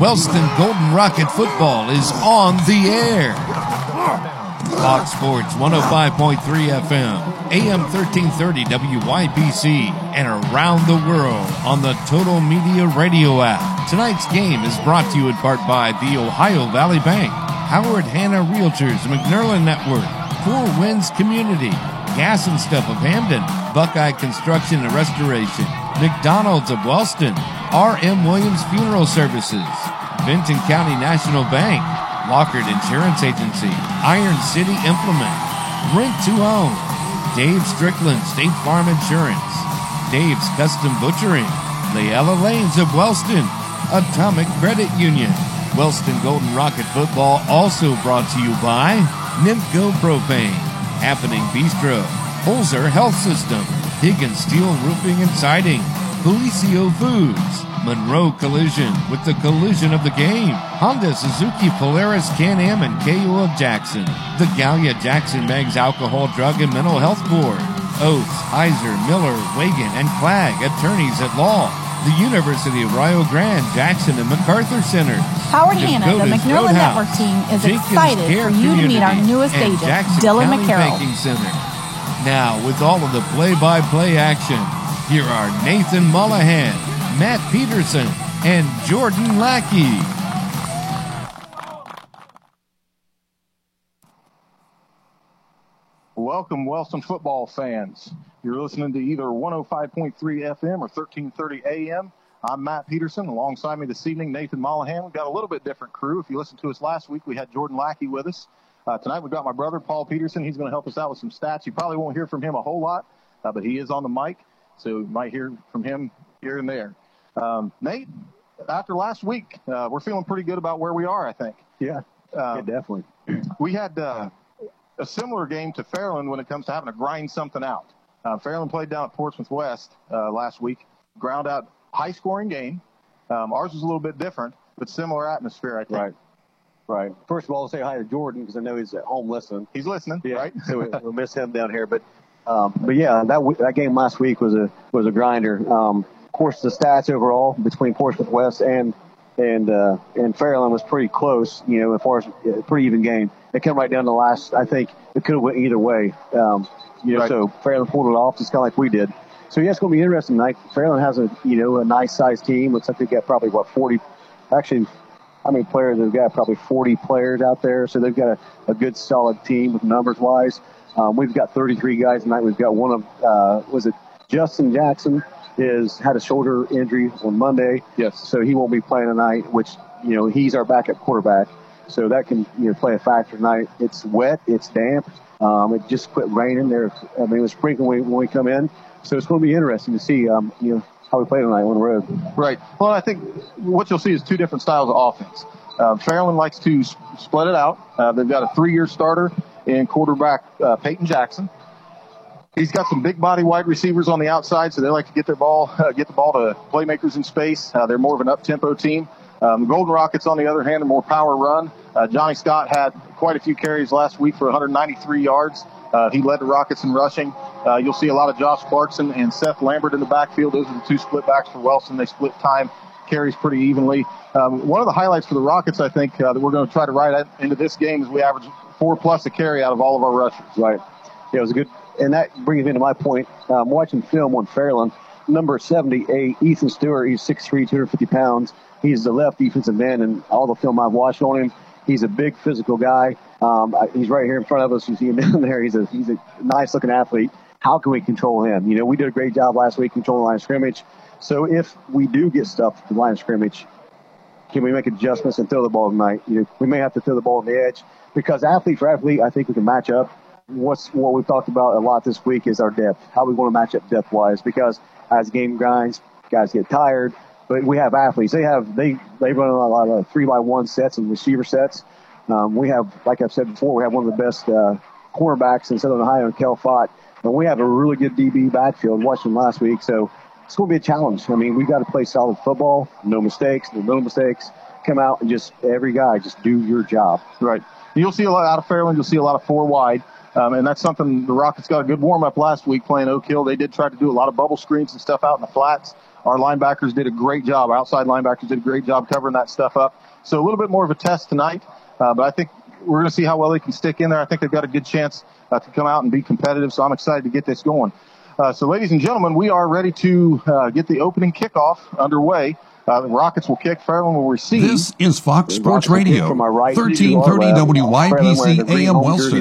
Wellston Golden Rocket football is on the air. Fox Sports 105.3 FM, AM 1330 WYPC, and around the world on the Total Media Radio app. Tonight's game is brought to you in part by the Ohio Valley Bank, Howard Hanna Realtors, McNerlin Network, Four Winds Community, Gas and Stuff of Hamden, Buckeye Construction and Restoration, McDonald's of Wellston, R.M. Williams Funeral Services, Vinton County National Bank, Lockard Insurance Agency, Iron City Implement, Rent to Own, Dave Strickland State Farm Insurance, Dave's Custom Butchering, Leella Lanes of Wellston, Atomic Credit Union, Wellston Golden Rocket Football also brought to you by Nimco Propane, Happening Bistro, Holzer Health System, Higgins Steel Roofing and Siding, Policio Foods, Monroe Collision with the collision of the game, Honda Suzuki Polaris Can-Am and KO of Jackson, the Gallia Jackson Meigs Alcohol, Drug and Mental Health Board, Oths, Heiser, Miller, Waigand, and Clagg, attorneys at law, the University of Rio Grande, Jackson, and McArthur Centers. Howard Hanna, the Roadhouse, Network team is Jenkins excited Care for you to meet our newest agent, Jackson Dylan County McCarroll. Banking Center. Now, with all of the play-by-play action, here are Nathan Mullahan, Matt Peterson, and Jordan Lackey. Welcome, Wellston football fans. You're listening to either 105.3 FM or 1330 AM. I'm Matt Peterson. Alongside me this evening, Nathan Mollahan. We've got a little bit different crew. If you listened to us last week, we had Jordan Lackey with us. Uh, tonight we've got my brother, Paul Peterson. He's going to help us out with some stats. You probably won't hear from him a whole lot, uh, but he is on the mic, so you might hear from him here and there. Um, Nate, after last week, uh, we're feeling pretty good about where we are, I think. Yeah, Um, yeah, definitely. we had uh, a similar game to Fairland when it comes to having to grind something out. Uh, Fairland played down at Portsmouth West uh, last week, ground out high scoring game. Um, ours was a little bit different, but similar atmosphere, I think. Right, right. First of all, I'll say hi to Jordan because I know he's at home listening. He's listening, Yeah, right? so we, we'll miss him down here. But, um, but yeah, that w- that game last week was a was a grinder. Um, of course, the stats overall between Portsmouth West and and uh, and Fairland was pretty close. You know, as far as a pretty even game. It came right down to the last. I think it could have went either way. Um, you know, Right. so Fairland pulled it off just kind of like we did. So yeah, it's going to be interesting tonight. Fairland has a you know a nice sized team. Looks like they've got probably what forty. Actually, how many players? They've got probably 40 players out there, so they've got a, a good solid team with numbers wise. Um, we've got 33 guys tonight. We've got one of uh, was it Justin Jackson is had a shoulder injury on Monday, Yes. so he won't be playing tonight. Which you know he's our backup quarterback, so that can you know play a factor tonight. It's wet, it's damp. Um, it just quit raining there. I mean, it was sprinkling when we, when we come in, so it's going to be interesting to see um, you know how we play tonight on the road. Right. Well, I think what you'll see is two different styles of offense. Uh, Fairland likes to split it out. Uh, they've got a three-year starter in quarterback uh, Peyton Jackson. He's got some big body wide receivers on the outside, so they like to get their ball, uh, get the ball to playmakers in space. Uh, they're more of an up-tempo team. Um, Golden Rockets, on the other hand, are more power run. Uh, Johnny Scott had quite a few carries last week for 193 yards. Uh, he led the Rockets in rushing. Uh, you'll see a lot of Josh Clarkson and Seth Lambert in the backfield. Those are the two split backs for Wellston. They split time carries pretty evenly. Um, one of the highlights for the Rockets, I think, uh, that we're going to try to ride into this game is we average four plus a carry out of all of our rushers. Right. Yeah, it was a good, and that brings me to my point. I'm watching film on Fairland, number 78, Ethan Stewart, he's 6'3", 250 pounds. He's the left defensive end, and all the film I've watched on him, he's a big physical guy. Um, he's right here in front of us. You see him down there. He's a he's a nice looking athlete. How can we control him? You know, we did a great job last week controlling the line of scrimmage. So if we do get stuff to the line of scrimmage, can we make adjustments and throw the ball tonight? You know, we may have to throw the ball on the edge because athlete for athlete, I think we can match up. What's what we've talked about a lot this week is our depth. How we want to match up depth wise because as game grinds, guys get tired. But we have athletes. They have they they run a lot of three by one sets and receiver sets. Um, we have, like I've said before, we have one of the best uh, cornerbacks in Southern Ohio, Kel Fott. And we have a really good DB backfield. Watched them last week, so it's going to be a challenge. I mean, we got to play solid football, no mistakes, no mistakes. Come out and just every guy just do your job. Right. You'll see a lot out of Fairland. You'll see a lot of four wide. Um, and that's something the Rockets got a good warm up last week playing Oak Hill. They did try to do a lot of bubble screens and stuff out in the flats. Our linebackers did a great job. Our Outside linebackers did a great job covering that stuff up. So a little bit more of a test tonight, uh, but I think we're going to see how well they can stick in there. I think they've got a good chance uh, to come out and be competitive. So I'm excited to get this going. Uh, so, ladies and gentlemen, we are ready to uh, get the opening kickoff underway. Uh, the Rockets will kick. Fairland will receive. This is Fox Sports Radio, right, 1330 WYPC AM Wellston,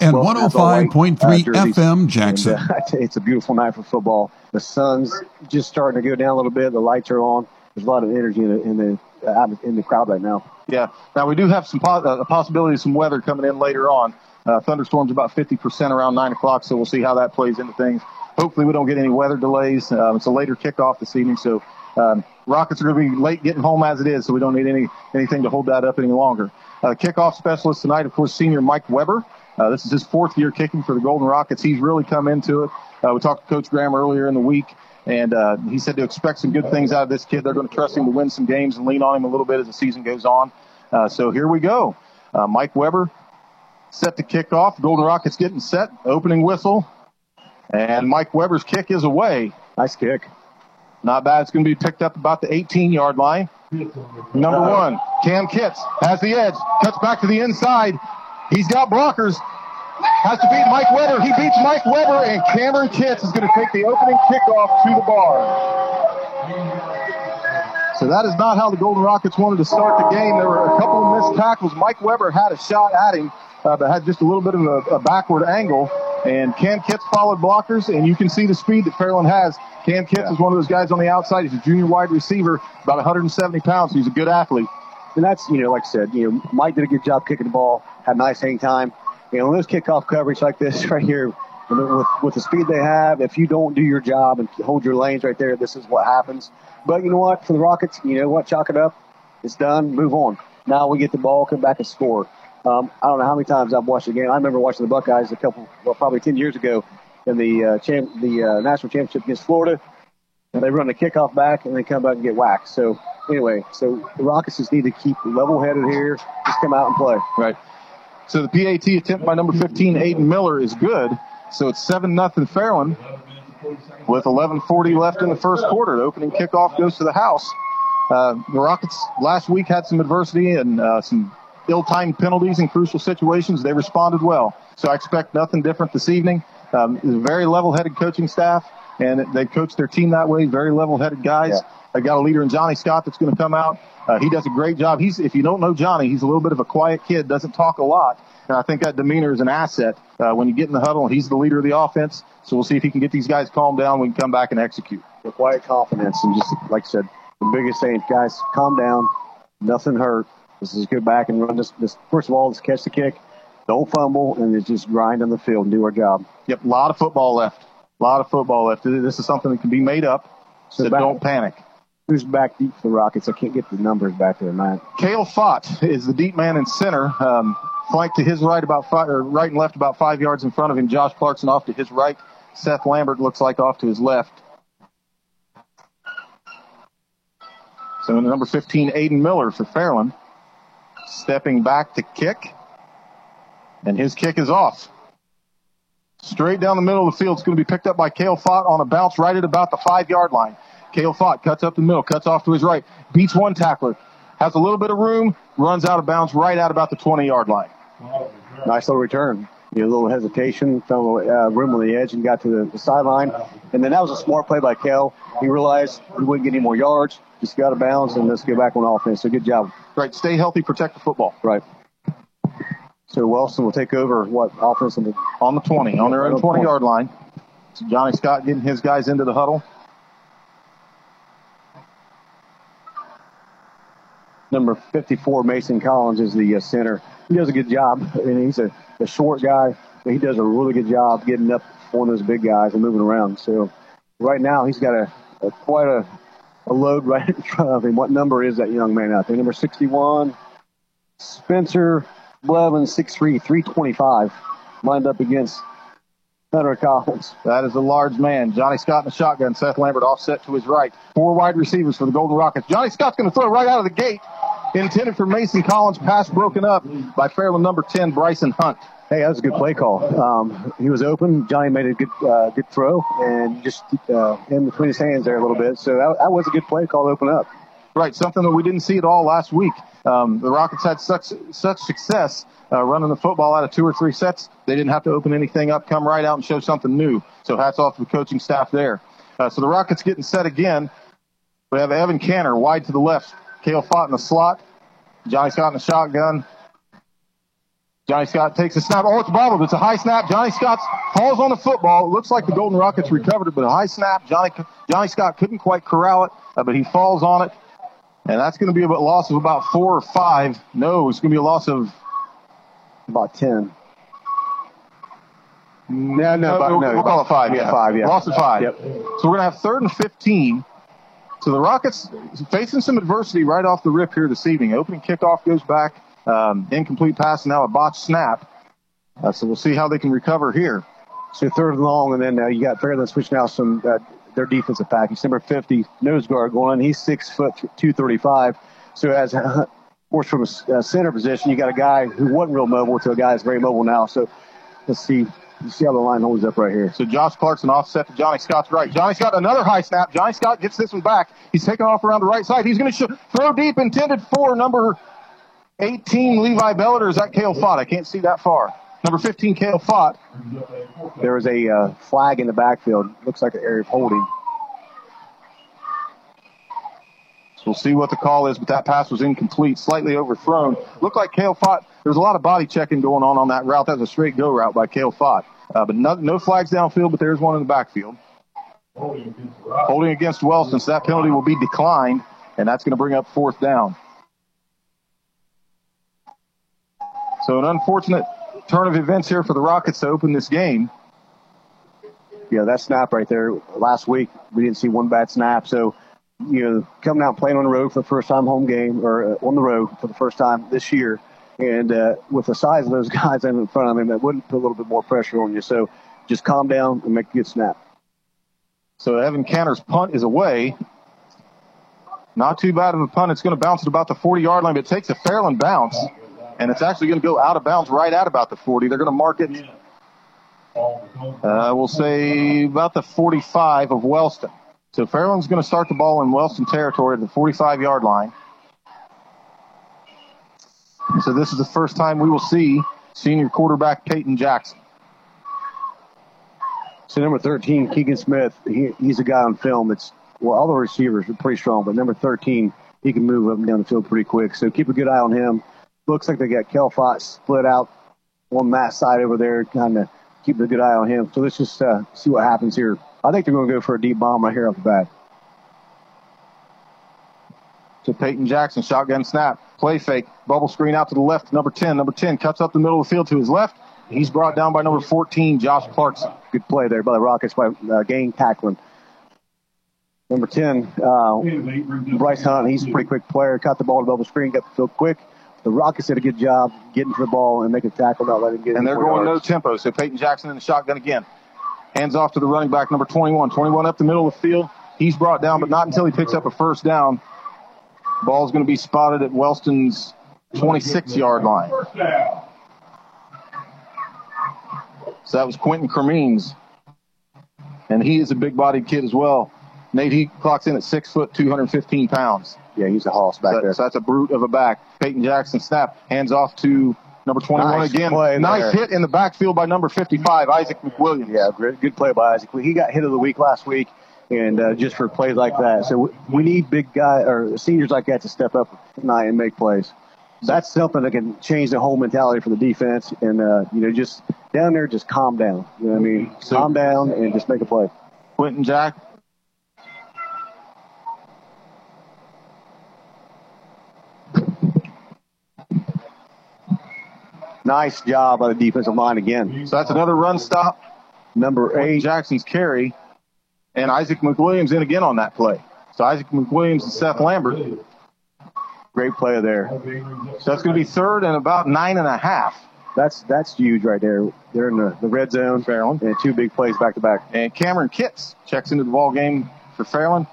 and 105.3 FM Jackson. And, uh, it's a beautiful night for football. The sun's just starting to go down a little bit. The lights are on. There's a lot of energy in the in the, uh, in the crowd right now. Yeah. Now we do have some po- uh, possibility of some weather coming in later on. Uh, thunderstorms about 50% around nine o'clock, so we'll see how that plays into things. Hopefully we don't get any weather delays. Um, it's a later kickoff this evening, so um, Rockets are going to be late getting home as it is, so we don't need any anything to hold that up any longer. Uh, kickoff specialist tonight, of course, senior Mike Weber. Uh, this is his fourth year kicking for the Golden Rockets. He's really come into it. Uh, we talked to Coach Graham earlier in the week, and uh, he said to expect some good things out of this kid. They're going to trust him to win some games and lean on him a little bit as the season goes on. Uh, so here we go. Uh, Mike Weber set to kick off. Golden Rockets getting set. Opening whistle. And Mike Weber's kick is away. Nice kick. Not bad. It's going to be picked up about the 18 yard line. Number one, Cam Kitts has the edge, cuts back to the inside. He's got blockers. Has to beat Mike Weber. He beats Mike Weber, and Cameron Kitts is going to take the opening kickoff to the bar. So that is not how the Golden Rockets wanted to start the game. There were a couple of missed tackles. Mike Weber had a shot at him, uh, but had just a little bit of a, a backward angle. And Cam Kitts followed blockers, and you can see the speed that Fairland has. Cam Kitts is one of those guys on the outside. He's a junior wide receiver, about 170 pounds. He's a good athlete. And that's, you know, like I said, you know, Mike did a good job kicking the ball, had nice hang time. You know, when there's kickoff coverage like this right here, with, with the speed they have, if you don't do your job and hold your lanes right there, this is what happens. But you know what? For the Rockets, you know what? Chalk it up. It's done. Move on. Now we get the ball, come back and score. Um, I don't know how many times I've watched the game. I remember watching the Buckeyes a couple, well, probably 10 years ago in the uh, champ, the uh, national championship against Florida. And they run the kickoff back and they come back and get whacked. So anyway, so the Rockets just need to keep level-headed here. Just come out and play. Right. So the PAT attempt by number 15, Aiden Miller, is good. So it's seven nothing Fairland with 11:40 left in the first quarter. The opening kickoff goes to the house. Uh, the Rockets last week had some adversity and uh, some ill-timed penalties in crucial situations. They responded well. So I expect nothing different this evening. Um, very level-headed coaching staff, and they coach their team that way. Very level-headed guys. Yeah. They got a leader in Johnny Scott that's going to come out. Uh, he does a great job. He's, if you don't know Johnny, he's a little bit of a quiet kid, doesn't talk a lot. And I think that demeanor is an asset uh, when you get in the huddle. He's the leader of the offense. So we'll see if he can get these guys calmed down. We can come back and execute. With quiet confidence and just like I said, the biggest thing, guys, calm down. Nothing hurt. This is go back and run this. this first of all, let's catch the kick. Don't fumble and just grind on the field and do our job. Yep, a lot of football left. A lot of football left. This is something that can be made up. So, so back, don't panic. Who's back deep for the Rockets? I can't get the numbers back there, man. Kale Fott is the deep man in center. Um, flanked to his right about five, or right and left about five yards in front of him. Josh Clarkson off to his right. Seth Lambert looks like off to his left. So in the number 15, Aiden Miller for Fairland. Stepping back to kick. And his kick is off. Straight down the middle of the field. It's going to be picked up by Kale Fott on a bounce right at about the five yard line. Kale Fott cuts up the middle, cuts off to his right, beats one tackler, has a little bit of room, runs out of bounds right at about the 20 yard line. Nice little return. You know, a little hesitation, found uh, room on the edge and got to the, the sideline. And then that was a smart play by Kel. He realized he wouldn't get any more yards, just got of bounds, and let's go back on offense. So good job. Right. Stay healthy, protect the football. Right. So Wellston will take over what offense on the, on the 20, on their own 20 yard line. So Johnny Scott getting his guys into the huddle. number 54, Mason Collins, is the uh, center. He does a good job. Mean, he's a, a short guy, but he does a really good job getting up on those big guys and moving around. So right now he's got a, a quite a, a load right in front of him. What number is that young man out there? Number 61, Spencer Blevins, 6'3", 325, lined up against Hunter Collins. That is a large man. Johnny Scott in the shotgun. Seth Lambert offset to his right. Four wide receivers for the Golden Rockets. Johnny Scott's going to throw right out of the gate. Intended for Mason Collins. Pass broken up by Fairland number 10, Bryson Hunt. Hey, that was a good play call. Um, he was open. Johnny made a good uh, good throw and just uh, in between his hands there a little bit. So that, that was a good play call to open up. Right, something that we didn't see at all last week. Um, the Rockets had such such success uh, running the football out of two or three sets. They didn't have to open anything up, come right out and show something new. So hats off to the coaching staff there. Uh, so the Rockets getting set again. We have Evan Canner wide to the left. Kale Fott in the slot. Johnny Scott in the shotgun. Johnny Scott takes a snap. Oh, it's bobbled. It's a high snap. Johnny Scott falls on the football. It looks like the Golden Rockets recovered it, but a high snap. Johnny Johnny Scott couldn't quite corral it, uh, but he falls on it. And that's going to be a loss of about four or five. No, it's going to be a loss of about 10. No, no, about, we'll, no, we'll call it five. Yeah, five. Yeah, loss of five. Yep. So we're going to have third and 15. So the Rockets facing some adversity right off the rip here this evening. Opening kickoff goes back, um, incomplete pass, now a botched snap. Uh, so we'll see how they can recover here. So third and long, and then uh, you got Fairland switching out some uh, their defensive package. Number 50, nose guard going. He's six foot 235. So as of course from a center position, you got a guy who wasn't real mobile to a guy that's very mobile now. So let's see. You see how the line holds up right here. So Josh Clarkson offset to Johnny Scott's right. Johnny Scott another high snap. Johnny Scott gets this one back. He's taking off around the right side. He's going to sh- throw deep, intended for number 18 Levi Bellator. Is that Kale Fott? I can't see that far. Number 15, Kale Fott. There was a uh, flag in the backfield. Looks like an area of holding. So we'll see what the call is, but that pass was incomplete, slightly overthrown. Looked like Kale Fott. There was a lot of body checking going on on that route. That was a straight go route by Kale Fott. Uh, but no, no flags downfield, but there's one in the backfield. Holding against Wellston, so that penalty will be declined, and that's going to bring up fourth down. So an unfortunate turn of events here for the Rockets to open this game. Yeah, that snap right there. Last week we didn't see one bad snap, so you know coming out playing on the road for the first time home game or uh, on the road for the first time this year, and uh, with the size of those guys in front of him, that wouldn't put a little bit more pressure on you. So just calm down and make a good snap. So Evan Canner's punt is away. Not too bad of a punt. It's going to bounce at about the 40 yard line, but it takes a Fairland bounce and it's actually going to go out of bounds right at about the 40. They're going to mark it, uh, we'll say about the 45 of Wellston. So Fairland's going to start the ball in Wellston territory at the 45 yard line. So this is the first time we will see senior quarterback Peyton Jackson. So number 13, Keegan Smith, he, he's a guy on film that's, well, all the receivers are pretty strong, but number 13, he can move up and down the field pretty quick. So keep a good eye on him looks like they got Kel Fott split out on that side over there, kind of keeping a good eye on him. So let's just uh, see what happens here. I think they're going to go for a deep bomb right here off the bat. To Peyton Jackson, shotgun snap, play fake, bubble screen out to the left, number 10. Number 10 cuts up the middle of the field to his left. He's brought down by number 14, Josh Clarkson. Good play there by the Rockets by uh, Gain tackling. Number 10, uh, Bryce Hunt, he's a pretty quick player. Caught the ball to bubble screen, got the field quick the Rockets did a good job getting to the ball and making a tackle, not letting get. And they're going yards. no tempo. So Peyton Jackson in the shotgun again. Hands off to the running back, number 21. 21 up the middle of the field. He's brought down, but not until he picks up a first down. Ball's going to be spotted at Wellston's 26 yard line. So that was Quentin Cremines. And he is a big bodied kid as well. Nate, he clocks in at six foot, 215 pounds. Yeah, he's a hoss back so, there. So that's a brute of a back. Peyton Jackson snap, hands off to number 21 nice again. Nice there. hit in the backfield by number 55, Isaac McWilliams. Yeah, great, good play by Isaac. He got hit of the week last week, and uh, just for plays like that. So we need big guy or seniors like that to step up tonight and make plays. That's something that can change the whole mentality for the defense, and uh, you know, just down there, just calm down. You know what I mean? So, calm down and just make a play. Quentin Jack Nice job by the defensive line again. So that's another run stop. Number eight. Jackson's carry. And Isaac McWilliams in again on that play. So Isaac McWilliams and Seth Lambert. Great play there. So that's going to be third and about nine and a half. That's that's huge right there. They're in the, the red zone. Fairland. And two big plays back to back. And Cameron Kitts checks into the ball game for Fairland.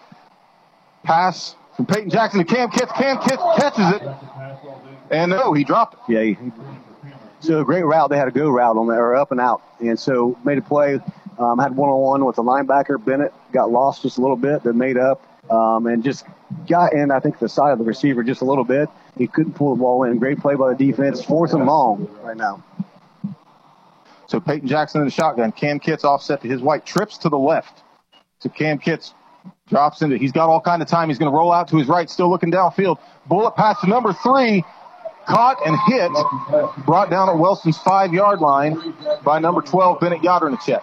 Pass from Peyton Jackson to Cam Kitts. Cam Kitts catches it. And no, he dropped it. Yeah, he, So a great route. They had a go route on there, or up and out, and so made a play. Um, had one on one with the linebacker Bennett. Got lost just a little bit, but made up, um, and just got in. I think the side of the receiver just a little bit. He couldn't pull the ball in. Great play by the defense. Fourth and long right now. So Peyton Jackson in the shotgun. Cam Kitts offset to his white. Trips to the left. So Cam Kitts drops into. He's got all kind of time. He's going to roll out to his right. Still looking downfield. Bullet pass to number three caught and hit, brought down at Wellston's five yard line by number 12, Bennett Yadernachek.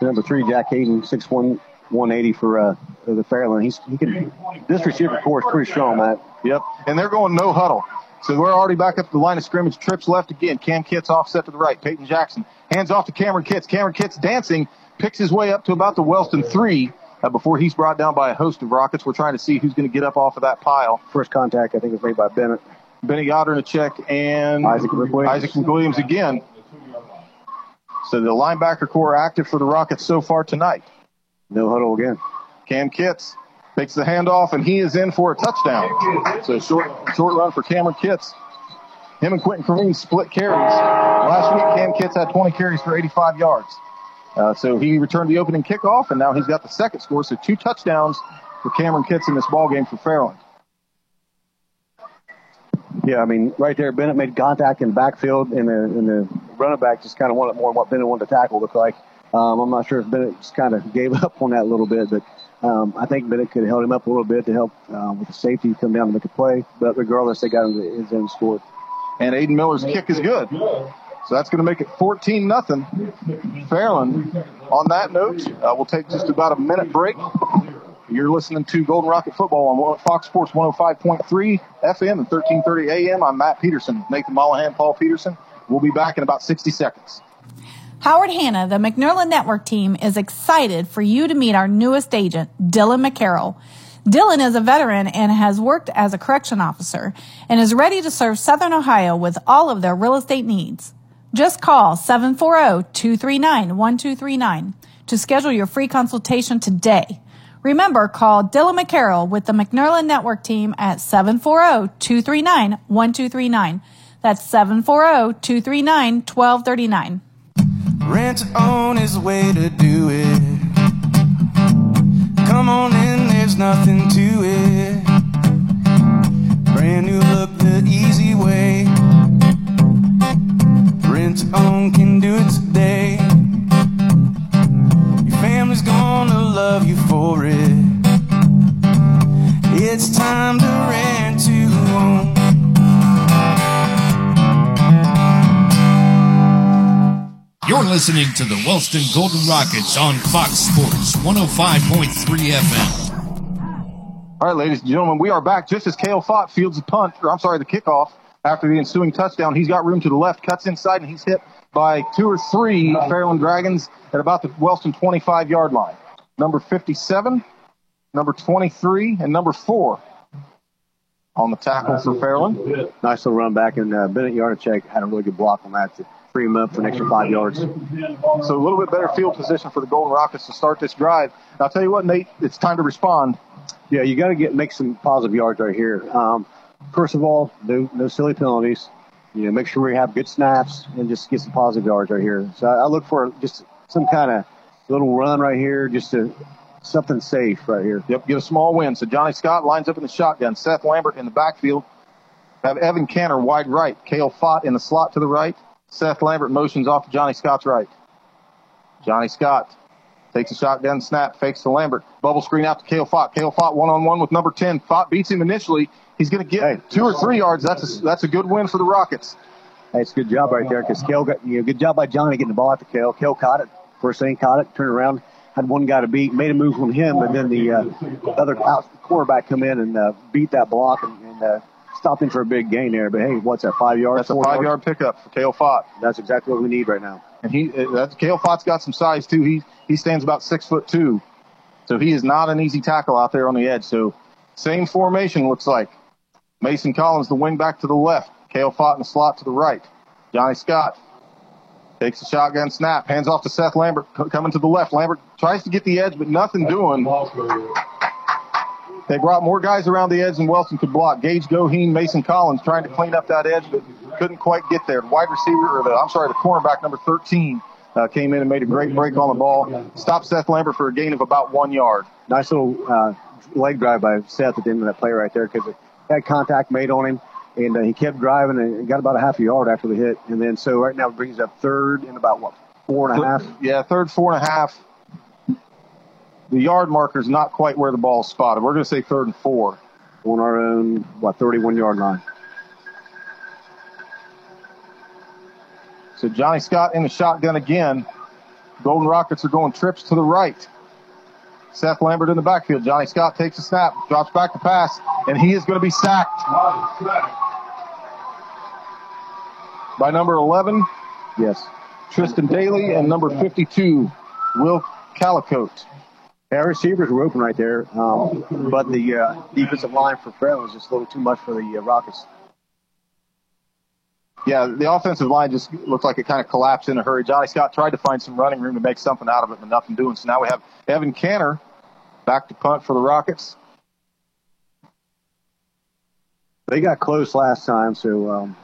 Number three, Jack Hayden, 6'1, 180 for uh, the Fairland. He's, he can, this receiver core is pretty strong, Matt. Yep. And they're going no huddle. So we're already back up to the line of scrimmage. Trips left again. Cam Kitts offset to the right. Peyton Jackson hands off to Cameron Kitts. Cameron Kitts dancing, picks his way up to about the Wellston three uh, before he's brought down by a host of rockets. We're trying to see who's going to get up off of that pile. First contact, I think, was made by Bennett. Benny Goddard in a check and Isaac McWilliams. Isaac McWilliams again. So the linebacker core active for the Rockets so far tonight. No huddle again. Cam Kitts takes the handoff and he is in for a touchdown. So short short run for Cameron Kitts. Him and Quentin Kareem split carries. Last week, Cam Kitts had 20 carries for 85 yards. Uh, so he returned the opening kickoff, and now he's got the second score. So two touchdowns for Cameron Kitts in this ball game for Fairland. Yeah, I mean, right there, Bennett made contact in backfield, and the, and the running back just kind of wanted more what Bennett wanted to tackle, looked like. Um, I'm not sure if Bennett just kind of gave up on that a little bit, but um, I think Bennett could have held him up a little bit to help um, with the safety come down to make a play. But regardless, they got him to his end score. And Aiden Miller's kick is good. So that's going to make it 14 nothing. Fairland. On that note, uh, we'll take just about a minute break. You're listening to Golden Rocket Football on Fox Sports 105.3 FM and 1330 AM. I'm Matt Peterson, Nathan Mollahan, Paul Peterson. We'll be back in about 60 seconds. Howard Hanna, the McNerlin Network team, is excited for you to meet our newest agent, Dylan McCarroll. Dylan is a veteran and has worked as a correction officer and is ready to serve Southern Ohio with all of their real estate needs. Just call 740-239-1239 to schedule your free consultation today. Remember, call Dylan McCarroll with the McNerlin Network team at 740-239-1239. That's 740-239-1239. Rent on own is the way to do it. Come on in, there's nothing to it. Brand new look, the easy way. Rent own can do it today. Your gonna love you for it. It's time to rent to own. You're listening to the Wellston Golden Rockets on Fox Sports 105.3 FM. All right, ladies and gentlemen, we are back just as Kale Fott fields the punt, or I'm sorry, the kickoff after the ensuing touchdown. He's got room to the left, cuts inside, and he's hit by two or three Fairland Dragons at about the Wellston 25 yard line. Number 57, number 23, and number four on the tackle for Fairland. Nice little run back, and uh, Bennett Yardachek had a really good block on that to free him up for an extra five yards. So a little bit better field position for the Golden Rockets to start this drive. And I'll tell you what, Nate, it's time to respond. Yeah, you got to get make some positive yards right here. Um, first of all, no, no silly penalties. You know, make sure we have good snaps and just get some positive yards right here. So I, look for just some kind of little run right here, just to something safe right here. Yep, get a small win. So Johnny Scott lines up in the shotgun. Seth Lambert in the backfield. Have Evan Canner wide right. Kale Fott in the slot to the right. Seth Lambert motions off to Johnny Scott's right. Johnny Scott takes a shot shotgun snap, fakes to Lambert. Bubble screen out to Kale Fott. Kale Fott one on one with number 10. Fott beats him initially. He's going to get hey. two or three yards. That's a, that's a good win for the Rockets. Hey, it's a good job right there because Kale got, you know, good job by Johnny getting the ball out to Kale. Kale caught it. First thing, caught it, turned around, had one guy to beat, made a move on him, and then the uh, other out, quarterback come in and uh, beat that block and, and uh, stopped him for a big gain there. But hey, what's that, five yards? That's a five yard pickup for Kale Fott. That's exactly what we need right now. And he, uh, that's, Kale Fott's got some size too. He, he stands about six foot two. So he is not an easy tackle out there on the edge. So same formation looks like. Mason Collins, the wing back to the left. Kale Fott in the slot to the right. Johnny Scott takes a shotgun snap, hands off to Seth Lambert coming to the left. Lambert tries to get the edge, but nothing doing. They brought more guys around the edge than Wellston could block. Gage Goheen, Mason Collins trying to clean up that edge, but couldn't quite get there. The wide receiver, or the, I'm sorry, the cornerback number 13 uh, came in and made a great break on the ball. Stopped Seth Lambert for a gain of about one yard. Nice little uh, leg drive by Seth at the end of that play right there because it had contact made on him. And uh, he kept driving and got about a half a yard after the hit. And then so right now it brings up third and about what four and a half. Yeah, third, four and a half. The yard marker is not quite where the ball is spotted. We're going to say third and four. On our own, what, 31 yard line. So Johnny Scott in the shotgun again. Golden Rockets are going trips to the right. Seth Lambert in the backfield. Johnny Scott takes a snap, drops back to pass, and he is going to be sacked by number 11. Yes. Tristan Daly and number 52, Will Calicote. Our receivers were open right there, um, but the uh, defensive line for Fred was just a little too much for the uh, Rockets. Yeah, the offensive line just looked like it kind of collapsed in a hurry. Johnny Scott tried to find some running room to make something out of it, but nothing doing. So now we have Evan Canner back to punt for the Rockets. They got close last time, so um,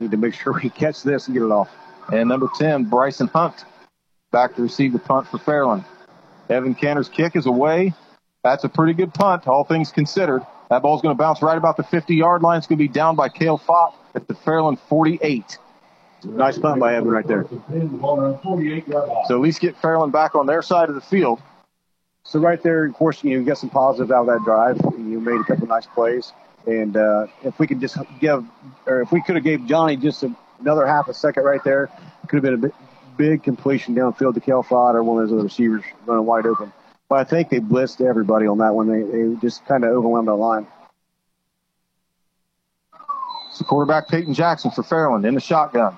need to make sure we catch this and get it off. And number 10, Bryson Hunt, back to receive the punt for Fairland. Evan Canner's kick is away. That's a pretty good punt, all things considered. That ball's going to bounce right about the 50 yard line. It's going to be down by Kale Fott at the Fairland 48. Nice punt by Evan right there. So at least get Fairland back on their side of the field. So right there, of course, you get some positives out of that drive. You made a couple nice plays, and uh, if we could just give, or if we could have gave Johnny just a, another half a second right there, could have been a bit, big completion downfield to Kel Fott or one of those other receivers running wide open. But I think they blitzed everybody on that one. They, they just kind of overwhelmed our line. It's the quarterback Peyton Jackson for Fairland in the shotgun.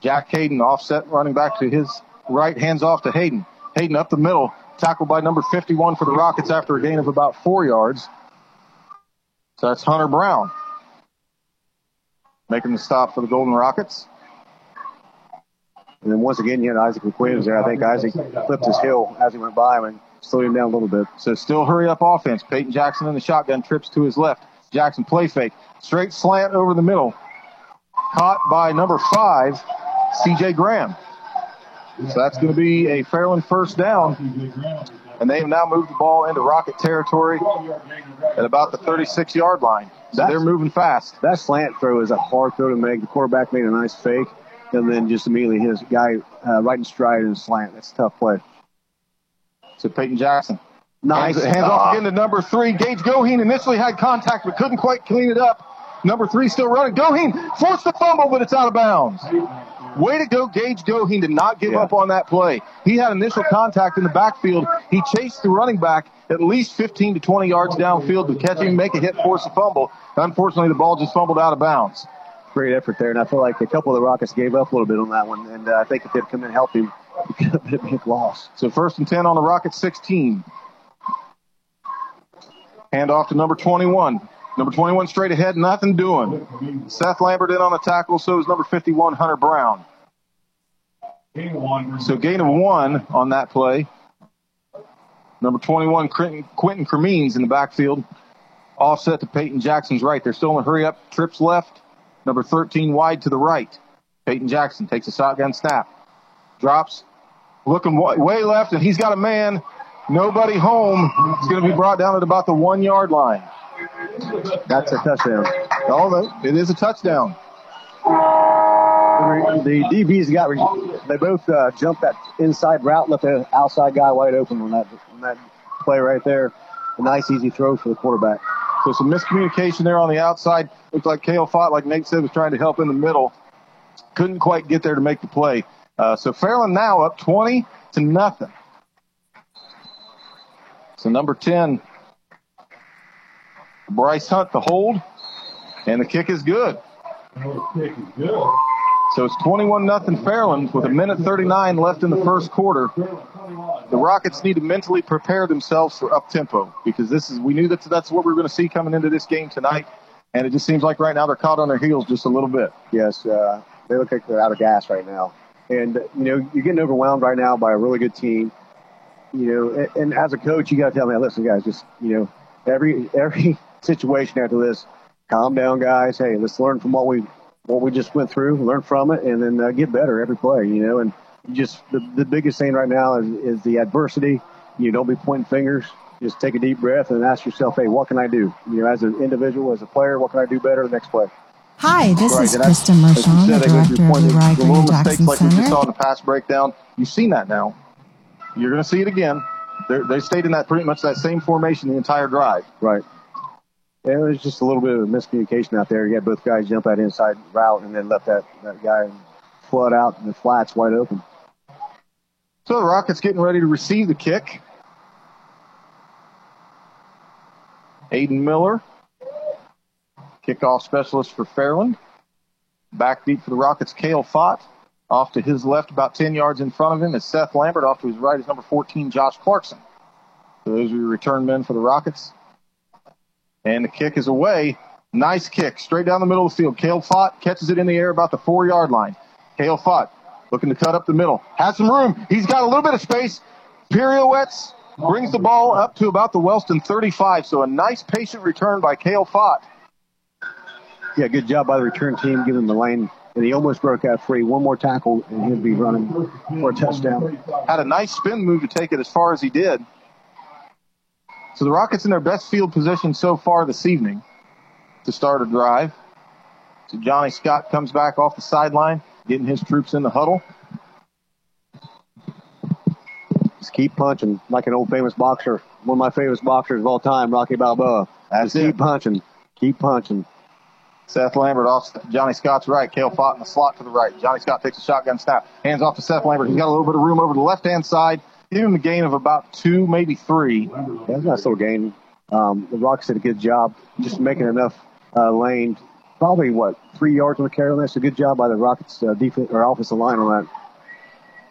Jack Hayden offset running back to his right, hands off to Hayden. Hayden up the middle, tackled by number 51 for the Rockets after a gain of about four yards. So that's Hunter Brown making the stop for the Golden Rockets. And then once again, you had Isaac McQueen there. I think Isaac flipped his heel as he went by him and slowed him down a little bit. So still hurry up offense. Peyton Jackson in the shotgun trips to his left. Jackson play fake. Straight slant over the middle. Caught by number five, CJ Graham. So that's going to be a Fairland first down. And they have now moved the ball into Rocket territory at about the 36 yard line. So they're moving fast. That slant throw is a hard throw to make. The quarterback made a nice fake, and then just immediately his guy uh, right in stride and slant. That's a tough play. So Peyton Jackson. Nice. Hands, hands off again to number three. Gage Goheen initially had contact but couldn't quite clean it up. Number three still running. Goheen forced the fumble, but it's out of bounds. Way to go, Gage Goheen did not give Yeah. up on that play. He had initial contact in the backfield. He chased the running back at least 15 to 20 yards downfield to catch him, make a hit, force a fumble. Unfortunately, the ball just fumbled out of bounds. Great effort there, and I feel like a couple of the Rockets gave up a little bit on that one, and uh, I think if they'd come in him, it could have been a big loss. So first and 10 on the Rockets 16. Hand off to number 21. Number 21 straight ahead, nothing doing. Seth Lambert in on the tackle, so is number 51, Hunter Brown. So gain of one on that play. Number 21, Quentin Quentin Cremines in the backfield. Offset to Peyton Jackson's right. They're still in a hurry up. Trips left. Number 13 wide to the right. Peyton Jackson takes a shotgun snap. Drops. Looking way left, and he's got a man. Nobody home. It's going to be brought down at about the one yard line. That's a touchdown. Oh, it is a touchdown. The DBs got they both uh, jumped that inside route, left the outside guy wide open on that on that play right there. A nice easy throw for the quarterback. So some miscommunication there on the outside. Looked like Kale Fott, like Nate said, was trying to help in the middle. Couldn't quite get there to make the play. Uh, so Fairland now up 20 to nothing. So number 10, Bryce Hunt, the hold, and the kick is good. So it's 21 nothing Fairland with a minute 39 left in the first quarter. The Rockets need to mentally prepare themselves for up tempo because this is we knew that that's what we were going to see coming into this game tonight, and it just seems like right now they're caught on their heels just a little bit. Yes, uh, they look like they're out of gas right now. And, you know, you're getting overwhelmed right now by a really good team. You know, and, and as a coach, you got to tell me, listen, guys, just, you know, every every situation after this, calm down, guys. Hey, let's learn from what we what we just went through, learn from it, and then uh, get better every play. You know, and just the, the biggest thing right now is, is the adversity. You don't be pointing fingers. Just take a deep breath and ask yourself, hey, what can I do? You know, as an individual, as a player, what can I do better the next play? Hi, this right, is Kristen Mershon, the director of the Rio Grande Jackson like Center. we just saw in the pass breakdown. You've seen that now. You're going to see it again. They're, they stayed in that pretty much that same formation the entire drive. Right. Yeah, it was just a little bit of a miscommunication out there. You had both guys jump that inside route and then left that, that guy flood out in the flats wide open. So the Rockets getting ready to receive the kick. Aiden Miller, kickoff specialist for Fairland. Backbeat for the Rockets, Kale Fott. Off to his left, about 10 yards in front of him, is Seth Lambert. Off to his right is number 14, Josh Clarkson. So those are your return men for the Rockets. And the kick is away. Nice kick, straight down the middle of the field. Kale Fott catches it in the air about the four yard line. Kale Fott looking to cut up the middle. Has some room. He's got a little bit of space. Pirouettes, brings the ball up to about the Wellston 35. So a nice patient return by Kale Fott. Yeah, good job by the return team giving the lane. And he almost broke out free. One more tackle, and he'd be running for a touchdown. Had a nice spin move to take it as far as he did. So the Rockets in their best field position so far this evening to start a drive. So Johnny Scott comes back off the sideline, getting his troops in the huddle. Just keep punching like an old famous boxer. One of my favorite boxers of all time, Rocky Balboa. That's Just it. keep punching. Keep punching. Seth Lambert off Johnny Scott's right. Kale Fott in the slot to the right. Johnny Scott takes a shotgun snap. Hands off to Seth Lambert. He's got a little bit of room over the left hand side. Give him a gain of about two, maybe three. Yeah, that's a nice little gain. Um, the Rockets did a good job just making enough uh, lane. Probably what three yards on the carry That's a good job by the Rockets uh, defense or offensive line on that.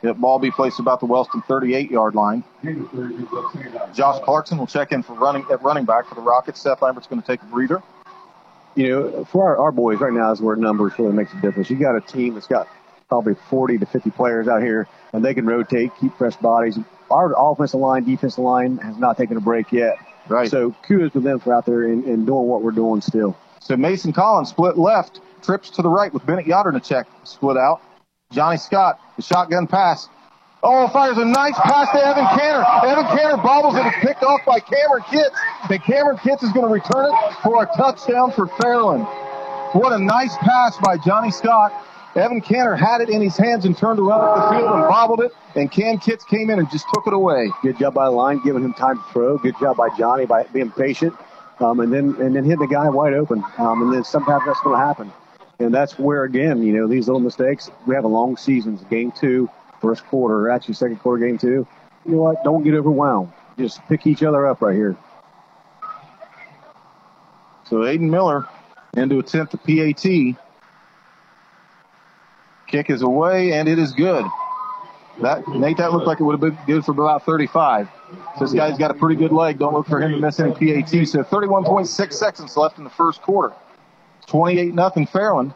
Yep, ball be placed about the Wellston 38 yard line. Josh Clarkson will check in for running at running back for the Rockets. Seth Lambert's going to take a breather. You know, for our, our boys right now is where numbers really makes a difference. You got a team that's got probably 40 to 50 players out here, and they can rotate, keep fresh bodies. Our offensive line, defensive line has not taken a break yet. Right. So kudos to them for out there and, and doing what we're doing still. So Mason Collins split left, trips to the right with Bennett Yadernachek split out. Johnny Scott, the shotgun pass. Oh, fires a nice pass to Evan Canner. Evan Canner bobbles it. It's picked off by Cameron Kitts. And Cameron Kitts is going to return it for a touchdown for Fairland. What a nice pass by Johnny Scott. Evan Canner had it in his hands and turned around up the field and bobbled it. And Cam Kitts came in and just took it away. Good job by line, giving him time to throw. Good job by Johnny by being patient. Um, and then and then hitting the guy wide open. Um, and then sometimes that's going to happen. And that's where, again, you know, these little mistakes, we have a long season. Game two, first quarter, actually second quarter, game two. You know what? Don't get overwhelmed. Just pick each other up right here. So Aiden Miller into attempt the PAT. Kick is away, and it is good. That Nate, that looked like it would have been good for about 35. This guy's got a pretty good leg. Don't look for him to miss any PAT. So 31.6 seconds left in the first quarter. 28 nothing Fairland.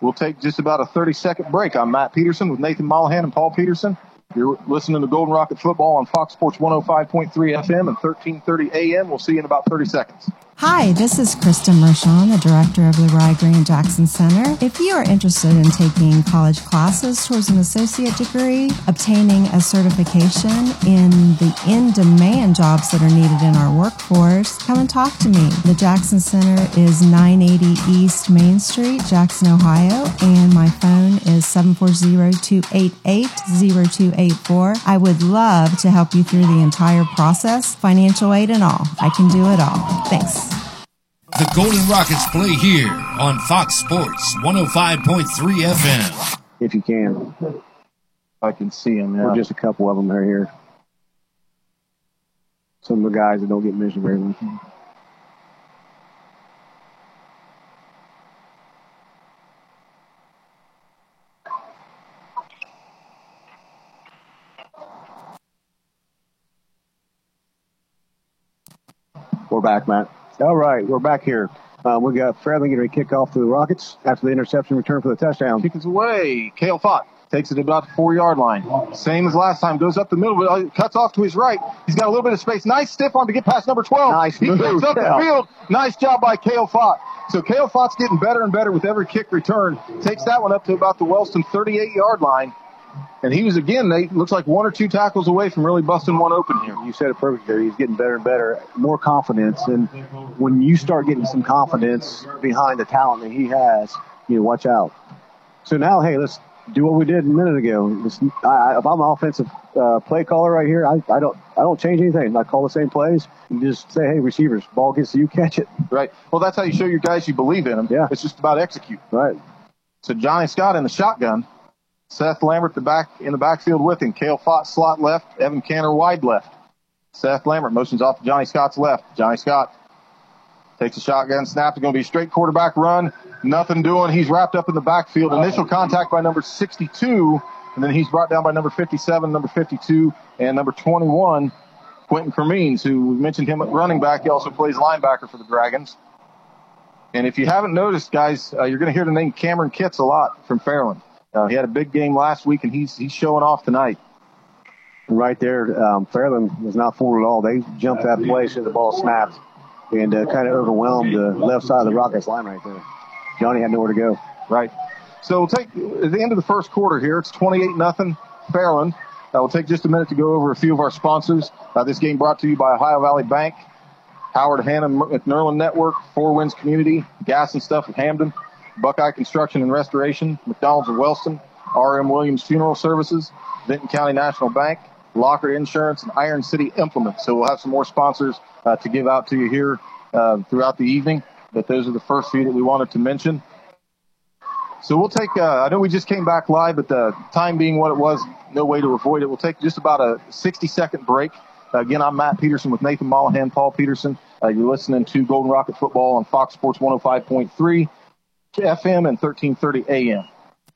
We'll take just about a 30 second break. I'm Matt Peterson with Nathan Mollahan and Paul Peterson. You're listening to Golden Rocket Football on Fox Sports 105.3 FM and 1330 AM. We'll see you in about 30 seconds. Hi, this is Kristen Mershon, the director of the Rio Grande Jackson Center. If you are interested in taking college classes towards an associate degree, obtaining a certification in the in-demand jobs that are needed in our workforce, come and talk to me. The Jackson Center is 980 East Main Street, Jackson, Ohio, and my phone is 740-288-0284. I would love to help you through the entire process, financial aid and all. I can do it all. Thanks. The Golden Rockets play here on Fox Sports 105.3 FM. If you can. I can see them. yeah. Or just a couple of them are here. Some of the guys that don't get mentioned very much. We're back, Matt. All right, we're back here. Um, we got Fairland getting a kick off to the Rockets after the interception return for the touchdown. Kick is away. Kale Fott takes it about the four yard line. Same as last time. Goes up the middle, but uh, cuts off to his right. He's got a little bit of space. Nice stiff arm to get past number 12. Nice he move, picks up Cal. the field. Nice job by Kale Fott. So Kale Fott's getting better and better with every kick return. Takes that one up to about the Wellston 38 yard line. And he was again, they looks like one or two tackles away from really busting one open here. You said it perfectly. He's getting better and better, more confidence. And when you start getting some confidence behind the talent that he has, you know, watch out. So now, hey, let's do what we did a minute ago. Just, I, if I'm an offensive uh, play caller right here, I, I don't I don't change anything. I call the same plays and just say, hey, receivers, ball gets to you, catch it. Right. Well, that's how you show your guys you believe in them. Yeah. It's just about execute. Right. So Johnny Scott in the shotgun. Seth Lambert the back in the backfield with him. Kale Fott slot left. Evan Canner wide left. Seth Lambert motions off to Johnny Scott's left. Johnny Scott takes a shotgun snap. It's going to be a straight quarterback run. Nothing doing. He's wrapped up in the backfield. Initial contact by number 62, and then he's brought down by number 57, number 52, and number 21, Quentin Cremines, who we mentioned him at running back. He also plays linebacker for the Dragons. And if you haven't noticed, guys, uh, you're going to hear the name Cameron Kitts a lot from Fairland. Uh, he had a big game last week, and he's he's showing off tonight. Right there, um, Fairland was not fooled at all. They jumped that play as the ball snapped and uh, kind of overwhelmed the left side of the Rockets line right there. Johnny had nowhere to go. Right. So we'll take at the end of the first quarter here. It's 28 nothing Fairland. Uh, we'll take just a minute to go over a few of our sponsors. Uh, this game brought to you by Ohio Valley Bank, Howard Hanna McNerlin Network, Four Winds Community, Gas and Stuff of Hamden, Buckeye Construction and Restoration, McDonald's of Wellston, RM Williams Funeral Services, Vinton County National Bank, Locker Insurance, and Iron City Implements. So we'll have some more sponsors uh, to give out to you here uh, throughout the evening. But those are the first few that we wanted to mention. So we'll take, uh, I know we just came back live, but the time being what it was, no way to avoid it. We'll take just about a 60 second break. Again, I'm Matt Peterson with Nathan Mollahan, Paul Peterson. Uh, you're listening to Golden Rocket Football on Fox Sports 105.3 FM and 1330 AM.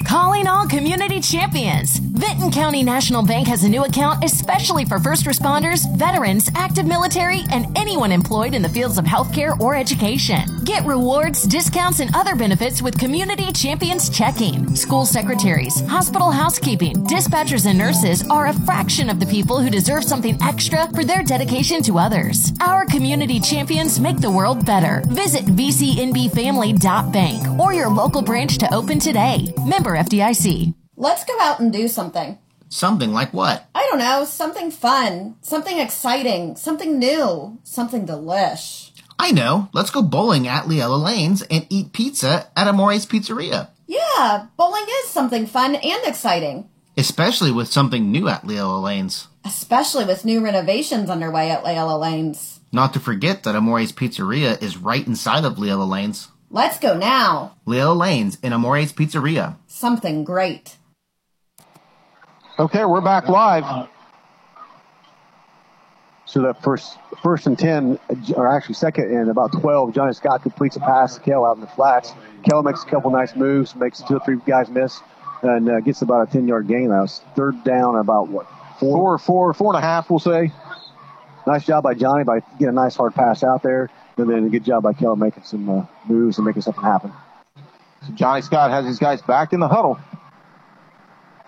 Calling all community champions. Vinton County National Bank has a new account especially for first responders, veterans, active military, and anyone employed in the fields of healthcare or education. Get rewards, discounts, and other benefits with Community Champions Checking. School secretaries, hospital housekeeping, dispatchers, and nurses are a fraction of the people who deserve something extra for their dedication to others. Our community champions make the world better. Visit vcnbfamily.bank or your local branch to open today. Member FDIC. Let's go out and do something. Something like what? I don't know. Something fun. Something exciting. Something new. Something delish. I know. Let's go bowling at Leela Lanes and eat pizza at Amore's Pizzeria. Yeah, bowling is something fun and exciting. Especially with something new at Leela Lanes. Especially with new renovations underway at Leela Lanes. Not to forget that Amore's Pizzeria is right inside of Leela Lanes. Let's go now. Leela Lanes in Amore's Pizzeria. Something great. Okay, we're back live. So that first first and ten, or actually second and about twelve, Johnny Scott completes a pass to Kell out in the flats. Kell makes a couple nice moves, makes two or three guys miss, and uh, gets about a ten yard gain. That was third down, about what four, four, four and a half, we'll say. Nice job by Johnny by getting a nice hard pass out there, and then a good job by Kell making some uh, moves and making something happen. So Johnny Scott has his guys back in the huddle.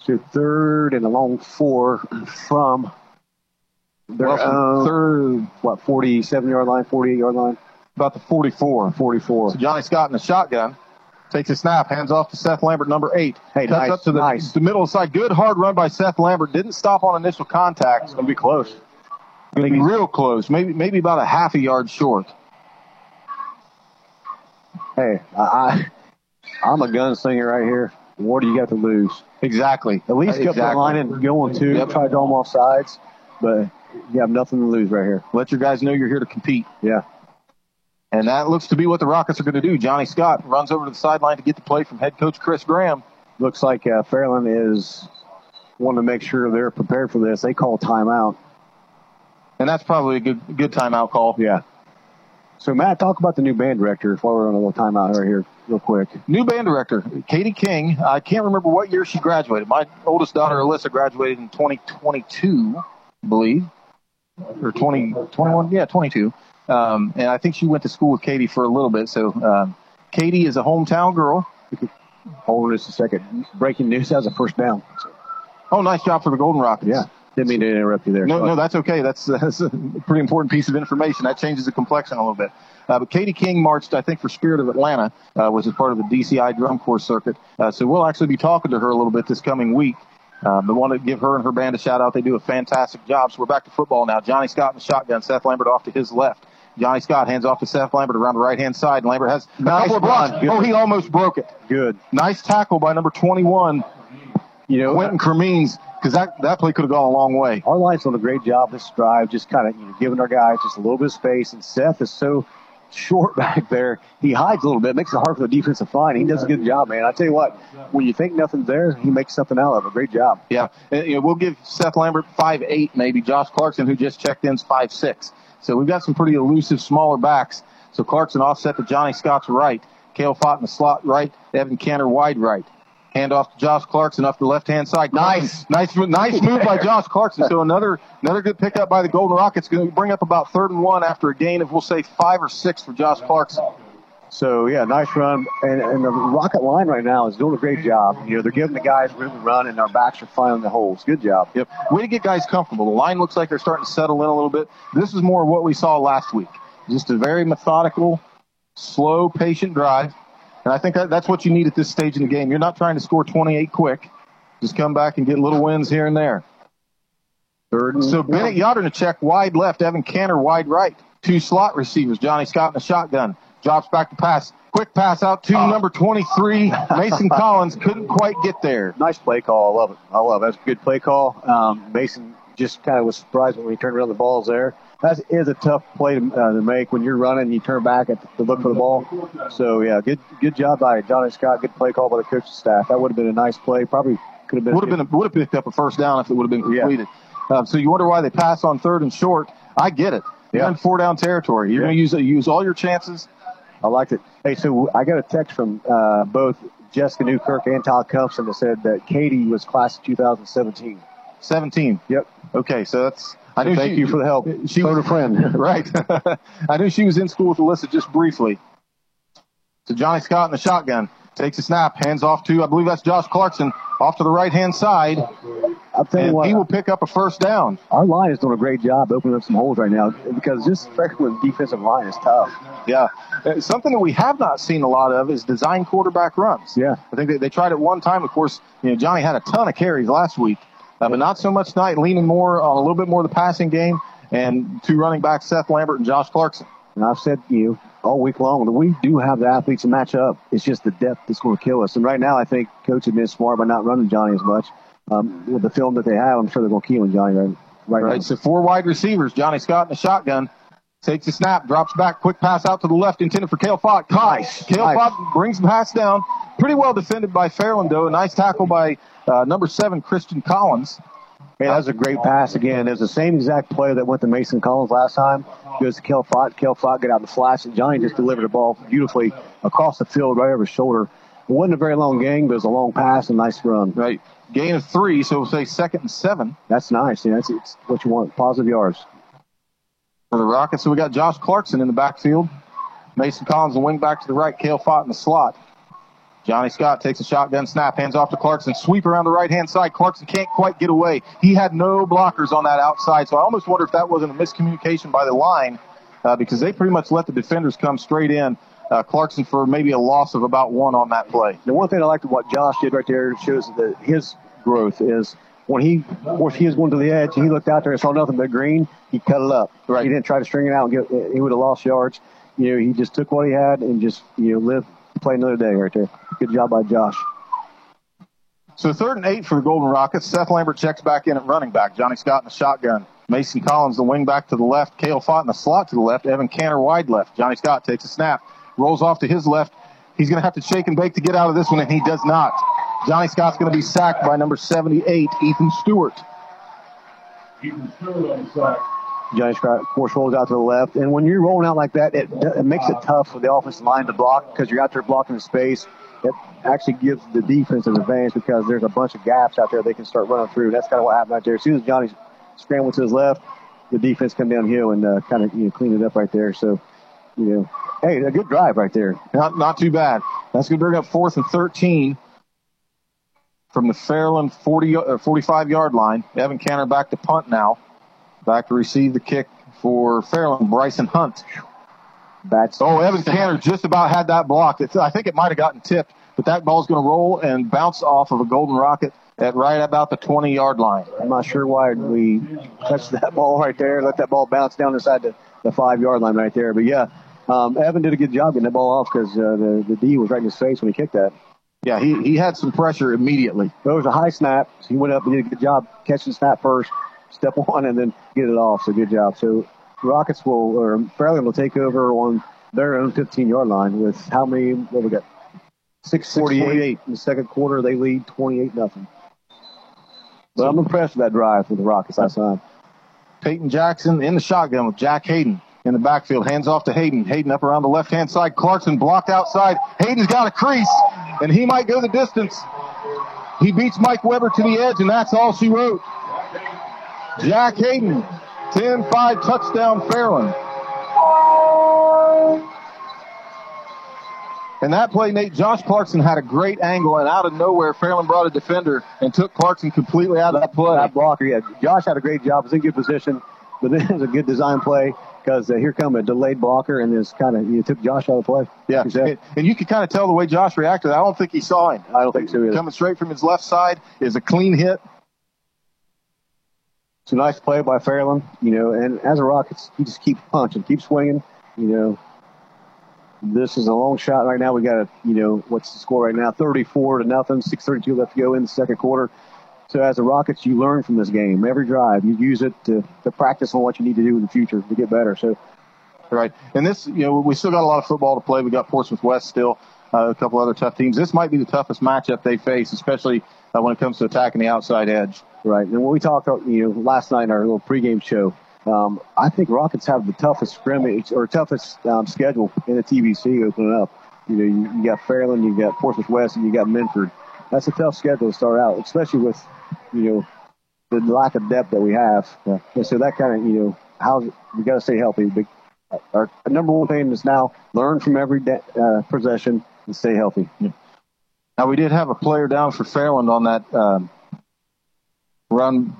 So third and a long four from their Well, third, what, 47 yard line, 48 yard line? about the 44. 44. So Johnny Scott in the shotgun takes a snap, hands off to Seth Lambert, number eight. Hey, Cuts nice, up to the, nice. the middle of the side. Good hard run by Seth Lambert. Didn't stop on initial contact. It's going to be close. Going to be real close. Maybe maybe about a half a yard short. Hey, I, I, I'm a gunslinger right here. What do you got to lose? Exactly. At least get the line and go on two. Yep. Try to them off sides, but you have nothing to lose right here. Let your guys know you're here to compete. Yeah. And that looks to be what the Rockets are going to do. Johnny Scott runs over to the sideline to get the play from head coach Chris Graham. Looks like uh, Fairland is wanting to make sure they're prepared for this. They call timeout. And that's probably a good good timeout call. Yeah. So Matt, talk about the new band director while we're on a little timeout right here, real quick. New band director, Katie King. I can't remember what year she graduated. My oldest daughter, Alyssa, graduated in 2022, I believe. Or 20, 21, yeah, 22. Um, and I think she went to school with Katie for a little bit. So um, Katie is a hometown girl. Hold on just a second. Breaking news. Was a first down. Oh, nice job for the Golden Rockets. Yeah. Didn't mean to interrupt you there. No, no, that's okay. That's, that's a pretty important piece of information. That changes the complexion a little bit. Uh, but Katie King marched, I think, for Spirit of Atlanta, uh, was as part of the DCI drum corps circuit. Uh, so we'll actually be talking to her a little bit this coming week. Um, I want to give her and her band a shout out. They do a fantastic job. So we're back to football now. Johnny Scott in the shotgun. Seth Lambert off to his left. Johnny Scott hands off to Seth Lambert around the right hand side. And Lambert has a nice couple of blocks. Oh, he almost broke it. Good. Nice tackle by number 21. You know, Quentin Cremines, because that, that play could have gone a long way. Our line's done a great job this drive, just kind of you know, giving our guys just a little bit of space. And Seth is so short back there. He hides a little bit, makes it hard for the defensive line. He does a good job, man. I tell you what, when you think nothing's there, he makes something out of it. Great job. Yeah, and, you know, we'll give Seth Lambert five eight, maybe. Josh Clarkson, who just checked in, is five six. So we've got some pretty elusive, smaller backs. So Clarkson offset to Johnny Scott's right. Kale Fott in the slot right. Evan Cantor wide right. Hand off to Josh Clarkson off the left hand side. Nice, nice, nice move by Josh Clarkson. So another another good pickup by the Golden Rockets. Going to bring up about third and one after a gain of we'll say five or six for Josh Clarkson. So yeah, nice run, and, and the Rocket line right now is doing a great job. You know, they're giving the guys room to run, and our backs are finding the holes. Good job. Yep. Way to get guys comfortable. The line looks like they're starting to settle in a little bit. This is more what we saw last week. Just a very methodical, slow, patient drive. And I think that, that's what you need at this stage in the game. You're not trying to score 28 quick. Just come back and get little wins here and there. Third and so Bennett check wide left, Evan Cantor wide right. Two slot receivers, Johnny Scott in a shotgun. Drops back to pass. Quick pass out to oh. number 23, Mason Collins. Couldn't quite get there. Nice play call. I love it. I love it. That's a good play call. Um, Mason just kind of was surprised when he turned around the balls there. That is a tough play to, uh, to make when you're running. And you turn back at, to look for the ball. So yeah, good good job by Johnny Scott. Good play call by the coaching staff. That would have been a nice play. Probably could have been. Would have been. Would have picked up a first down if it would have been completed. Yeah. Um, so you wonder why they pass on third and short. I get it. You're yeah. in four down territory. You're yeah. going to use use all your chances. I liked it. Hey, so I got a text from uh, both Jessica Newkirk and Todd Cumpson that said that Katie was class of 2017. 17. Yep. Okay, so that's. I knew thank she, you for the help. She was a friend, right? I knew she was in school with Alyssa just briefly. So Johnny Scott in the shotgun takes a snap, hands off to I believe that's Josh Clarkson off to the right hand side. I'll tell you what, he will pick up a first down. Our line is doing a great job opening up some holes right now because this freshman defensive line is tough. Yeah, uh, something that we have not seen a lot of is design quarterback runs. Yeah, I think they, they tried it one time. Of course, you know Johnny had a ton of carries last week, uh, but not so much tonight. Leaning more on a little bit more of the passing game and two running backs, Seth Lambert and Josh Clarkson. And I've said to you all week long that we do have the athletes to match up. It's just the depth that's going to kill us. And right now, I think coach has been smart by not running Johnny as much. Um, with the film that they have, I'm sure they're going to key on Johnny right, right, right. now. So four wide receivers. Johnny Scott in the shotgun. Takes a snap, drops back, quick pass out to the left, intended for Kale Fott. Nice. Kale nice. Fott brings the pass down. Pretty well defended by Fairland, though. A nice tackle by uh, number seven, Christian Collins. Hey, that was a great pass again. It was the same exact play that went to Mason Collins last time. Goes to Kel Fott. Kel Fott get out the flash, and Johnny just delivered the ball beautifully across the field right over his shoulder. It wasn't a very long game, but it was a long pass and nice run. Right. Gain of three, so we'll say second and seven. That's nice. Yeah, that's it's what you want. Positive yards. For the Rockets, so we got Josh Clarkson in the backfield. Mason Collins, the wing back to the right. Kale Fott in the slot. Johnny Scott takes a shotgun snap, hands off to Clarkson, sweep around the right hand side. Clarkson can't quite get away. He had no blockers on that outside, so I almost wonder if that wasn't a miscommunication by the line uh, because they pretty much let the defenders come straight in. Uh, Clarkson for maybe a loss of about one on that play. The one thing I liked what Josh did right there shows that his growth is when he, course, he was going to the edge and he looked out there and saw nothing but green. He cut it up. Right. He didn't try to string it out and get. He would have lost yards. You know, he just took what he had and just you know lived play another day right there. Good job by Josh. So third and eight for the Golden Rockets. Seth Lambert checks back in at running back. Johnny Scott in the shotgun. Mason Collins, the wing back to the left. Kale Fott in the slot to the left. Evan Cantor wide left. Johnny Scott takes a snap. Rolls off to his left. He's going to have to shake and bake to get out of this one, and he does not. Johnny Scott's going to be sacked by number 78, Ethan Stewart. Ethan Stewart on sack. Johnny Scott, of course, rolls out to the left. And when you're rolling out like that, it, it makes it tough for the offensive line to block because you're out there blocking the space. It actually gives the defense an advantage because there's a bunch of gaps out there they can start running through. That's kind of what happened out there. As soon as Johnny scrambled to his left, the defense come downhill and uh, kind of you know, clean it up right there. So, you know, hey, a good drive right there. Not not too bad. That's going to bring up fourth and 13 from the Fairland 40, uh, 45 yard line. Evan Canner back to punt now. Back to receive the kick for Fairland, Bryson Hunt. That's oh, Evan Canner just about had that blocked. It's, I think it might have gotten tipped, but that ball's going to roll and bounce off of a golden rocket at right about the 20 yard line. I'm not sure why we touched that ball right there, let that ball bounce down inside the, the five yard line right there. But yeah, um, Evan did a good job getting that ball off because uh, the, the D was right in his face when he kicked that. Yeah, he, he had some pressure immediately. It was a high snap. So he went up and did a good job catching the snap first, step one, and then get it off. So good job. So Rockets will, or Fairland will take over on their own 15 yard line with how many, what we got? 648 in the second quarter. They lead 28 nothing. But I'm impressed with that drive for the Rockets last time. Peyton Jackson in the shotgun with Jack Hayden in the backfield. Hands off to Hayden. Hayden up around the left hand side. Clarkson blocked outside. Hayden's got a crease, and he might go the distance. He beats Mike Weber to the edge, and that's all she wrote. Jack Hayden, 10 5 touchdown Fairland. And that play, Nate, Josh Clarkson had a great angle, and out of nowhere, Fairland brought a defender and took Clarkson completely out of that play. That blocker, yeah. Josh had a great job. Was in good position, but it was a good design play because uh, here come a delayed blocker, and this kind of you took Josh out of play. Yeah, and, and, you could kind of tell the way Josh reacted. I don't think he saw him. I don't think so either. Coming straight from his left side is a clean hit. It's a nice play by Fairland, you know, and as a Rockets, you just keep punching, keep swinging, you know, this is a long shot right now. We got a, you know, what's the score right now? 34 to nothing. 6:32 left to go in the second quarter. So as the Rockets, you learn from this game. Every drive, you use it to, to practice on what you need to do in the future to get better. So, right. And this, you know, we still got a lot of football to play. We got Portsmouth West still, uh, a couple other tough teams. This might be the toughest matchup they face, especially uh, when it comes to attacking the outside edge. Right. And when we talked, you know, last night in our little pregame show, um, I think Rockets have the toughest scrimmage or toughest um, schedule in the TVC opening up. You know, you, you got Fairland, you got Portsmouth West, and you got Minford. That's a tough schedule to start out, especially with, you know, the lack of depth that we have. Yeah. And so that kind of, you know, how we got to stay healthy. But our, number one thing is now learn from every de- uh, possession and stay healthy. Yeah. Now we did have a player down for Fairland on that um, run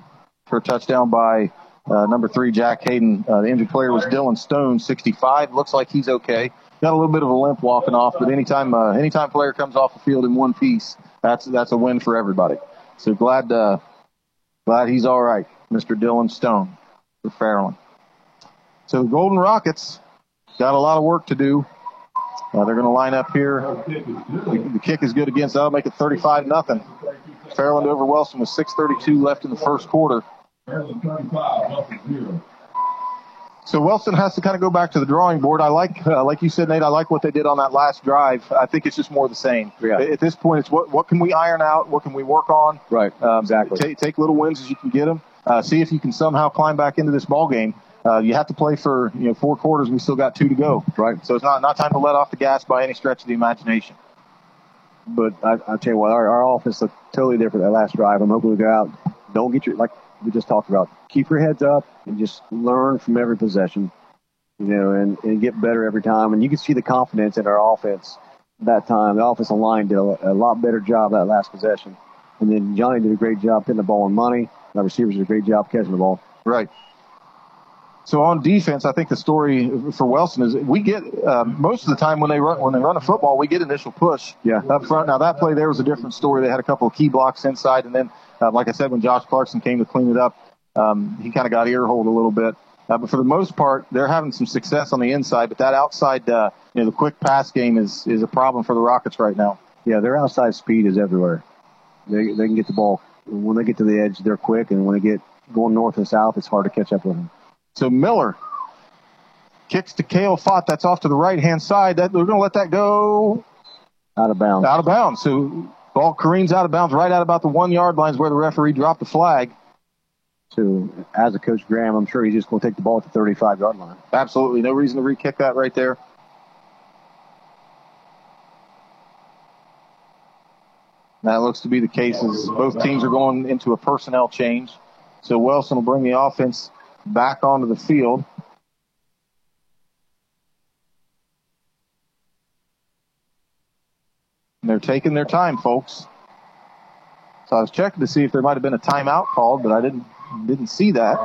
for a touchdown by uh, number three, Jack Hayden. Uh, the injured player was Dylan Stone, 65. Looks like he's okay. Got a little bit of a limp walking off, but anytime uh, anytime player comes off the field in one piece, that's that's a win for everybody. So glad uh, glad he's all right, Mr. Dylan Stone for Fairland. So the Golden Rockets got a lot of work to do. Uh, they're going to line up here. The, the, kick is good against. That'll make it 35 nothing. Fairland over Wellston with 6:32 left in the first quarter. So Wellston has to kind of go back to the drawing board. I like, uh, like you said, Nate. I like what they did on that last drive. I think it's just more the same. Yeah. At this point, it's what what can we iron out? What can we work on? Right. Um, exactly. Take, take little wins as you can get them. Uh, see if you can somehow climb back into this ball game. Uh, you have to play for you know four quarters. We still got two to go. Right. So it's not not time to let off the gas by any stretch of the imagination. But I, I tell you what, our, our offense looked totally different that last drive. I'm hoping we go out. Don't get your like we just talked about. Keep your heads up and just learn from every possession, you know, and, and get better every time. And you can see the confidence in our offense that time. The offensive line did a, a lot better job that last possession. And then Johnny did a great job hitting the ball on money. The receivers did a great job catching the ball. Right. So on defense, I think the story for Wellston is we get uh, most of the time when they run when they run a football, we get initial push yeah. up front. Now that play there was a different story. They had a couple of key blocks inside, and then uh, like I said, when Josh Clarkson came to clean it up, um, he kind of got ear hold a little bit. Uh, but for the most part, they're having some success on the inside. But that outside, uh, you know, the quick pass game is is a problem for the Rockets right now. Yeah, their outside speed is everywhere. They they can get the ball when they get to the edge, they're quick, and when they get going north and south, it's hard to catch up with them. So Miller kicks to Kale Fott. That's off to the right hand side. That we're going to let that go out of bounds. Out of bounds. So ball careens out of bounds right at about the one yard lines where the referee dropped the flag. So as a coach Graham, I'm sure he's just going to take the ball at the 35 yard line. Absolutely, no reason to re-kick that right there. That looks to be the case as both teams are going into a personnel change. So Wellston will bring the offense back onto the field. And they're taking their time, folks. So I was checking to see if there might have been a timeout called, but I didn't didn't see that.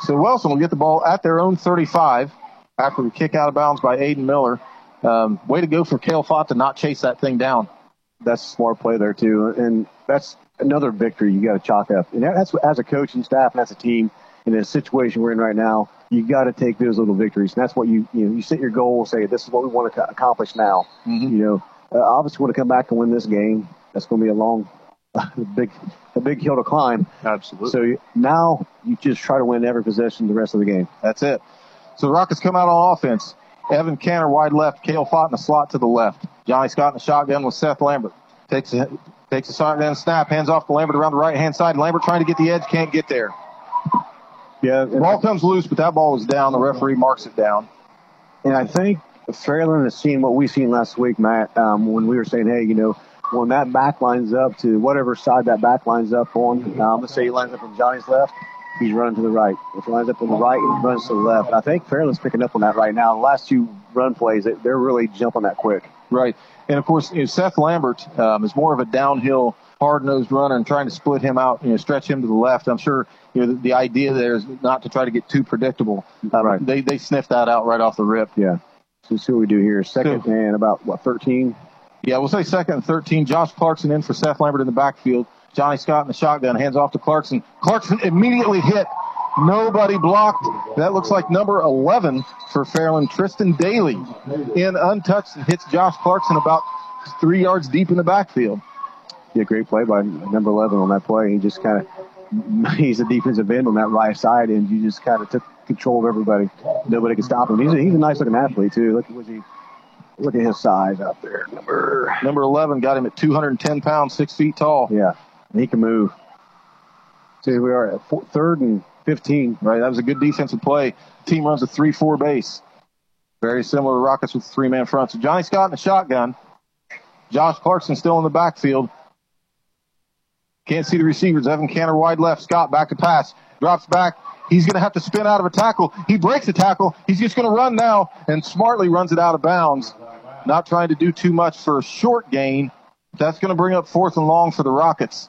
So Wellston will get the ball at their own 35 after we kick out of bounds by Aiden Miller. Um, way to go for Kale Fott to not chase that thing down. That's a smart play there too, and that's another victory you got to chalk up. And that's as a coaching staff and as a team in a situation we're in right now, you got to take those little victories. And that's what you you know you set your goal, say this is what we want to accomplish now. Mm-hmm. You know, uh, obviously want to come back and win this game. That's going to be a long, a big, a big hill to climb. Absolutely. So you, now you just try to win every possession the rest of the game. That's it. So the Rockets come out on offense. Evan Canner wide left, Kale Fott in the slot to the left. Johnny Scott in the shotgun with Seth Lambert. Takes a, takes a shotgun snap, hands off to Lambert around the right hand side. Lambert trying to get the edge, can't get there. Yeah, the ball comes loose, but that ball was down. The referee marks it down. And I think Fairland has seen what we seen last week, Matt, um, when we were saying, hey, you know, when that back lines up to whatever side that back lines up on, um, let's say he lines up on Johnny's left, he's running to the right. If he lines up on the right, he runs to the left. And I think Fairland's picking up on that right now. The last two run plays, they're really jumping that quick. Right. And of course, you know, Seth Lambert um, is more of a downhill, hard-nosed runner, and trying to split him out, you know, stretch him to the left. I'm sure you know the, the idea there is not to try to get too predictable. Um, right. They they sniffed that out right off the rip. Yeah. So see what we do here. Second so, and about what 13. Yeah, we'll say second and 13. Josh Clarkson in for Seth Lambert in the backfield. Johnny Scott in the shotgun, hands off to Clarkson. Clarkson immediately hit. Nobody blocked. That looks like number 11 for Fairland. Tristan Daly in untouched and hits Josh Clarkson about three yards deep in the backfield. Yeah, great play by number 11 on that play. He just kind of, he's a defensive end on that right side, and you just kind of took control of everybody. Nobody could stop him. He's a, he's a nice looking athlete, too. Look, was he, look at his size out there. Number, number 11 got him at 210 pounds, six feet tall. Yeah, he can move. See, we are at four, third and 15. Right, that was a good defensive play. Team runs a 3 4 base. Very similar to Rockets with three man front. So Johnny Scott in the shotgun. Josh Clarkson still in the backfield. Can't see the receivers. Evan Canner wide left. Scott back to pass. Drops back. He's going to have to spin out of a tackle. He breaks the tackle. He's just going to run now and smartly runs it out of bounds. Not trying to do too much for a short gain. That's going to bring up fourth and long for the Rockets.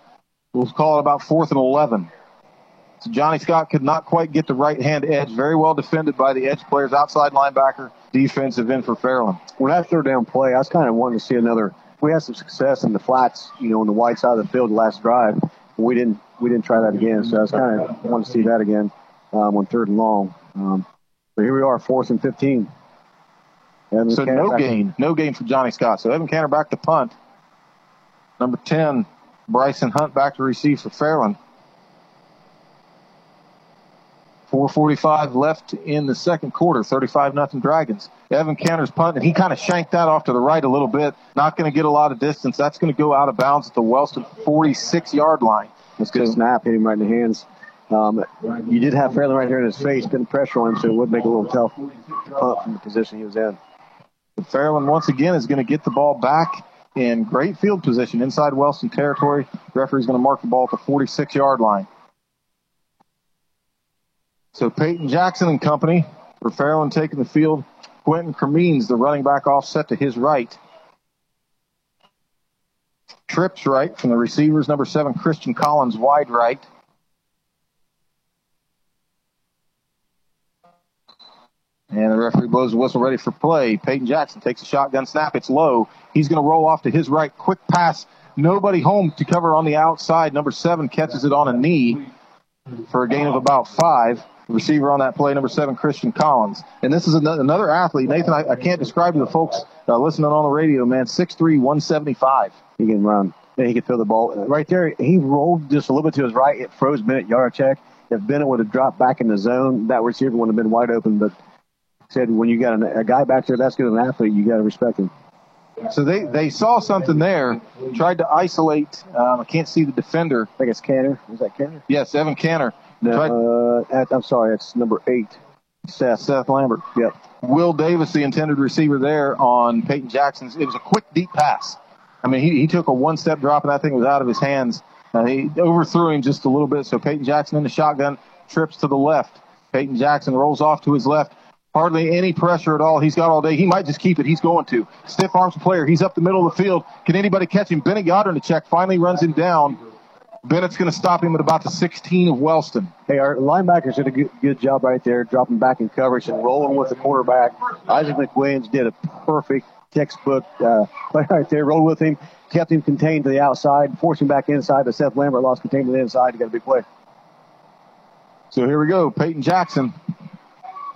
We'll call it about fourth and 11. So Johnny Scott could not quite get the right hand edge. Very well defended by the edge players, outside linebacker, defensive end for Fairland. When that third down play, I was kind of wanting to see another. We had some success in the flats, you know, on the wide side of the field the last drive. We didn't we didn't try that again, so I was kind of want to see that again um, on third and long. Um, but here we are, fourth and fifteen. And so no gain, no gain for Johnny Scott. So Evan Canner back to punt. Number ten, Bryson Hunt back to receive for Fairland. 445 left in the second quarter, 35 nothing Dragons. Evan Canner's punt, and he kind of shanked that off to the right a little bit. Not going to get a lot of distance. That's going to go out of bounds at the Wellston 46 yard line. That's good snap, hit him right in the hands. Um, you did have Fairland right here in his face, putting pressure on him, so it would make a little tough punt from the position he was in. Fairland once again is going to get the ball back in great field position inside Wellston territory. The referee's going to mark the ball at the 46 yard line. So Peyton Jackson and company for Fairland taking the field. Quentin Cremines, the running back offset to his right. Trips right from the receivers, number seven, Christian Collins, wide right. And the referee blows the whistle ready for play. Peyton Jackson takes a shotgun snap. It's low. He's going to roll off to his right. Quick pass. Nobody home to cover on the outside. Number seven catches it on a knee for a gain of about five receiver on that play, number seven, Christian Collins. And this is another athlete. Nathan, I, I can't describe to the folks uh, listening on the radio, man, 6'3", 175. He can run. And he can throw the ball. Right there, he rolled just a little bit to his right. It froze Bennett Yadernachek. If Bennett would have dropped back in the zone, that receiver would have been wide open. But said when you got an, a guy back there that's good an athlete, you got to respect him. So they, they saw something there, tried to isolate. Um, I can't see the defender. I think it's Canner. Is that Canner? Yes, Evan Canner. No, uh, at, I'm sorry, it's number eight. Seth. Seth Lambert. Yep. Will Davis, the intended receiver there on Peyton Jackson's. It was a quick, deep pass. I mean, he, he took a one step drop and that thing was out of his hands. Uh, he overthrew him just a little bit. So Peyton Jackson in the shotgun trips to the left. Peyton Jackson rolls off to his left, Hardly any pressure at all. He's got all day. He might just keep it. He's going to. Stiff arms player. He's up the middle of the field. Can anybody catch him? Bennett Goddard to check. finally runs him down. Bennett's going to stop him at about the 16 of Wellston. Hey, our linebackers did a good, good, job right there, dropping back in coverage and rolling with the quarterback. Isaac McWilliams did a perfect textbook uh, play right there. Rolled with him, kept him contained to the outside, forced him back inside, but Seth Lambert lost containment to the inside. He got a big play. So here we go. Peyton Jackson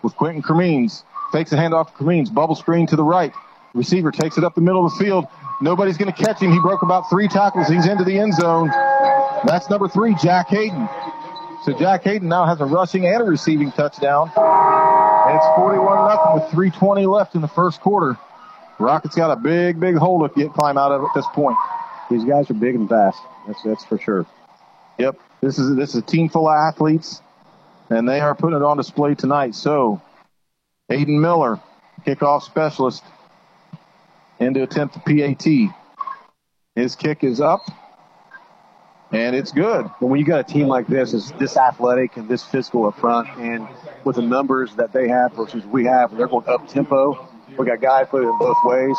with Quentin Cremines. Fakes a handoff to Cremines. Bubble screen to the right. Receiver takes it up the middle of the field. Nobody's going to catch him. He broke about three tackles. He's into the end zone. That's number three, Jack Hayden. So Jack Hayden now has a rushing and a receiving touchdown. And it's 41 nothing with 320 left in the first quarter. Rockets got a big, big hole to get climb out of at this point. These guys are big and fast. That's that's for sure. Yep. This is this is a team full of athletes and they are putting it on display tonight. So, Aiden Miller, kickoff specialist, in to attempt the PAT. His kick is up, and it's good. But when you got a team like this, is this athletic and this physical up front, and with the numbers that they have versus we have, they're going up tempo. We got guys put it both ways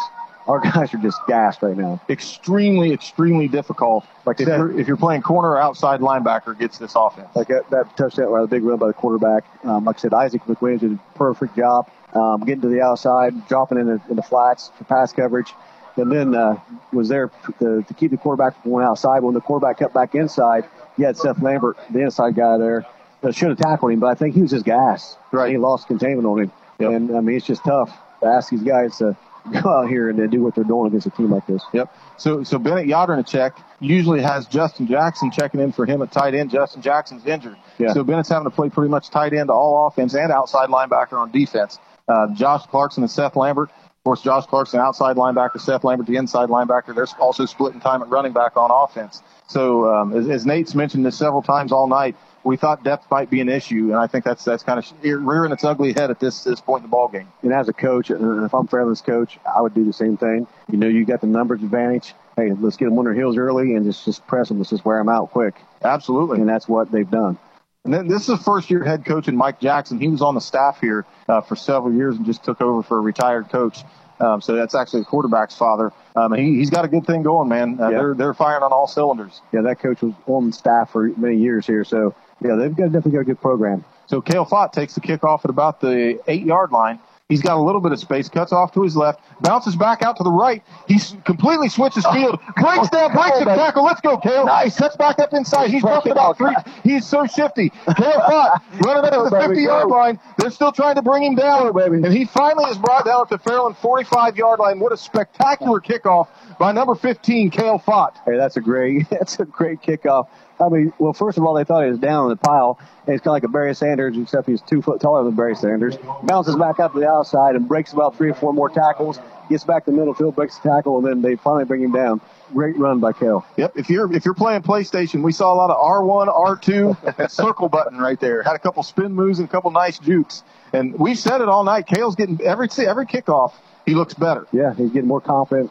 our guys are just gassed right now. Extremely, extremely difficult. Like if, you're, if you're playing corner or outside linebacker gets this offense. Like that, that touchdown, or the big run by the quarterback. Um, like I said, Isaac McWilliams did a perfect job um, getting to the outside, dropping in the, in the flats for pass coverage, and then uh, was there to, to keep the quarterback from going outside. When the quarterback cut back inside, he had Seth Lambert, the inside guy there. That should have tackled him, but I think he was just gas. Right. He lost containment on him. Yep. And I mean, it's just tough to ask these guys to go out here and do what they're doing against a team like this. Yep. So so Bennett check usually has Justin Jackson checking in for him at tight end. Justin Jackson's injured. Yeah. So Bennett's having to play pretty much tight end to all offense and outside linebacker on defense. Uh, Josh Clarkson and Seth Lambert. Of course, Josh Clarkson outside linebacker, Seth Lambert the inside linebacker. They're also splitting time at running back on offense. So um, as, as Nate's mentioned this several times all night, we thought depth might be an issue, and I think that's that's kind of rearing its ugly head at this this point in the ball game. And as a coach, and if I'm Fairland's coach, I would do the same thing. You know, you got the numbers advantage. Hey, let's get them on their heels early and just just press them. Let's just wear them out quick. Absolutely, and that's what they've done. And then this is the first year head coach, and Mike Jackson. He was on the staff here uh, for several years and just took over for a retired coach. Um, so that's actually the quarterback's father. Um, he, has got a good thing going, man. Uh, yeah. They're they're firing on all cylinders. Yeah, that coach was on staff for many years here, so yeah, they've got definitely got a good program. So Kale Fott takes the kickoff at about the eight yard line. He's got a little bit of space, cuts off to his left, bounces back out to the right. He completely switches oh, field, breaks down, breaks oh, the tackle. Let's go, Kale. Nice. Sets back up inside. He's roughing about three. He's so shifty. Kale Fott running up to the 50 yard line. They're still trying to bring him down. And he finally is brought down at the Fairland 45 yard line. What a spectacular kickoff by number 15, Kale Fott. Hey, that's a great, that's a great kickoff. I mean, well, first of all, they thought he was down in the pile. And it's kind of like a Barry Sanders, except he's two foot taller than Barry Sanders. Bounces back up to the outside and breaks about three or four more tackles. Gets back to the middle field, breaks the tackle, and then they finally bring him down. Great run by Kale. Yep. If you're if you're playing PlayStation, we saw a lot of R1, R2, that circle button right there. Had a couple spin moves and a couple nice jukes. And we've said it all night. Kale's getting every every kickoff. He looks better. Yeah, he's getting more confident,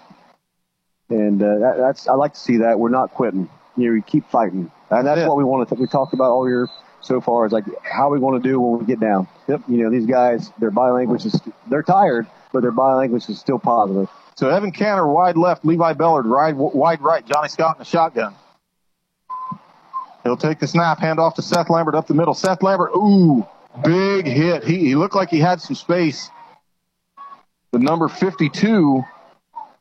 and uh, that, that's I like to see that. We're not quitting. You know, we keep fighting. And that's what we want to, we talked about all year so far is like how we want to do when we get down. Yep. You know, these guys, their body language is, they're tired, but their body language is still positive. So Evan Canner wide left, Levi Bellard wide, wide right, Johnny Scott in the shotgun. He'll take the snap, hand off to Seth Lambert up the middle. Seth Lambert, ooh, big hit. He, he looked like he had some space. The number 52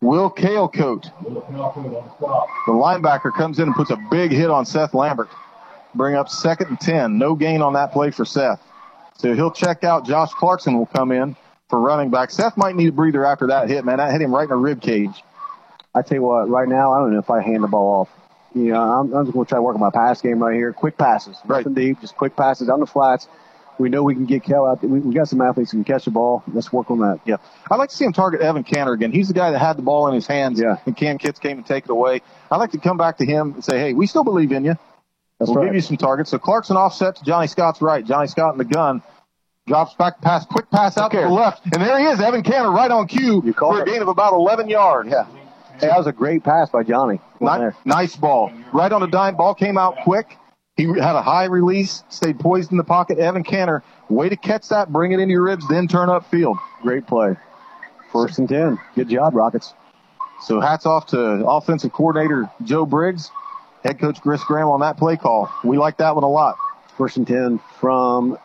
Will Kalecoat. The linebacker comes in and puts a big hit on Seth Lambert. Bring up second and 10. No gain on that play for Seth. So he'll check out. Josh Clarkson will come in for running back. Seth might need a breather after that hit, man. That hit him right in the rib cage. I tell you what, right now, I don't know if I hand the ball off. You know, I'm, I'm just going to try to work on my pass game right here. Quick passes. Right. Nothing deep, just quick passes on the flats we know we can get Cal out. We, we got some athletes who can catch the ball. Let's work on that. Yeah. I'd like to see him target Evan Canner again. He's the guy that had the ball in his hands. Yeah. And Cam Kitts came and take it away. I'd like to come back to him and say, hey, we still believe in you. That's we'll right. give you some targets. So Clarkson offset to Johnny Scott's right. Johnny Scott in the gun. Drops back pass, quick pass out to the left. And there he is, Evan Canner right on cue you for a gain of about 11 yards. Yeah. Hey, that was a great pass by Johnny. Nice, nice ball. Right on the dime. Ball came out quick. He had a high release, stayed poised in the pocket. Evan Canner Way to catch that, bring it into your ribs, then turn up field. Great play. First and 10. Good job, Rockets. So hats off to offensive coordinator Joe Briggs, head coach Chris Graham on that play call. We like that one a lot. First and 10 from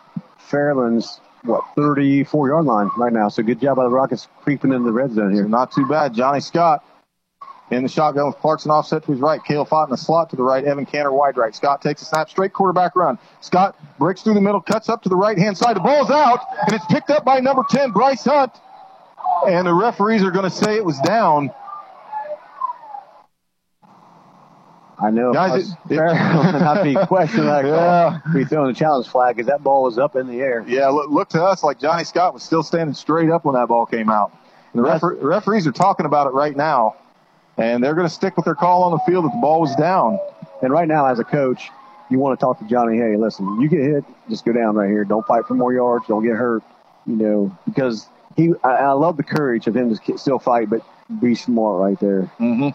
Fairland's, what, 34 yard line right now. So good job by the Rockets creeping in the red zone here. So not too bad. Johnny Scott in the shotgun with Clarkson offset to his right. Kale Fott in the slot to the right. Evan Canner wide right. Scott takes a snap, straight quarterback run. Scott breaks through the middle, cuts up to the right hand side. The ball's out, and it's picked up by number 10, Bryce Hunt. And the referees are going to say it was down. I know. Guys, it, it, not be questioned like yeah. Oh, be throwing the challenge flag because that ball was up in the air. Yeah, look, look, to us like Johnny Scott was still standing straight up when that ball came out. And the refer- referees are talking about it right now and they're going to stick with their call on the field that the ball was down. And right now, as a coach, you want to talk to Johnny. Hey, listen, you get hit, just go down right here. Don't fight for more yards. Don't get hurt. You know, because he, I, I love the courage of him to still fight, but be smart right there. Mm-hmm.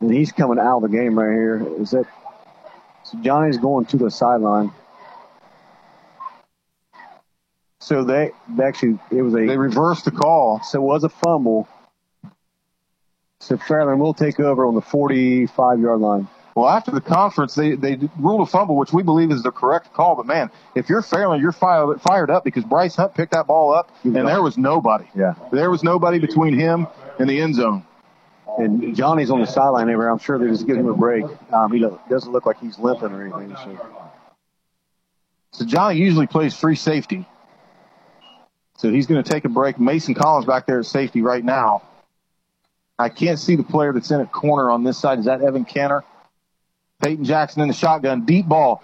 And he's coming out of the game right here. Is that so? Johnny's going to the sideline. So they, they actually it was a they reversed the call. So it was a fumble. So Fairland will take over on the 45 yard line. Well, after the conference, they, they ruled a fumble, which we believe is the correct call. But man, if you're Fairland, you're fired, fired up because Bryce Hunt picked that ball up and there was nobody. Yeah. There was nobody between him and the end zone. And Johnny's on the sideline there. I'm sure they just give him a break. Um, he doesn't look like he's limping or anything. So. so Johnny usually plays free safety. So he's going to take a break. Mason Collins back there at safety right now. I can't see the player that's in a corner on this side. Is that Evan Canner? Peyton Jackson in the shotgun. Deep ball.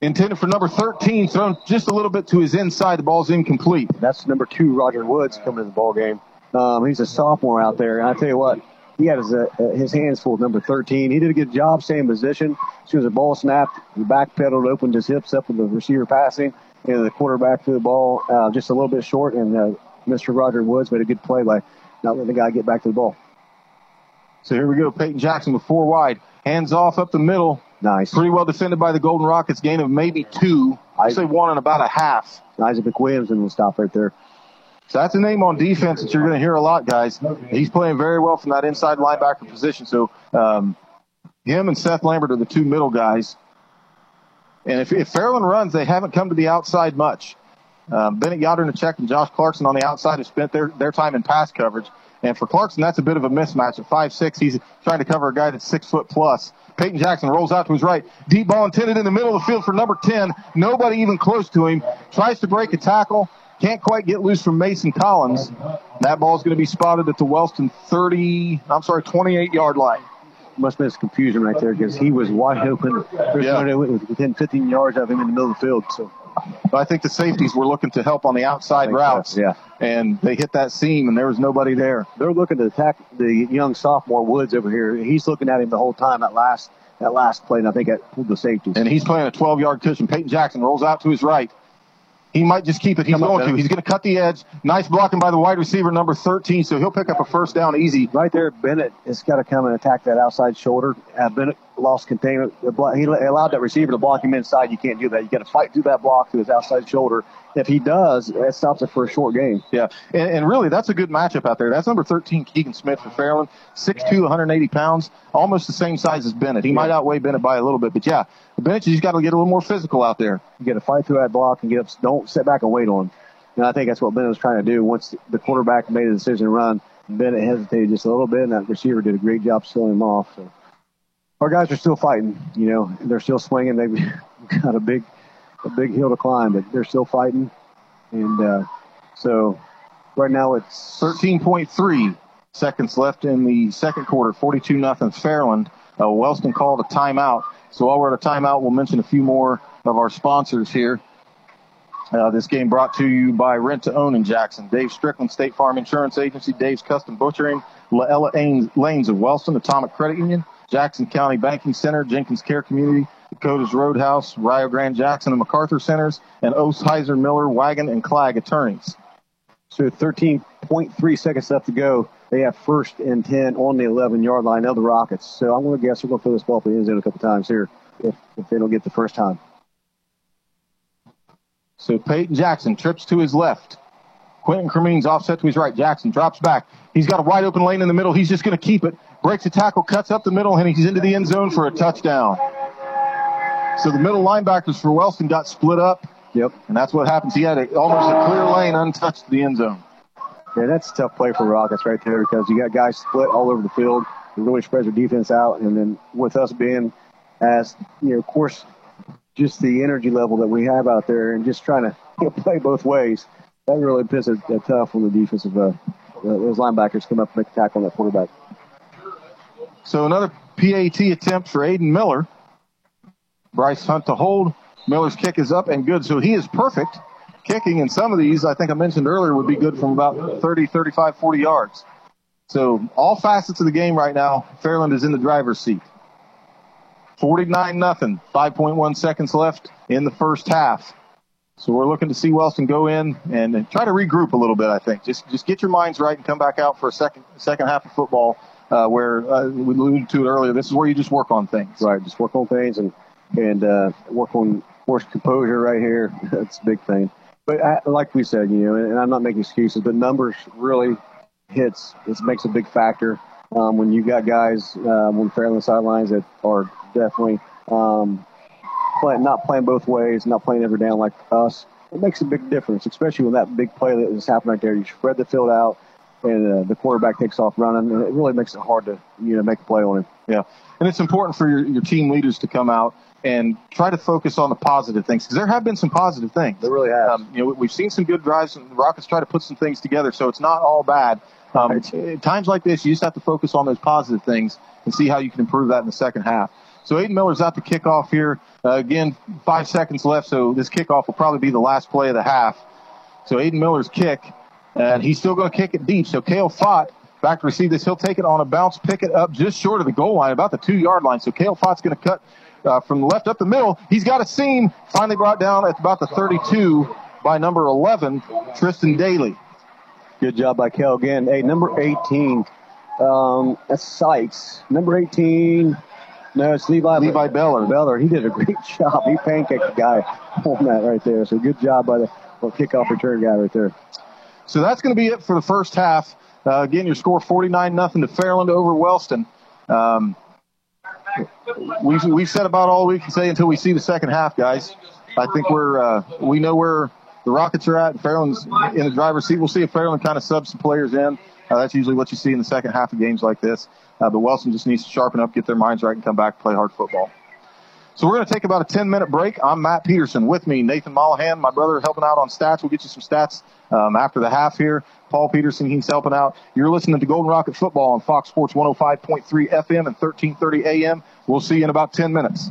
Intended for number 13, thrown just a little bit to his inside. The ball's incomplete. That's number two, Roger Woods, coming to the ball game. Um, he's a sophomore out there. And I tell you what, he had his, uh, his hands full, number 13. He did a good job staying in position. As soon as the ball snapped, he backpedaled, opened his hips up with the receiver passing, and the quarterback threw the ball uh, just a little bit short. And uh, Mr. Roger Woods made a good play by not letting the guy get back to the ball. So here we go. Peyton Jackson with four wide. Hands off up the middle. Nice. Pretty well defended by the Golden Rockets. Gain of maybe two. I say one and about a half. Isaac McWilliams will stop right there. So that's a name on defense that you're going to hear a lot, guys. He's playing very well from that inside linebacker position. So um, him and Seth Lambert are the two middle guys. And if, if Fairland runs, they haven't come to the outside much. Um, Bennett Yadernachek and Josh Clarkson on the outside have spent their, their time in pass coverage. And for Clarkson, that's a bit of a mismatch. At five six, he's trying to cover a guy that's six foot plus. Peyton Jackson rolls out to his right. Deep ball intended in the middle of the field for number 10. Nobody even close to him. Tries to break a tackle. Can't quite get loose from Mason Collins. That ball is going to be spotted at the Wellston 30, I'm sorry, 28 yard line. Must have been some confusion right there because he was wide open. Yeah. within 15 yards of him in the middle of the field. So but I think the safeties were looking to help on the outside routes. Yeah. And they hit that seam and there was nobody there. They're looking to attack the young sophomore Woods over here. He's looking at him the whole time that last that last play, and I think that pulled the safeties. And he's playing a 12 yard cushion. Peyton Jackson rolls out to his right. He might just keep it. He's Come going to. He's going to cut the edge. Nice blocking by the wide receiver, number 13. So he'll pick up a first down easy. Right there, Bennett has got to come and attack that outside shoulder. Uh, Bennett lost containment. He allowed that receiver to block him inside. You can't do that. You got to fight through that block to his outside shoulder. If he does, that stops it for a short game. Yeah, and, and really, that's a good matchup out there. That's number 13, Keegan Smith for Fairland, 6'2", 180 pounds, almost the same size as Bennett. He might outweigh Bennett by a little bit, but yeah, Bennett you just got to get a little more physical out there. You got to fight through that block and get up. Don't sit back and wait on him. And I think that's what Bennett was trying to do. Once the quarterback made a decision to run, Bennett hesitated just a little bit, and that receiver did a great job sealing him off. So our guys are still fighting. You know, they're still swinging. They've got a big, a big hill to climb, but they're still fighting. And uh, so right now it's 13.3 seconds left in the second quarter. 42 nothing Fairland. Uh, Wellston called a timeout. So while we're at a timeout, we'll mention a few more of our sponsors here. Uh, this game brought to you by Rent to Own in Jackson. Dave Strickland, State Farm Insurance Agency, Dave's Custom Butchering, Leela Lanes of Wellston, Atomic Credit Union, Jackson County Banking Center, Jenkins Care Community, Dakota's Roadhouse, Rio Grande Jackson and McArthur Centers, and Oths Heiser Miller, Waigand, and Clagg Attorneys. So 13.3 seconds left to go. They have first and 10 on the 11 yard line of the Rockets. So I'm going to guess they're going to throw this ball for the end zone a couple times here if, if they don't get the first time. So Peyton Jackson trips to his left. Quentin Cremines offset to his right. Jackson drops back. He's got a wide open lane in the middle. He's just going to keep it. Breaks a tackle, cuts up the middle, and he's into the end zone for a touchdown. So the middle linebackers for Wellston got split up. Yep. And that's what happens. He had a, almost a clear lane untouched to the end zone. Yeah, that's a tough play for Rockets right there because you got guys split all over the field. It really spreads their defense out. And then with us being as, you know, of course, just the energy level that we have out there and just trying to you know, play both ways, that really puts it tough when the defensive, uh, those linebackers come up and make a tackle on that quarterback. So another PAT attempt for Aiden Miller. Bryce Hunt to hold. Miller's kick is up and good. So he is perfect kicking. And some of these, I think I mentioned earlier, would be good from about 30, 35, 40 yards. So all facets of the game right now, Fairland is in the driver's seat. 49 nothing. 5.1 seconds left in the first half. So we're looking to see Wellston go in and try to regroup a little bit. I think just just get your minds right and come back out for a second second half of football. Uh, where uh, we alluded to it earlier, this is where you just work on things. Right, just work on things and and uh, work on force composure right here. That's a big thing. But I, like we said, you know, and I'm not making excuses, but numbers really hits. It makes a big factor um, when you got guys um, on Fairland sidelines that are definitely um, play, not playing both ways, not playing every down like us. It makes a big difference, especially when that big play that is happening right there. You spread the field out, and uh, the quarterback takes off running, and it really makes it hard to you know make a play on him. Yeah, and it's important for your, your team leaders to come out and try to focus on the positive things because there have been some positive things. There really have. Um, you know, we've seen some good drives, and the Rockets try to put some things together, so it's not all bad. Um, right. Times like this, you just have to focus on those positive things and see how you can improve that in the second half. So Aiden Miller's out to kickoff here. Uh, again, five seconds left, so this kickoff will probably be the last play of the half. So Aiden Miller's kick, and he's still going to kick it deep. So Kale Fott back to receive this. He'll take it on a bounce, pick it up just short of the goal line, about the two yard line. So Kale Fott's going to cut uh, from the left up the middle. He's got a seam, finally brought down at about the 32 by number 11, Tristan Daly. Good job by Kale again. Hey, number 18, um, that's Sykes. Number 18, no, it's Levi. Levi Beller. Beller. He did a great job. He pancaked the guy on that right there. So good job by the well, kickoff return guy right there. So that's going to be it for the first half. Uh, again, your score 49 nothing to Fairland over Wellston. Um, we've, we've said about all we can say until we see the second half, guys. I think we're uh, we know where the Rockets are at. and Fairland's in the driver's seat. We'll see if Fairland kind of subs some players in. Uh, that's usually what you see in the second half of games like this. Uh, but Wellston just needs to sharpen up, get their minds right, and come back and play hard football. So we're going to take about a 10 minute break. I'm Matt Peterson. With me, Nathan Mollahan, my brother, helping out on stats. We'll get you some stats um, after the half here. Paul Peterson, he's helping out. You're listening to Golden Rocket Football on Fox Sports 105.3 FM and 1330 AM. We'll see you in about 10 minutes.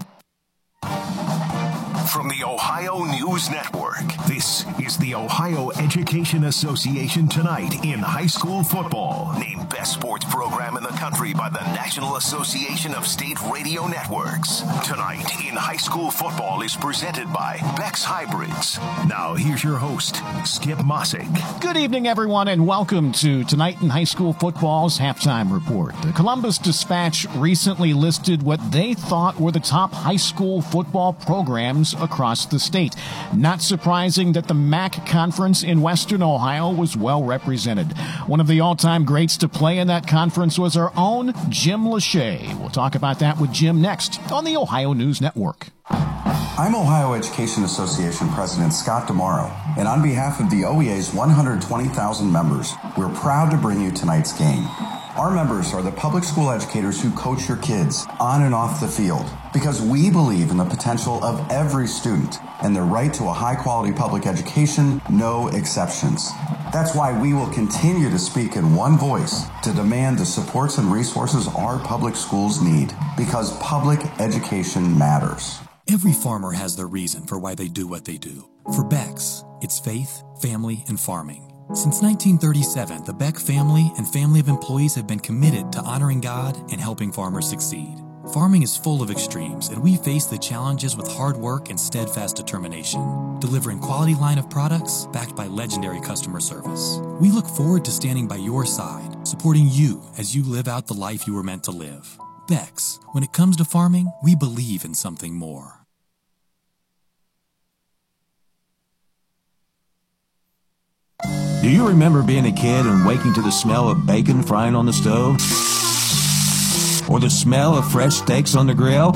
From the Ohio News Network, this is the Ohio Education Association Tonight in High School Football. Named Best Sports Program in the Country by the National Association of State Radio Networks. Tonight in High School Football is presented by Beck's Hybrids. Now, here's your host, Skip Mosic. Good evening, everyone, and welcome to Tonight in High School Football's halftime report. The Columbus Dispatch recently listed what they thought were the top high school football programs across the state. Not surprising that the MAC conference in Western Ohio was well represented. One of the all time greats to play in that conference was our own Jim Lachey. We'll talk about that with Jim next on the Ohio News Network. I'm Ohio Education Association President Scott DeMauro, and on behalf of the OEA's 120,000 members, we're proud to bring you tonight's game. Our members are the public school educators who coach your kids on and off the field because we believe in the potential of every student and their right to a high quality public education, no exceptions. That's why we will continue to speak in one voice to demand the supports and resources our public schools need because public education matters. Every farmer has their reason for why they do what they do. For Beck's, it's faith, family, and farming. Since 1937, the Beck family and family of employees have been committed to honoring God and helping farmers succeed. Farming is full of extremes, and we face the challenges with hard work and steadfast determination, delivering quality line of products backed by legendary customer service. We look forward to standing by your side, supporting you as you live out the life you were meant to live. Beck's, when it comes to farming, we believe in something more. Do you remember being a kid and waking to the smell of bacon frying on the stove? Or the smell of fresh steaks on the grill?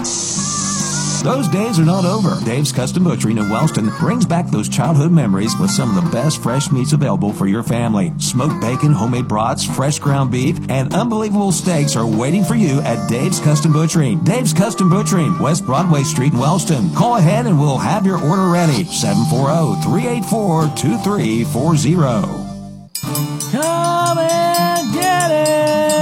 Those days are not over. Dave's Custom Butchering in Wellston brings back those childhood memories with some of the best fresh meats available for your family. Smoked bacon, homemade brats, fresh ground beef, and unbelievable steaks are waiting for you at Dave's Custom Butchering. Dave's Custom Butchering, West Broadway Street in Wellston. Call ahead and we'll have your order ready. 740-384-2340. Come and get it!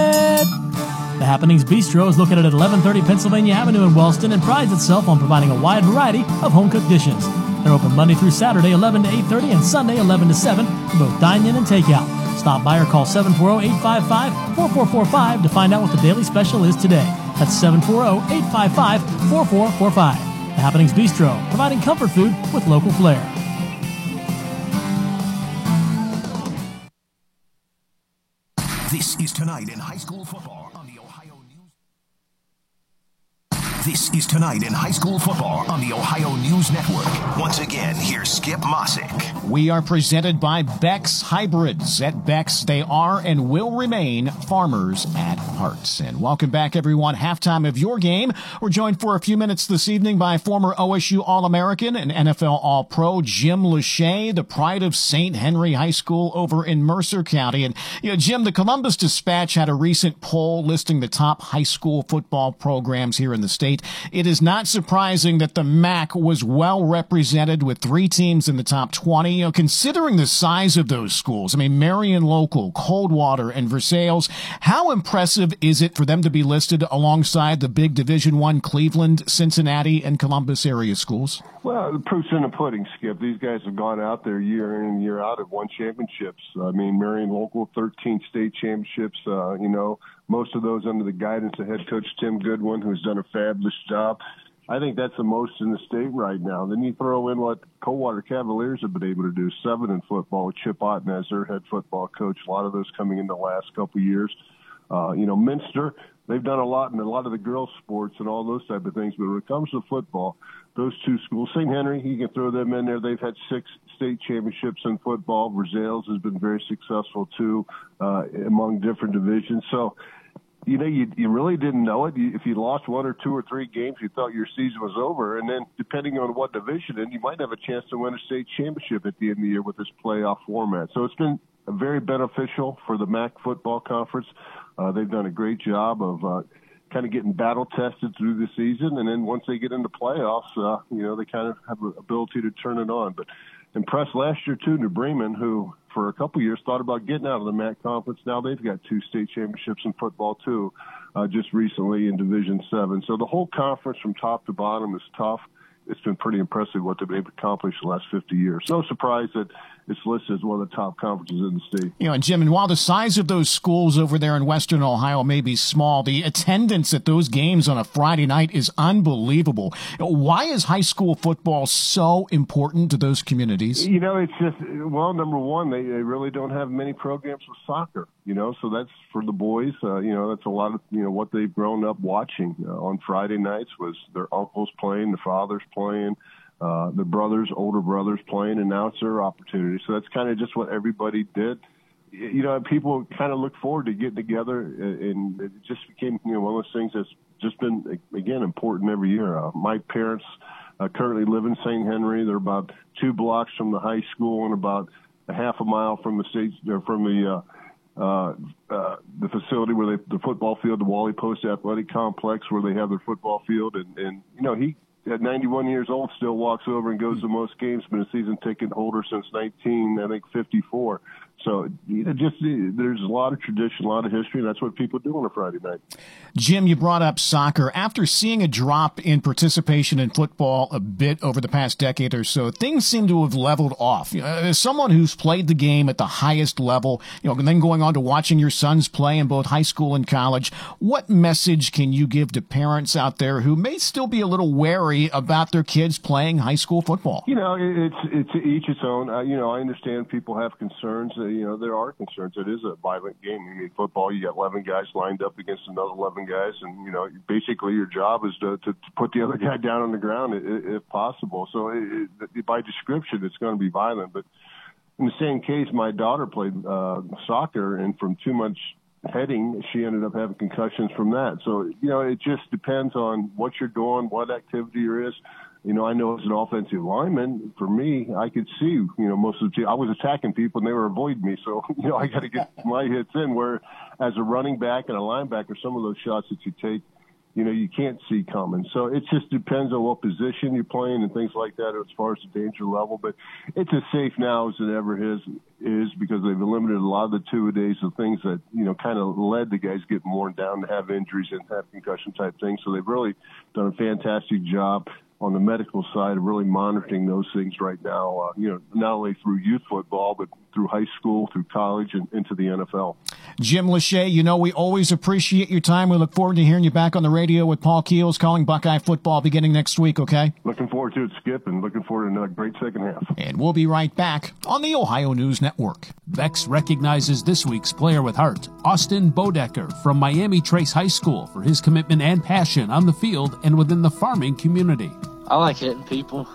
The Happenings Bistro is located at 1130 Pennsylvania Avenue in Wellston and prides itself on providing a wide variety of home-cooked dishes. They're open Monday through Saturday, 11 to 8.30, and Sunday, 11 to 7, for both dine-in and takeout. Stop by or call 740-855-4445 to find out what the daily special is today. That's 740-855-4445. The Happenings Bistro, providing comfort food with local flair. This is tonight in high school football on the Ohio News. This is tonight in high school football on the Ohio News Network. Once again, here's Skip Mosic. We are presented by Beck's Hybrids. At Beck's, they are and will remain farmers at heart. And welcome back, everyone. Halftime of your game. We're joined for a few minutes this evening by former OSU All-American and NFL All-Pro Jim Lachey, the pride of St. Henry High School over in Mercer County. And, you know, Jim, the Columbus Dispatch had a recent poll listing the top high school football programs here in the state. It is not surprising that the MAC was well represented with three teams in the top 20. You know, considering the size of those schools, I mean, Marion Local, Coldwater, and Versailles, how impressive is it for them to be listed alongside the big Division One Cleveland, Cincinnati, and Columbus area schools? Well, the proof's in the pudding, Skip. These guys have gone out there year in and year out and won championships. I mean, Marion Local, 13 state championships. Uh, you know, most of those under the guidance of head coach Tim Goodwin, who's done a fabulous job. I think that's the most in the state right now. Then you throw in what Coldwater Cavaliers have been able to do, seven in football Chip Otten as their head football coach. A lot of those coming in the last couple of years. Uh, you know, Minster, they've done a lot in a lot of the girls' sports and all those type of things. But when it comes to football, those two schools, St. Henry, you can throw them in there. They've had six state championships in football. Versailles has been very successful too uh, among different divisions. So you know, you you really didn't know it. You, if you lost one or two or three games, you thought your season was over. And then, depending on what division, and you might have a chance to win a state championship at the end of the year with this playoff format. So it's been very beneficial for the MAC football conference. Uh, they've done a great job of uh, kind of getting battle tested through the season, and then once they get into playoffs, uh, you know, they kind of have the ability to turn it on. But impressed last year too, New Bremen, who for a couple years thought about getting out of the MAC conference. Now they've got two state championships in football too, uh, just recently in Division Seven. So the whole conference from top to bottom is tough. It's been pretty impressive what they've been able to accomplish the last 50 years. No surprise that it's listed as one of the top conferences in the state. You know, and Jim, and while the size of those schools over there in Western Ohio may be small, the attendance at those games on a Friday night is unbelievable. Why is high school football so important to those communities? You know, it's just, well, number one, they, they really don't have many programs with soccer, you know, so that's for the boys. Uh, you know, that's a lot of, you know, what they've grown up watching uh, on Friday nights was their uncles playing, the fathers playing uh, the brothers, older brothers playing, and now it's their opportunity. So that's kind of just what everybody did. You know, people kind of look forward to getting together, and it just became you know one of those things that's just been again important every year. Uh, my parents uh, currently live in St. Henry. They're about two blocks from the high school and about a half a mile from the state from the uh, uh, uh, the facility where they the football field, the Wally Post Athletic Complex, where they have their football field, and and you know he at 91 years old, still walks over and goes to most games. Been a season ticket holder since 19, I think 54. So you know, just there's a lot of tradition, a lot of history, and that's what people do on a Friday night. Jim, you brought up soccer. After seeing a drop in participation in football a bit over the past decade or so, things seem to have leveled off. You know, as someone who's played the game at the highest level, you know, and then going on to watching your sons play in both high school and college, what message can you give to parents out there who may still be a little wary about their kids playing high school football? You know, it's it's each its own. Uh, you know, I understand people have concerns. Uh, you know, there are concerns. It is a violent game. I mean, football, you got 11 guys lined up against another 11 guys, and you know, basically your job is to, to, to put the other guy down on the ground if, if possible. So, it, it, by description, it's going to be violent. But in the same case, my daughter played uh, soccer, and from too much heading, she ended up having concussions from that. So, you know, it just depends on what you're doing, what activity there is. You know, I know as an offensive lineman, for me, I could see, you know, most of the team, I was attacking people and they were avoiding me. So, you know, I got to get my hits in. Where as a running back and a linebacker, some of those shots that you take, you know, you can't see coming. So it just depends on what position you're playing and things like that as far as the danger level. But it's as safe now as it ever is, is because they've eliminated a lot of the two a days of things that, you know, kind of led the guys getting worn down to have injuries and have concussion type things. So they've really done a fantastic job on the medical side of really monitoring those things right now, uh, you know, not only through youth football, but through high school, through college, and into the NFL. Jim Lachey, you know, we always appreciate your time. We look forward to hearing you back on the radio with Paul Keels calling Buckeye football beginning next week, okay? Looking forward to it, Skip, and looking forward to a great second half. And we'll be right back on the Ohio News Network. Beck's recognizes this week's player with heart, Austin Bodecker from Miami Trace High School, for his commitment and passion on the field and within the farming community. I like hitting people.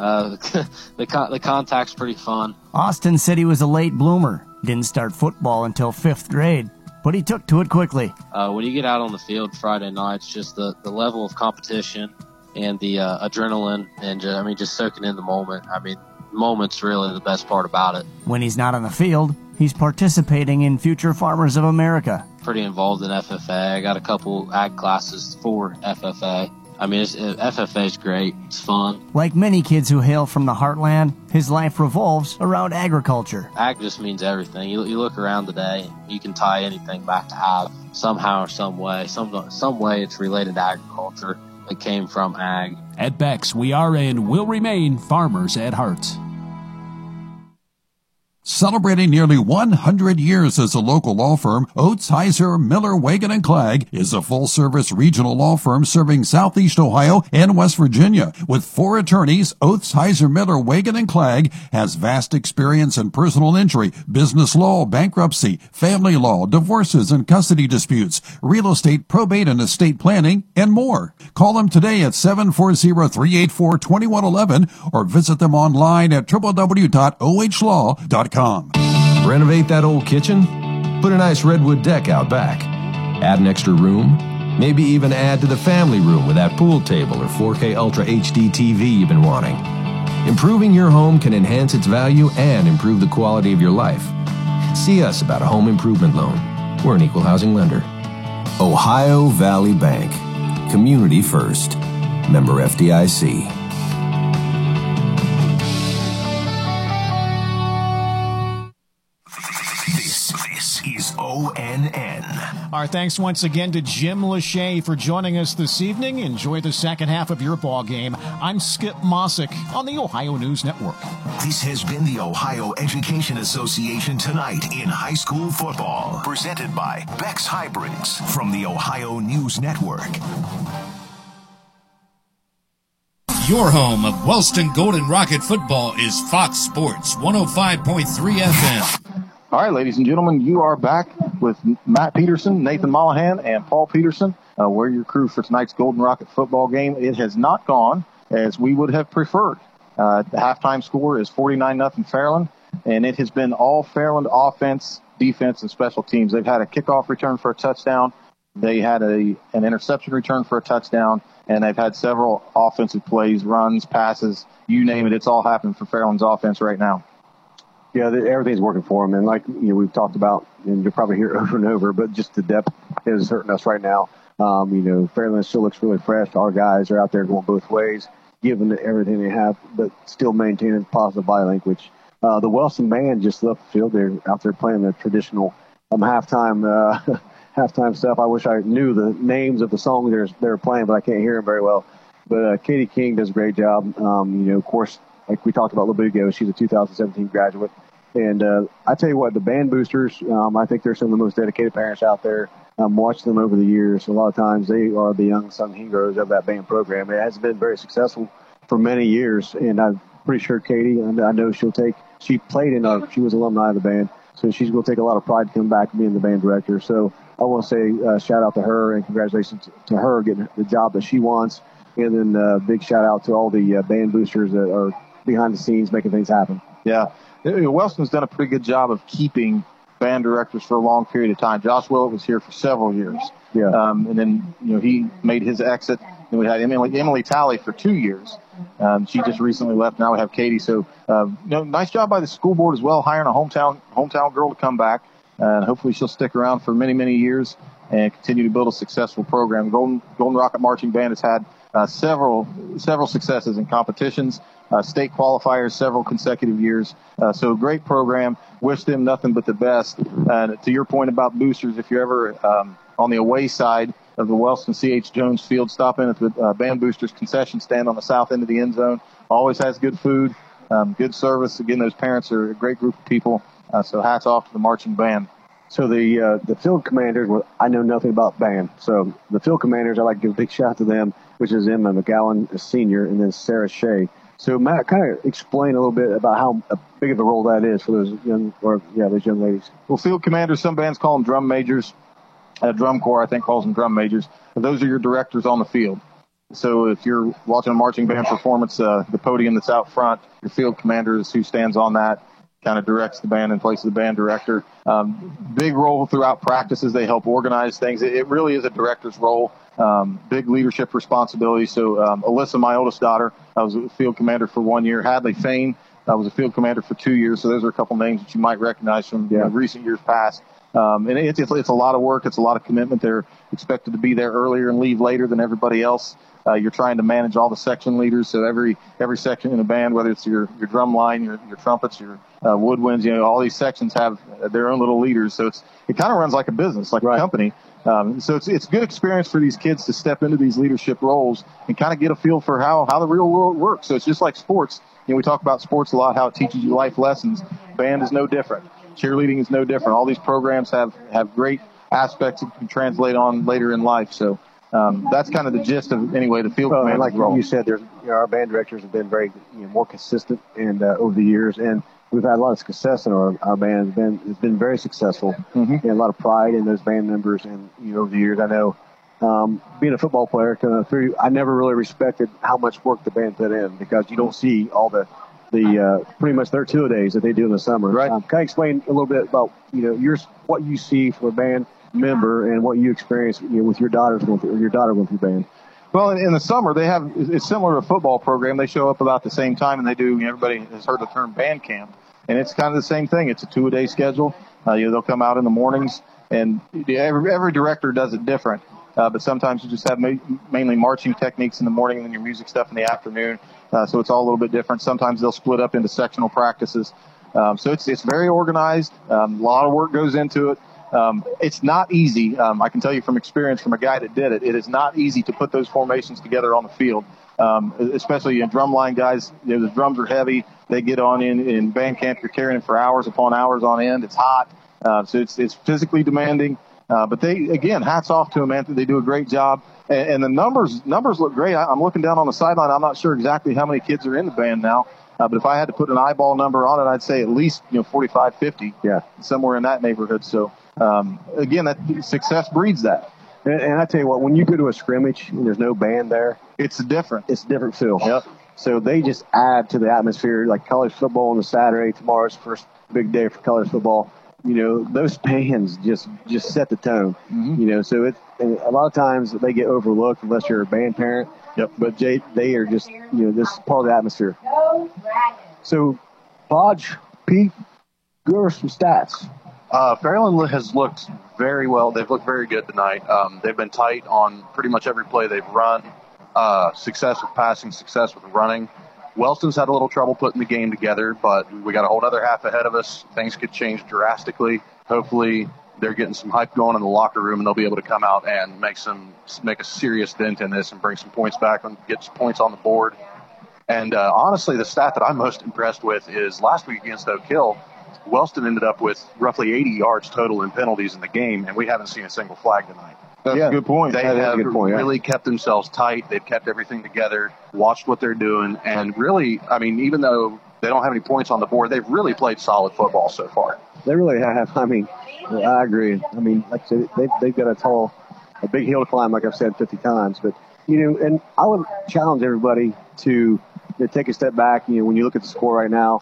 Uh, the, con- the contact's pretty fun. Austin said he was a late bloomer. Didn't start football until fifth grade, but he took to it quickly. Uh, when you get out on the field Friday nights, just the, the level of competition and the uh, adrenaline, and just, I mean, just soaking in the moment. I mean, moment's really the best part about it. When he's not on the field, he's participating in Future Farmers of America. Pretty involved in FFA. I got a couple ag classes for FFA. I mean, it's, uh, FFA is great. It's fun. Like many kids who hail from the heartland, his life revolves around agriculture. Ag just means everything. You, you look around today, you can tie anything back to ag somehow or some way. Some some way it's related to agriculture. It came from ag. At Beck's, we are and will remain farmers at heart. Celebrating nearly 100 years as a local law firm, Oths, Heiser, Miller, Waigand, and Clagg is a full-service regional law firm serving Southeast Ohio and West Virginia. With four attorneys, Oths, Heiser, Miller, Waigand, and Clagg has vast experience in personal injury, business law, bankruptcy, family law, divorces and custody disputes, real estate, probate and estate planning, and more. Call them today at 740-384-2111 or visit them online at www.ohlaw.com. Renovate that old kitchen? Put a nice redwood deck out back. Add an extra room? Maybe even add to the family room with that pool table or 4K Ultra HD TV you've been wanting. Improving your home can enhance its value and improve the quality of your life. See us about a home improvement loan. We're an equal housing lender. Ohio Valley Bank. Community first. Member FDIC. ONN. Our thanks once again to Jim Lachey for joining us this evening. Enjoy the second half of your ball game. I'm Skip Mosic on the Ohio News Network. This has been the Ohio Education Association tonight in high school football, presented by Beck's Hybrids from the Ohio News Network. Your home of Wellston Golden Rocket football is Fox Sports 105.3 FM. All right, ladies and gentlemen, you are back with Matt Peterson, Nathan Mollahan, and Paul Peterson. Uh, we're your crew for tonight's Golden Rocket football game. It has not gone as we would have preferred. Uh, the halftime score is 49 nothing Fairland, and it has been all Fairland offense, defense, and special teams. They've had a kickoff return for a touchdown. They had a an interception return for a touchdown, and they've had several offensive plays, runs, passes, you name it. It's all happened for Fairland's offense right now. Yeah, everything's working for them, and like you know, we've talked about, and you'll probably hear over and over. But just the depth is hurting us right now. Um, you know, Fairland still looks really fresh. Our guys are out there going both ways, giving everything they have, but still maintaining positive body language. Uh, the Wellston band just left the field. They're out there playing the traditional um, halftime uh, halftime stuff. I wish I knew the names of the songs they're they're playing, but I can't hear them very well. But uh, Katie King does a great job. Um, you know, of course, like we talked about a ago. She's a 2017 graduate. And uh, I tell you what, the band boosters, um, I think they're some of the most dedicated parents out there. Um, watched them over the years. A lot of times they are the young sung heroes of that band program. It has been very successful for many years, and I'm pretty sure Katie, I know she'll take. She played in a, she was alumni of the band, so she's going to take a lot of pride to come back and being the band director. So I want to say uh, shout out to her and congratulations to her getting the job that she wants, and then uh, big shout out to all the uh, band boosters that are behind the scenes making things happen. Yeah. Wellston's done a pretty good job of keeping band directors for a long period of time. Josh Willett was here for several years. Yeah. Um, and then, you know, he made his exit. And we had Emily, Emily Talley for two years. Um, she just recently left. Now we have Katie. So, uh, you know, nice job by the school board as well, hiring a hometown hometown girl to come back, and hopefully she'll stick around for many many years and continue to build a successful program. Golden Golden Rocket Marching Band has had uh, several several successes in competitions, uh, state qualifiers, several consecutive years. Uh, so great program. Wish them nothing but the best. And to your point about boosters, if you're ever um, on the away side of the Wellston C.H. Jones Field, stop in at the uh, Band Boosters concession stand on the south end of the end zone. Always has good food, um, good service. Again, those parents are a great group of people. Uh, so hats off to the marching band. So the uh, the field commanders, well, I know nothing about band. So the field commanders, I like to give a big shout out to them, which is Emma McGowan, a senior, and then Sarah Shea. So Matt, kind of explain a little bit about how big of a role that is for those young, or yeah, those young ladies. Well, field commanders, some bands call them drum majors. Uh, drum corps, I think, calls them drum majors. Those are your directors on the field. So if you're watching a marching band performance, uh, the podium that's out front, your field commander is who stands on that, kind of directs the band and places the band director. Um, big role throughout practices. They help organize things. It, it really is a director's role. Um, big leadership responsibility. So um, Alyssa, my oldest daughter, I was a field commander for one year. Hadley Fain, I was a field commander for two years. So those are a couple names that you might recognize from yeah. you know, recent years past. Um, and it's, it's, it's a lot of work. It's a lot of commitment. They're expected to be there earlier and leave later than everybody else. Uh, you're trying to manage all the section leaders. So every every section in a band, whether it's your your drum line, your your trumpets, your uh, woodwinds, you know, all these sections have their own little leaders. So it's it kind of runs like a business, like right. a company. Um, so it's it's good experience for these kids to step into these leadership roles and kind of get a feel for how how the real world works. So it's just like sports. You know, we talk about sports a lot, how it teaches you life lessons. Band is no different. Cheerleading is no different. All these programs have have great aspects that can translate on later in life. So um, that's kind of the gist of anyway the field well, command like role. you said, there's you know, our band directors have been very you know, more consistent and uh, over the years, and we've had a lot of success in our our band. It's been it's been very successful, mm-hmm. and a lot of pride in those band members. And you know, over the years, I know. Um, being a football player, kind of through, I never really respected how much work the band put in because you don't see all the the uh, pretty much their two days that they do in the summer. Right. Um, can I explain a little bit about you know your what you see from a band member and what you experience you know, with your daughters with your daughter with your band? Well, in, in, the summer they have it's similar to a football program. They show up about the same time, and they do. You know, everybody has heard the term band camp, and it's kind of the same thing. It's a two a day schedule. Uh, you know, they'll come out in the mornings, and every every director does it different. Uh, but sometimes you just have ma- mainly marching techniques in the morning and then your music stuff in the afternoon. Uh, so it's all a little bit different. Sometimes they'll split up into sectional practices. Um, so it's it's very organized. Um, a lot of work goes into it. Um, it's not easy. Um, I can tell you from experience from a guy that did it. It is not easy to put those formations together on the field, um, especially in drumline guys. You know, the drums are heavy. They get on in in band camp. You're carrying it for hours upon hours on end. It's hot, uh, so it's it's physically demanding. Uh, but they again, hats off to them, Anthony. They do a great job, and, and the numbers numbers look great. I, am looking down on the sideline. I'm not sure exactly how many kids are in the band now. Uh, but if I had to put an eyeball number on it, I'd say at least you know 45, 50. Yeah, somewhere in that neighborhood. So um, again, that success breeds that. And, and, I tell you what, when you go to a scrimmage and there's no band there, it's different. It's a different feel. Yep. So they just add to the atmosphere. Like college football on the Saturday, tomorrow's first big day for college football. You know, those bands just just set the tone. Mm-hmm. You know, so it a lot of times they get overlooked unless you're a band parent. Yep. But they, they are just you know this part of the atmosphere. So, Podge, Pete, give us some stats. Uh, Fairland has looked very well. They've looked very good tonight. Um, they've been tight on pretty much every play they've run. Uh, success with passing, success with running. Wellston's had a little trouble putting the game together, but we got a whole other half ahead of us. Things could change drastically. Hopefully, they're getting some hype going in the locker room, and they'll be able to come out and make some make a serious dent in this and bring some points back and get some points on the board. And uh, honestly, the stat that I'm most impressed with is last week against Oak Hill, Wellston ended up with roughly 80 yards total in penalties in the game, and we haven't seen a single flag tonight. That's yeah. a good point. They that have point, really yeah. kept themselves tight. They've kept everything together, watched what they're doing, and really, I mean, even though they don't have any points on the board, they've really played solid football so far. They really have. I mean, I agree. I mean, like I said, they've, they've got a tall, a big hill to climb, like I've said 50 times. But, you know, and I would challenge everybody to, to take a step back. You know, when you look at the score right now,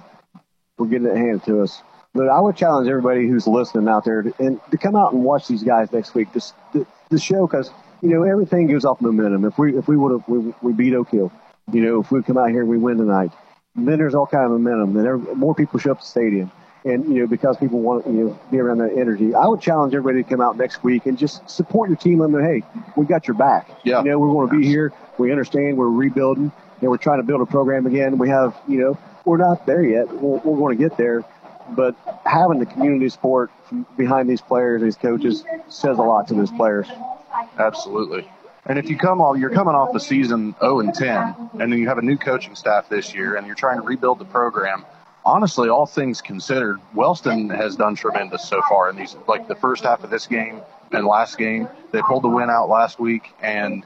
we're getting it handed to us. But I would challenge everybody who's listening out there to, and to come out and watch these guys next week. This the, the show because you know everything goes off momentum. If we if we would have we, we beat Oak Hill, you know if we come out here and we win tonight, then there's all kind of momentum. Then every, more people show up to the stadium, and you know because people want you know be around that energy. I would challenge everybody to come out next week and just support your team. Let them know, hey, we got your back. Yeah. You know we're going to be here. We understand we're rebuilding and we're trying to build a program again. We have you know we're not there yet. We're, we're going to get there but having the community support behind these players, these coaches, says a lot to those players. Absolutely. And if you come off, you're coming off the season 0 and 10, and then you have a new coaching staff this year, and you're trying to rebuild the program. Honestly, all things considered, Wellston has done tremendous so far in these, like the first half of this game and last game. They pulled the win out last week, and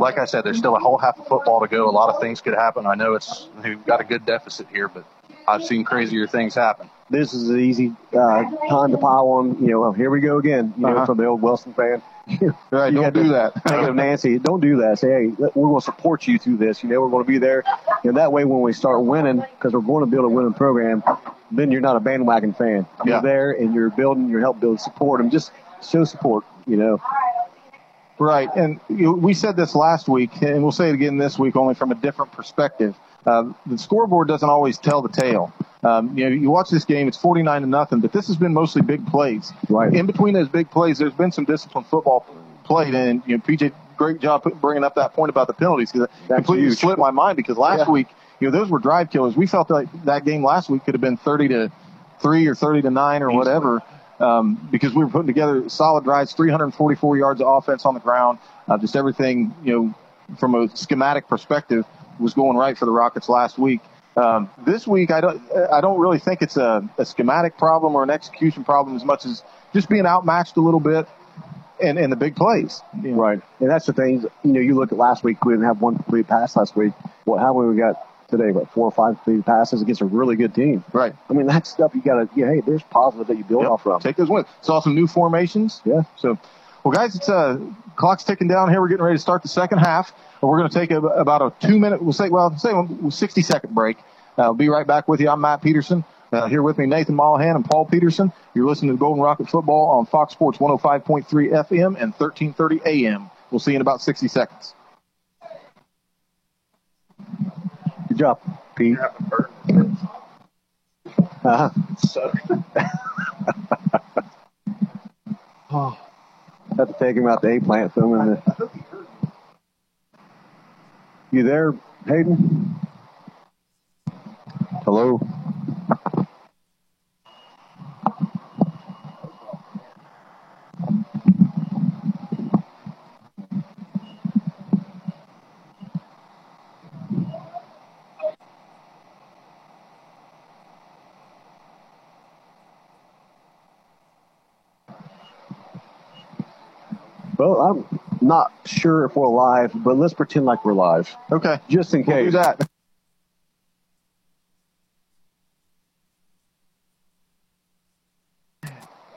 like I said, there's still a whole half of football to go. A lot of things could happen. I know it's we've got a good deficit here, but I've seen crazier things happen. This is an easy uh, time to pile on. You know, well, here we go again. You know, Uh-huh. from the old Wellston fan. Right, You don't do that. Take it to Nancy. Don't do that. Say, hey, we're going to support you through this. You know, we're going to be there. And that way, when we start winning, because we're going to build a winning program, then you're not a bandwagon fan. You're Yeah. there and you're building. You're helping build support them. Just show support. You know. Right, and you know, we said this last week, and we'll say it again this week, only from a different perspective. Uh, the scoreboard doesn't always tell the tale. Um, you know, you watch this game; it's forty-nine to nothing, but this has been mostly big plays. Right. In between those big plays, there's been some disciplined football played, and you know, PJ, great job bringing up that point about the penalties because it completely huge. slipped my mind. Because last Yeah. week, you know, those were drive killers. We felt like that game last week could have been thirty to three or thirty to nine or whatever um, because we were putting together solid drives, 344 yards of offense on the ground. Uh, just everything, you know, from a schematic perspective, was going right for the Rockets last week. Um, this week, I don't, I don't really think it's a, a schematic problem or an execution problem as much as just being outmatched a little bit and, and the big plays. you know. Right. And that's the thing. You know, you look at last week. We didn't have one complete pass last week. What? How many we got today? What? Four or five complete passes against a really good team. Right. I mean, that's stuff you got to. Yeah. Hey, there's positive that you build Yep. off from. Take those wins. Saw some new formations. Yeah. So, well, guys, it's uh, clock's ticking down here. We're getting ready to start the second half. We're going to take a, about a two minute, we'll say, well, say a 60 second break. Uh, I'll be right back with you. I'm Matt Peterson. Uh, here with me, Nathan Mollahan and Paul Peterson. You're listening to Golden Rocket Football on Fox Sports 105.3 FM and 1330 AM. We'll see you in about 60 seconds. Good job, Pete. Uh-huh. oh, have to take him out the A plant filming the. You there, Hayden? Hello. Well, I'm not sure if we're live, but let's pretend like we're live. Okay. Just in We'll case. do that.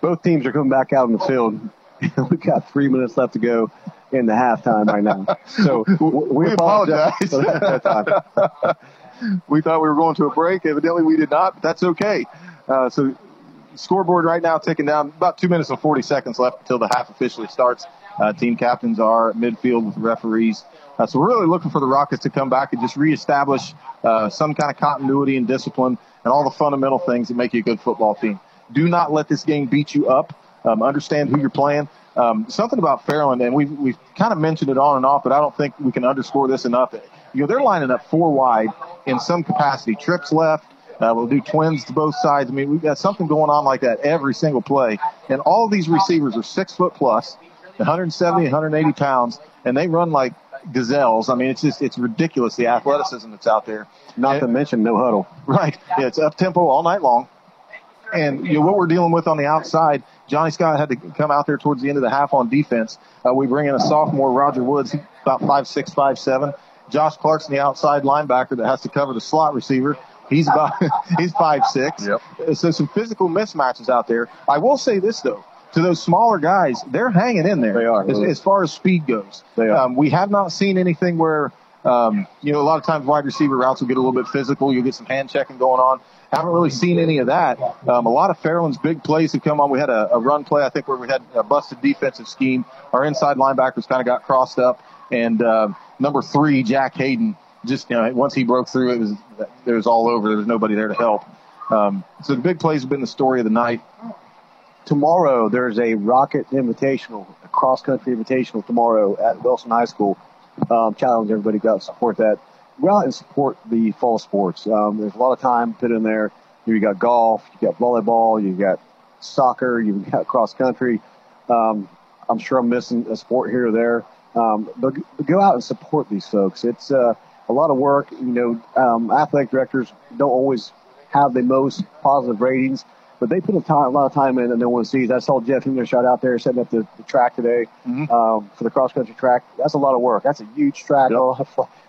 Both teams are coming back out on the field. We've got three minutes left to go in the halftime right now. So we, We apologize. apologize. for that time. we thought we were going to a break. Evidently, we did not, but that's okay. Uh, so, scoreboard right now ticking down. About two minutes and 40 seconds left until the half officially starts. Uh, team captains are midfield with referees. Uh, so, we're really looking for the Rockets to come back and just reestablish uh, some kind of continuity and discipline and all the fundamental things that make you a good football team. Do not let this game beat you up. Um, understand who you're playing. Um, something about Fairland, and we've, we've kind of mentioned it on and off, but I don't think we can underscore this enough. You know, they're lining up four wide in some capacity. Trips left. Uh, we'll do twins to both sides. I mean, we've got something going on like that every single play. And all these receivers are six foot plus, 170, 180 pounds, and they run like gazelles. I mean, it's just, it's ridiculous the athleticism that's out there. Not to mention no huddle. Right. Yeah, it's up tempo all night long. And you know what we're dealing with on the outside, Johnny Scott had to come out there towards the end of the half on defense. Uh, we bring in a sophomore, Roger Woods, he's about five six, five seven. Josh Clarkson, the outside linebacker that has to cover the slot receiver. He's about he's five six. Yep. So some physical mismatches out there. I will say this though, to those smaller guys, they're hanging in there. They are. as, as far as speed goes. They are. Um, we have not seen anything where Um, you know, a lot of times wide receiver routes will get a little bit physical. You'll get some hand checking going on. Haven't really seen any of that. Um, a lot of Fairland's big plays have come on. We had a, a run play, I think, where we had a busted defensive scheme. Our inside linebackers kind of got crossed up, and uh, number three, Jack Hayden, just you know, once he broke through, it was it was all over. There was nobody there to help. Um, so the big plays have been the story of the night. Tomorrow there's a Rocket Invitational, a cross country invitational tomorrow at Wellston High School. Um, challenge everybody to support that. Go out and support the fall sports. Um, there's a lot of time put in there. You got golf, you got volleyball, you got soccer, you've got cross country. Um, I'm sure I'm missing a sport here or there. Um, but, but go out and support these folks. It's uh, a lot of work. You know, um, athletic directors don't always have the most positive ratings, but they put a, time, a lot of time in and no one sees. I saw Jeff Himmler shot out there setting up the, the track today Mm-hmm. um, for the cross country track. That's a lot of work. That's a huge track.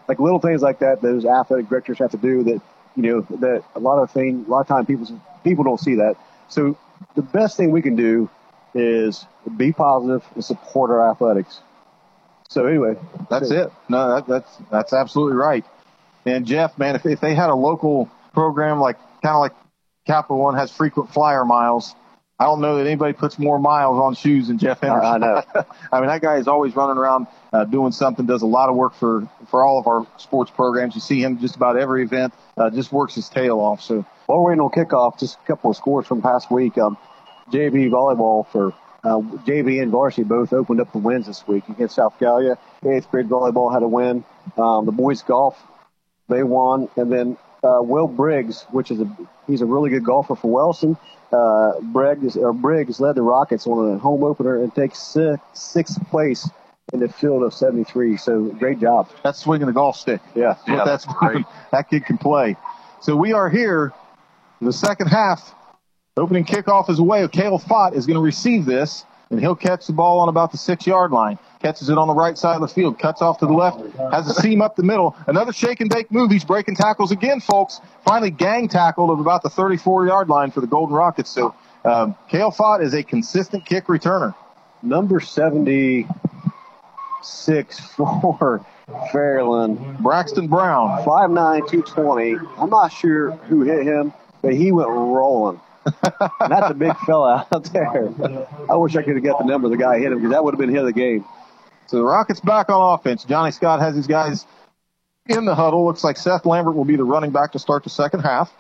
Like little things like that, those athletic directors have to do that. You know that a lot of thing, a lot of time people people don't see that. So the best thing we can do is be positive and support our athletics. So anyway, That's it. No, that, that's that's absolutely right. And Jeff, man, if, if they had a local program like kind of like Capital One has frequent flyer miles, I don't know that anybody puts more miles on shoes than Jeff Henderson. I know. I mean, that guy is always running around uh, doing something. Does a lot of work for for all of our sports programs. You see him just about every event. Uh, just works his tail off. So While we're waiting on kickoff, just a couple of scores from past week. Um, JV volleyball for uh, JV and varsity both opened up the wins this week against South Gallia. Eighth grade volleyball had a win. Um, the boys golf they won, and then uh, Will Briggs, which is a he's a really good golfer for Wellston. Uh, Briggs or Briggs led the Rockets on a home opener and takes sixth, sixth place in the field of 73. So great job. That's swinging the golf stick. Yeah, That's what that's great. that kid can play. So we are here. In the second half, opening kickoff is away. Kale Fott is going to receive this, and he'll catch the ball on about the six yard line. Catches it on the right side of the field, cuts off to the left, has a seam up the middle. Another shake and bake move. He's breaking tackles again, folks. Finally, gang tackled at about the 34 yard line for the Golden Rockets. So, um, Kale Fott is a consistent kick returner. Number 76 for Fairland. Braxton Brown. 5'9", 220. I'm not sure who hit him, but he went rolling. That's a big fella out there. I wish I could have got the number of the guy hit him because that would have been hit of the game. So the Rockets back on offense. Johnny Scott has his guys in the huddle. Looks like Seth Lambert will be the running back to start the second half.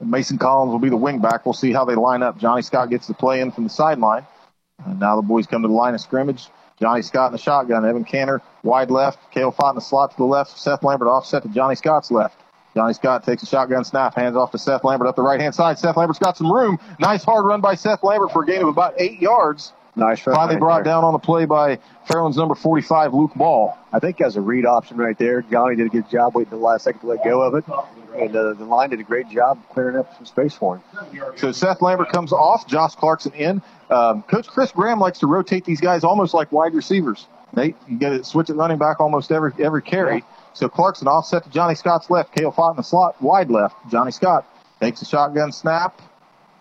And Mason Collins will be the wing back. We'll see how they line up. Johnny Scott gets the play in from the sideline. And now the boys come to the line of scrimmage. Johnny Scott in the shotgun. Evan Canner wide left. Kale Fott in the slot to the left. Seth Lambert offset to Johnny Scott's left. Johnny Scott takes a shotgun snap, hands off to Seth Lambert up the right hand side. Seth Lambert's got some room. Nice hard run by Seth Lambert for a gain of about eight yards. Nice. Finally right brought there. down on the play by Fairland's number 45, Luke Ball. I think as a read option right there, Johnny did a good job waiting the last second to let go of it. And uh, the line did a great job clearing up some space for him. So Seth Lambert comes off, Josh Clarkson in. Um, Coach Chris Graham likes to rotate these guys almost like wide receivers. They you get it switch at running back almost every every carry. So Clarkson offset to Johnny Scott's left. Kale Fott in the slot, wide left. Johnny Scott takes a shotgun snap.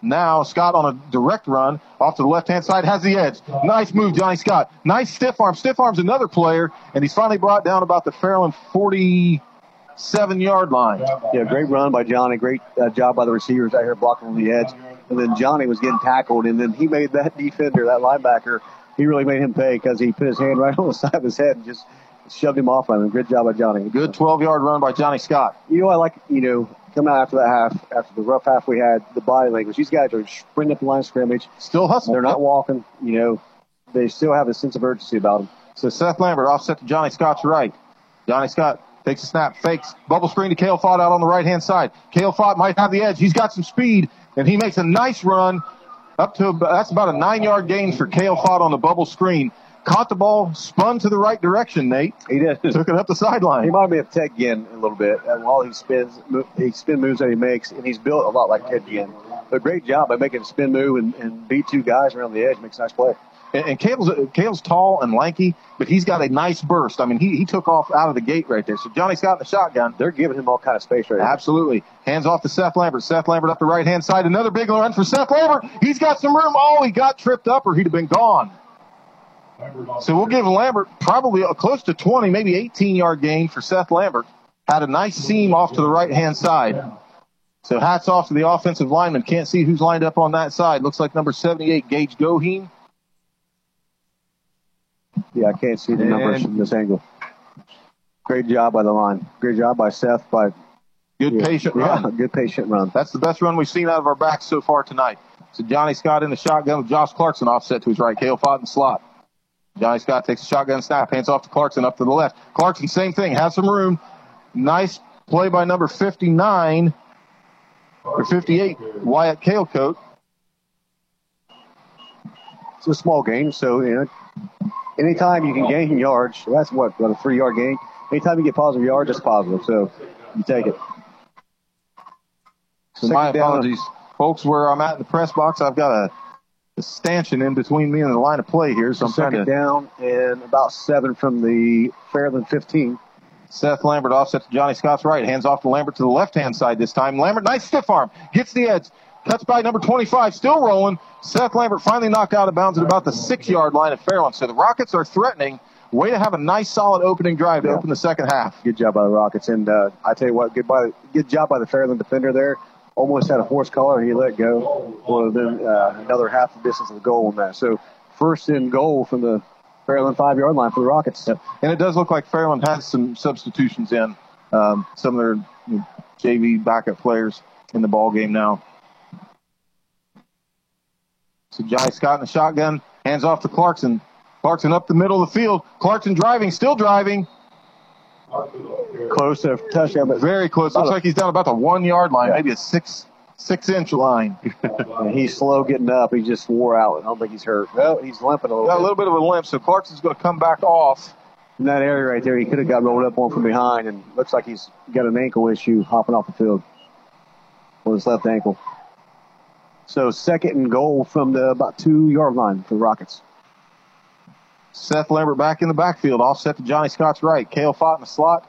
Now Scott on a direct run off to the left hand side has the edge. Nice move, Johnny Scott. Nice stiff arm. Stiff arm's another player, and he's finally brought down about the Fairland 47 yard line. Yeah, great run by Johnny. Great uh, job by the receivers out here blocking on the edge. And then Johnny was getting tackled, and then he made that defender, that linebacker, he really made him pay because he put his hand right on the side of his head and just shoved him off on him. Good job by Johnny. Good 12 yard run by Johnny Scott. You know, I like, you know, coming out after that half, after the rough half we had, the body language. These guys are sprinting up the line of scrimmage. Still hustling. They're not walking, you know, they still have a sense of urgency about them. So Seth Lambert offset to Johnny Scott's right. Johnny Scott takes a snap, fakes, bubble screen to Kale Fott out on the right hand side. Kale Fott might have the edge. He's got some speed, and he makes a nice run up to about, that's about a nine yard gain for Kale Fott on the bubble screen. Caught the ball, spun to the right direction, Nate. He did. Took it up the sideline. He might be of Ted Ginn a little bit. And while he spins, he spin moves that he makes, and he's built a lot like Ted Ginn. But great job by making a spin move and, and beat two guys around the edge. Makes a nice play. And, and Kale's, Kale's tall and lanky, but he's got a nice burst. I mean, he, he took off out of the gate right there. So Johnny's got the shotgun. They're giving him all kind of space right now. Absolutely. Hands off to Seth Lambert. Seth Lambert up the right hand side. Another big run for Seth Lambert. He's got some room. Oh, he got tripped up or he'd have been gone. So we'll give Lambert probably a close to 20, maybe 18 yard gain for Seth Lambert. Had a nice seam off to the right hand side. So hats off to the offensive lineman. Can't see who's lined up on that side. Looks like number 78, Gage Goheen. Yeah, I can't see the numbers from this angle. Great job by the line. Great job by Seth. By Good yeah, patient yeah, run. good patient run. That's the best run we've seen out of our backs so far tonight. So Johnny Scott in the shotgun with Josh Clarkson offset to his right. Kale Fott in slot. Johnny Scott takes a shotgun snap, hands off to Clarkson up to the left. Clarkson, same thing, has some room. Nice play by number 59 or 58, Wyatt Kalecoat. It's a small game, so you know, anytime you can gain yards, that's what, what a three yard gain. Anytime you get positive yards, that's positive. So you take it. So my apologies, folks. Where I'm at in the press box, I've got a stanchion in between me and the line of play here, so I'm trying Second to. down and about seven from the Fairland 15. Seth Lambert offsets to Johnny Scott's right. Hands off to Lambert to the left hand side this time. Lambert, nice stiff arm. Gets the edge. Cuts by number 25. Still rolling. Seth Lambert finally knocked out of bounds at about the six yard line of Fairland. So the Rockets are threatening. Way to have a nice solid opening drive to Yeah. open the second half. Good job by the Rockets. And uh, I tell you what, good, by, good job by the Fairland defender there. Almost had a horse collar. He let go. Would have uh, another half the distance of the goal on that. So first in goal from the Fairland five yard line for the Rockets. And it does look like Fairland has some substitutions in. Um, some of their JV backup players in the ball game now. So Jai Scott in the shotgun, hands off to Clarkson. Clarkson up the middle of the field. Clarkson driving, still driving. Close to touchdown, but very close. Looks like he's down about the one yard line, maybe a six six inch line. And he's slow getting up. He just wore out. I don't think he's hurt. Well, he's limping a little Got a bit. little bit of a limp, so Clarkson's going to come back off. In that area right there, he could have got rolled up on from behind, and looks like he's got an ankle issue hopping off the field with his left ankle. So second and goal from the about two yard line for the Rockets. Seth Lambert back in the backfield, offset to Johnny Scott's right. Kale Fott in the slot.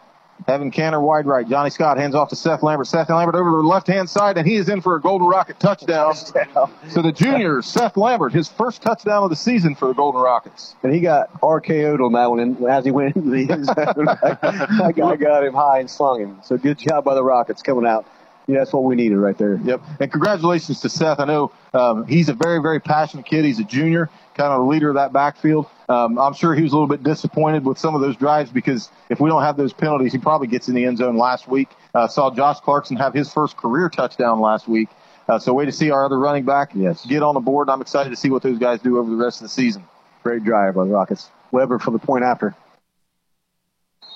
Evan Canner wide right. Johnny Scott hands off to Seth Lambert. Seth Lambert over to the left hand side, and he is in for a Golden Rocket touchdown. so the junior, Seth Lambert, his first touchdown of the season for the Golden Rockets. And he got RKO'd on that one and as he went into the end zone. that guy got him high and slung him. So good job by the Rockets coming out. Yeah, that's what we needed right there. Yep. And congratulations to Seth. I know um, he's a very, very passionate kid. He's a junior, kind of the leader of that backfield. Um, I'm sure he was a little bit disappointed with some of those drives because if we don't have those penalties, he probably gets in the end zone last week. Uh, saw Josh Clarkson have his first career touchdown last week. Uh, so way to see our other running back yes. get on the board. I'm excited to see what those guys do over the rest of the season. Great drive by the Rockets. Weber for the point after.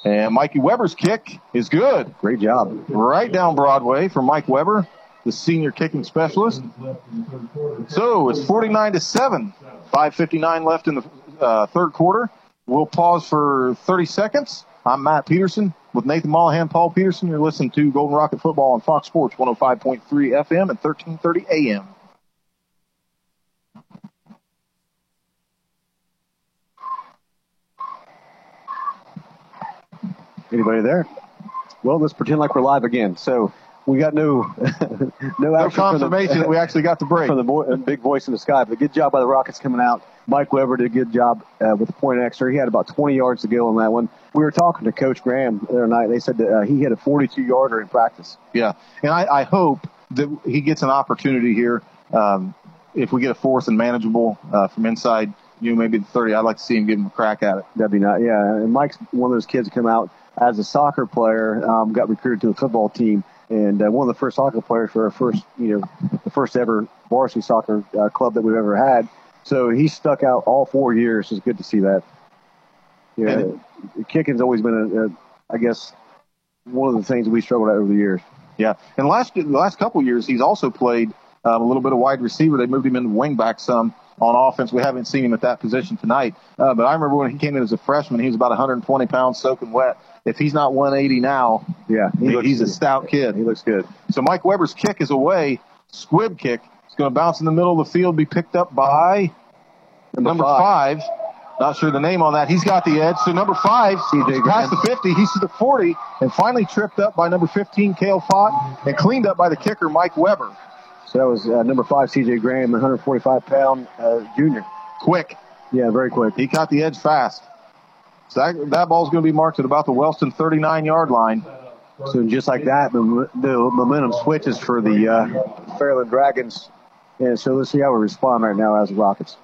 And Mikey Weber's kick is good. Great job. Right down Broadway for Mike Weber, the senior kicking specialist. So it's 49 to 7. 5.59 left in the uh, third quarter. We'll pause for 30 seconds. I'm Matt Peterson with Nathan Mollahan, Paul Peterson. You're listening to Golden Rocket Football on Fox Sports 105.3 FM and 1330 AM. Anybody there? Well, let's pretend like we're live again. So we got no no, No confirmation the, that we actually got the break. from the vo- big voice in the sky. But good job by the Rockets coming out. Mike Weber did a good job uh, with the point extra. He had about 20 yards to go on that one. We were talking to Coach Graham the other night. They said that uh, he hit a 42 yarder in practice. Yeah, and I, I hope that he gets an opportunity here. Um, if we get a fourth and manageable uh, from inside, you know, maybe the 30, I'd like to see him give him a crack at it. That'd be nice. Yeah, and Mike's one of those kids that come out as a soccer player, um, got recruited to a football team, and uh, one of the first soccer players for our first, you know, the first ever varsity soccer uh, club that we've ever had. So he stuck out all four years. It's good to see that. Yeah, kicking's always been, a, a, I guess, one of the things we struggled at over the years. Yeah, and last the last couple of years, he's also played um, a little bit of wide receiver. They moved him into wing back some on offense. We haven't seen him at that position tonight, uh, but I remember when he came in as a freshman, he was about 120 pounds, soaking wet. If he's not 180 now, yeah, he he's a stout kid. He looks good. So Mike Weber's kick is away. Squib kick. It's going to bounce in the middle of the field, be picked up by number, five. Not sure the name on that. He's got the edge. So number five, he's past the 50. He's to the 40 and finally tripped up by number 15, Kale Fott, and cleaned up by the kicker, Mike Weber. So that was uh, number five, C.J. Graham, 145 pound uh, junior. Quick. Yeah, very quick. He caught the edge fast. That, that ball's going to be marked at about the Wellston 39 yard line. So just like that, the, the momentum switches for the uh, Fairland Dragons. And so let's see how we respond right now as Rockets.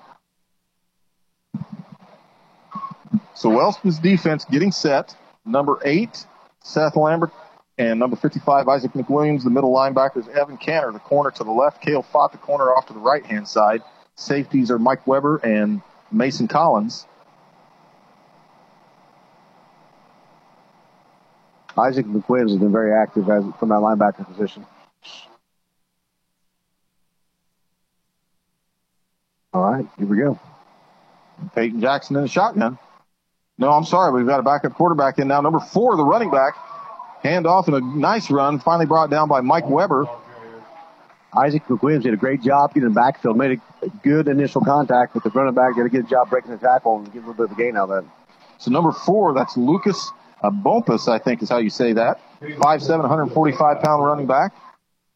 So Wellston's defense getting set. Number eight, Seth Lambert, and number 55, Isaac McWilliams. The middle linebackers, Evan Canner. The corner to the left, Kale Fott. The corner off to the right hand side. Safeties are Mike Weber and Mason Collins. Isaac McWilliams has been very active as, from that linebacker position. All right, here we go. Peyton Jackson in the shotgun. No, I'm sorry. We've got a backup quarterback in now. Number four, the running back. Hand off and a nice run. Finally brought down by Mike Weber. Isaac McWilliams did a great job getting the backfield. Made a good initial contact with the running back. Did a good job breaking the tackle and getting a little bit of a gain out of that. So number four, that's Lucas uh, Bumpus, I think is how you say that. 5'7", 145 pound running back.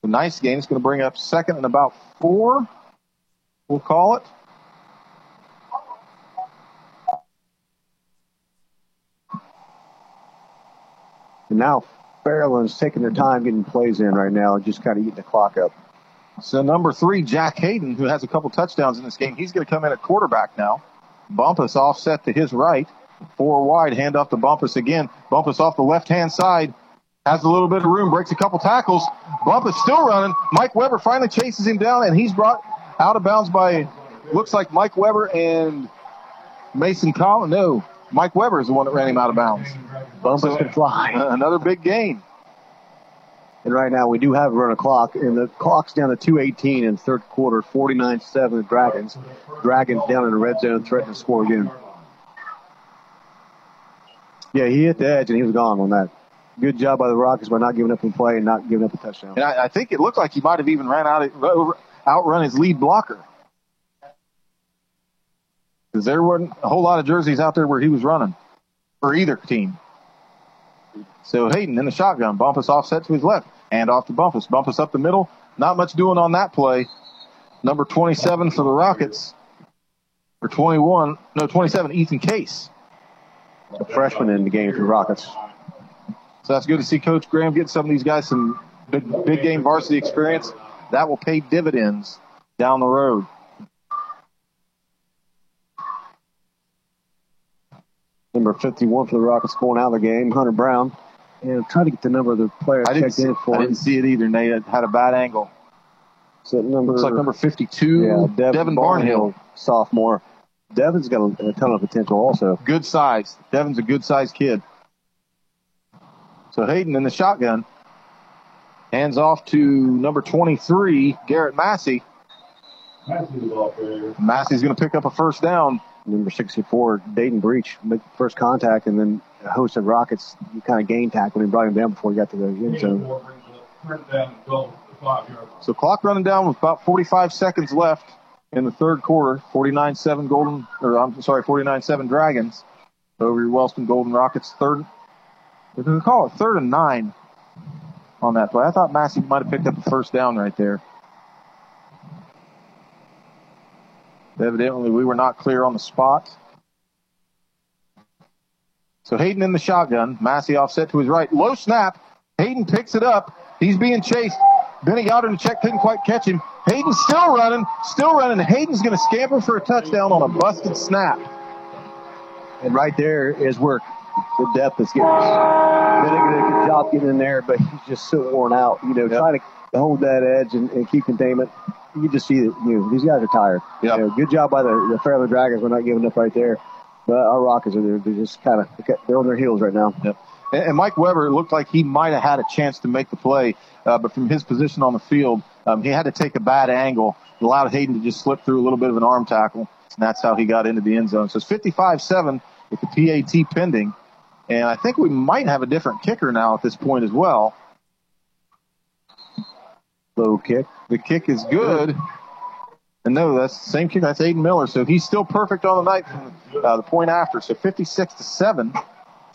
A nice gain. It's going to bring up second and about four. We'll call it. And now Fairland's taking their time getting plays in right now, just kind of eating the clock up. So number three, Jack Hayden, who has a couple touchdowns in this game, he's going to come in at quarterback now. Bumpus offset to his right. Four wide, hand off to Bumpus again. Bumpus off the left hand side. Has a little bit of room, breaks a couple tackles. Bumpus still running. Mike Weber finally chases him down, and he's brought out of bounds by, looks like Mike Weber and Mason Collins. No, Mike Weber is the one that ran him out of bounds. Bumpus so, can fly. Uh, another big gain. And right now we do have a run a clock, and the clock's down to 218 in third quarter, 49-7 Dragons. Dragons down in the red zone, threatening to score again. Yeah, he hit the edge and he was gone on that. Good job by the Rockets by not giving up a play and not giving up a touchdown. And I, I think it looked like he might have even ran out, outrun his lead blocker. Because there weren't a whole lot of jerseys out there where he was running for either team. So Hayden in the shotgun, Bumpus offset to his left, and off to Bumpus. Bumpus up the middle. Not much doing on that play. Number 27 for the Rockets. For 21, no, 27, Ethan Case freshman in the game for the Rockets. So that's good to see Coach Graham get some of these guys some big, big game varsity experience. That will pay dividends down the road. Number 51 for the Rockets going out of the game, Hunter Brown. And I'm trying to get the number of the player I checked see, in for. I didn't see it either, Nate. It had a bad angle. So number, Looks like number 52, yeah, Devin, Devin Barnhill, Barnhill, sophomore. Devin's got a, a ton of potential also. Good size. Devin's a good sized kid. So Hayden in the shotgun. Hands off to number 23, Garrett Massey. Massey's going to pick up a first down. Number 64, Dayton Breach, make first contact, and then host of Rockets. You kind of gain tackle and brought him down before he got to the end zone. So clock running down with about 45 seconds left in the third quarter. 49-7 Golden, or I'm sorry, 49-7 Dragons over your Wellston Golden Rockets. Third, call it third and nine on that play. I thought Massey might have picked up the first down right there. Evidently, we were not clear on the spot. So Hayden in the shotgun. Massey offset to his right. Low snap. Hayden picks it up. He's being chased. Benny Goddard and check couldn't quite catch him. Hayden's still running, still running. Hayden's going to scamper for a touchdown on a busted snap. And right there is where the depth is getting. Benny did a good job getting in there, but he's just so worn out. You know, yep. trying to hold that edge and, and, keep containment. You just see that you know these guys are tired. Yep. You know, good job by the, the Fairland Dragons. We're not giving up right there. But our Rockets are they're just kind of they're on their heels right now. Yep. And Mike Weber looked like he might have had a chance to make the play, uh, but from his position on the field, um, he had to take a bad angle. It allowed Hayden to just slip through a little bit of an arm tackle, and that's how he got into the end zone. So it's 55-7 with the PAT pending, and I think we might have a different kicker now at this point as well. Low kick. The kick is good. And no, that's the same kick. That's Aiden Miller. So he's still perfect on the night from uh, the point after. So 56 to 7,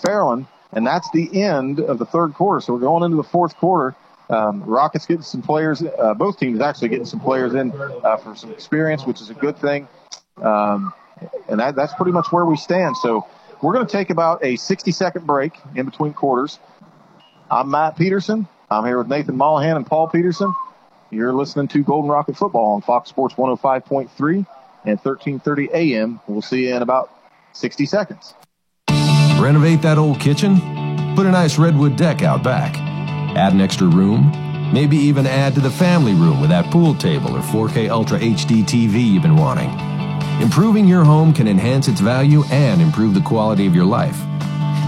Fairland. And that's the end of the third quarter. So we're going into the fourth quarter. Um, Rockets getting some players, uh, both teams actually getting some players in uh, for some experience, which is a good thing. Um, And that, that's pretty much where we stand. So we're going to take about a 60 second break in between quarters. I'm Matt Peterson. I'm here with Nathan Mollahan and Paul Peterson. You're listening to Golden Rocket Football on Fox Sports 105.3 and 1330 AM. We'll see you in about 60 seconds. Renovate that old kitchen? Put a nice redwood deck out back. Add an extra room? Maybe even add to the family room with that pool table or 4K Ultra HD TV you've been wanting. Improving your home can enhance its value and improve the quality of your life.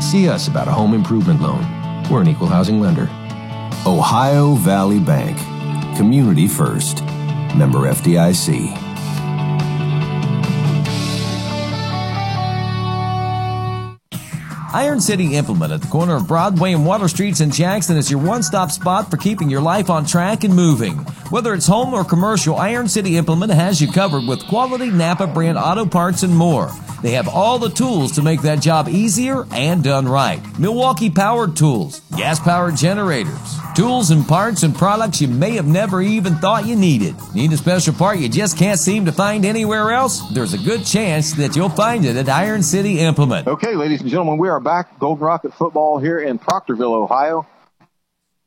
See us about a home improvement loan. We're an equal housing lender. Ohio Valley Bank. Community first. Member FDIC. Iron City Implement at the corner of Broadway and Water Streets in Jackson is your one stop spot for keeping your life on track and moving. Whether it's home or commercial, Iron City Implement has you covered with quality Napa brand auto parts and more. They have all the tools to make that job easier and done right. Milwaukee powered tools, gas powered generators, tools and parts and products you may have never even thought you needed. Need a special part you just can't seem to find anywhere else? There's a good chance that you'll find it at Iron City Implement. Okay, ladies and gentlemen, we are back. Golden Rocket football here in Proctorville, Ohio.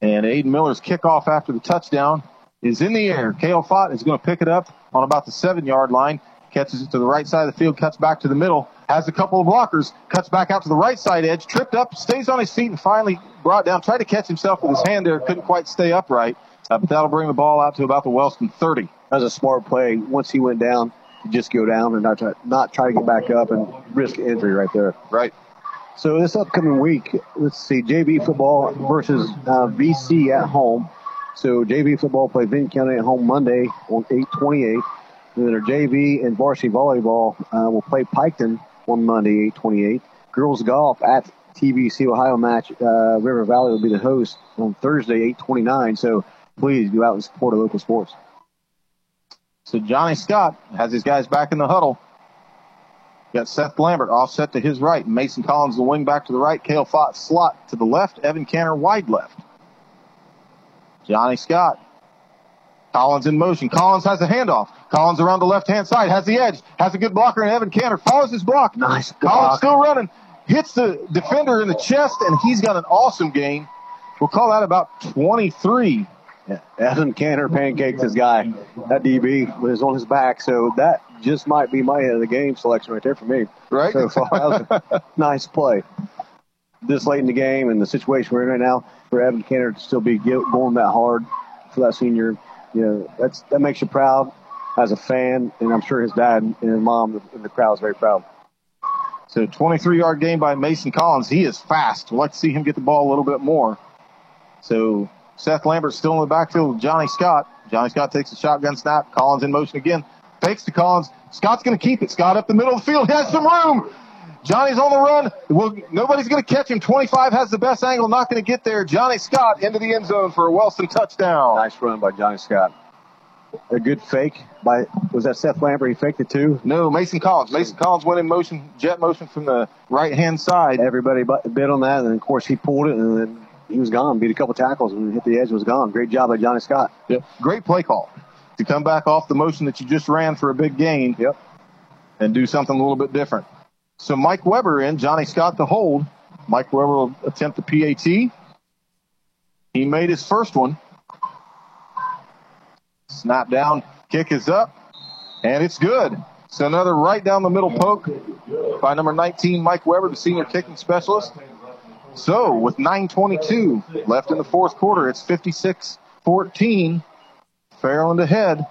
And Aiden Miller's kickoff after the touchdown is in the air. Kale Fott is going to pick it up on about the seven yard line catches it to the right side of the field, cuts back to the middle, has a couple of blockers, cuts back out to the right side edge, tripped up, stays on his feet, and finally brought down. Tried to catch himself with his hand there, couldn't quite stay upright. Uh, but that'll bring the ball out to about the Wellston 30. That was a smart play. Once he went down, to just go down and not try, not try to get back up and risk injury right there. Right. So this upcoming week, let's see, JV football versus uh, VC at home. So JV football play Vinton County at home Monday on 828. Then our JV and varsity volleyball uh, will play Piketon on Monday, 828. Girls golf at TVC Ohio match. Uh, River Valley will be the host on Thursday, 829. So please go out and support our local sports. So Johnny Scott has his guys back in the huddle. Got Seth Lambert offset to his right. Mason Collins, the wing back to the right. Kale Fott slot to the left. Evan Canner wide left. Johnny Scott Collins in motion. Collins has a handoff. Collins around the left hand side, has the edge, has a good blocker, and Evan Canner follows his block. Nice. Collins still running, hits the defender in the chest, and he's got an awesome game. We'll call that about 23. Yeah. Evan Canner pancakes his guy. That DB was on his back, so that just might be my end of the game selection right there for me. Right. So, so that was a nice play. This late in the game and the situation we're in right now, for Evan Canner to still be going that hard for that senior you know, that's that makes you proud as a fan, and I'm sure his dad and mom in the crowd is very proud. So 23 yard game by Mason Collins. He is fast. We'd like to see him get the ball a little bit more. So Seth Lambert still in the backfield with Johnny Scott. Johnny Scott takes a shotgun snap. Collins in motion again. Fakes to Collins. Scott's going to keep it. Scott up the middle of the field. He has some room. Johnny's on the run. Well, nobody's going to catch him. 25 has the best angle, not going to get there. Johnny Scott into the end zone for a Wellston touchdown. Nice run by Johnny Scott. A good fake by, was that Seth Lambert? He faked it too? No, Mason Collins. Mason Collins went in motion, jet motion from the right hand side. Everybody bid on that, and of course he pulled it, and then he was gone. Beat a couple tackles and hit the edge, was gone. Great job by Johnny Scott. Yep. Great play call to come back off the motion that you just ran for a big gain. Yep. And do something a little bit different. So Mike Weber in, Johnny Scott to hold. Mike Weber will attempt the PAT. He made his first one. Snap down, kick is up, and it's good. So another right down the middle poke by number 19, Mike Weber, the senior kicking specialist. So with 9.22 left in the fourth quarter, it's 56-14. Fairland ahead.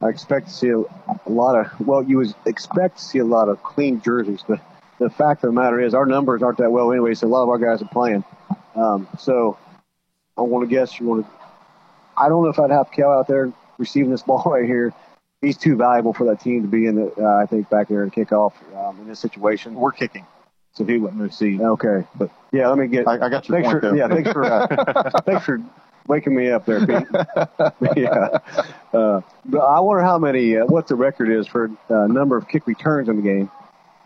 I expect to see a, a lot of, well, you would expect to see a lot of clean jerseys, but the fact of the matter is our numbers aren't that well anyway, so a lot of our guys are playing. Um, so I want to guess you want to, I don't know if I'd have Kel out there receiving this ball right here. He's too valuable for that team to be in the, uh, I think, back there and kick off um, in this situation. We're kicking. So he wouldn't receive. Okay. But yeah, let me get, I, I got your thanks point for, there. Yeah, thanks for, uh, thanks for waking me up there, Pete. yeah. Uh, but I wonder how many, uh, what the record is for uh, number of kick returns in the game.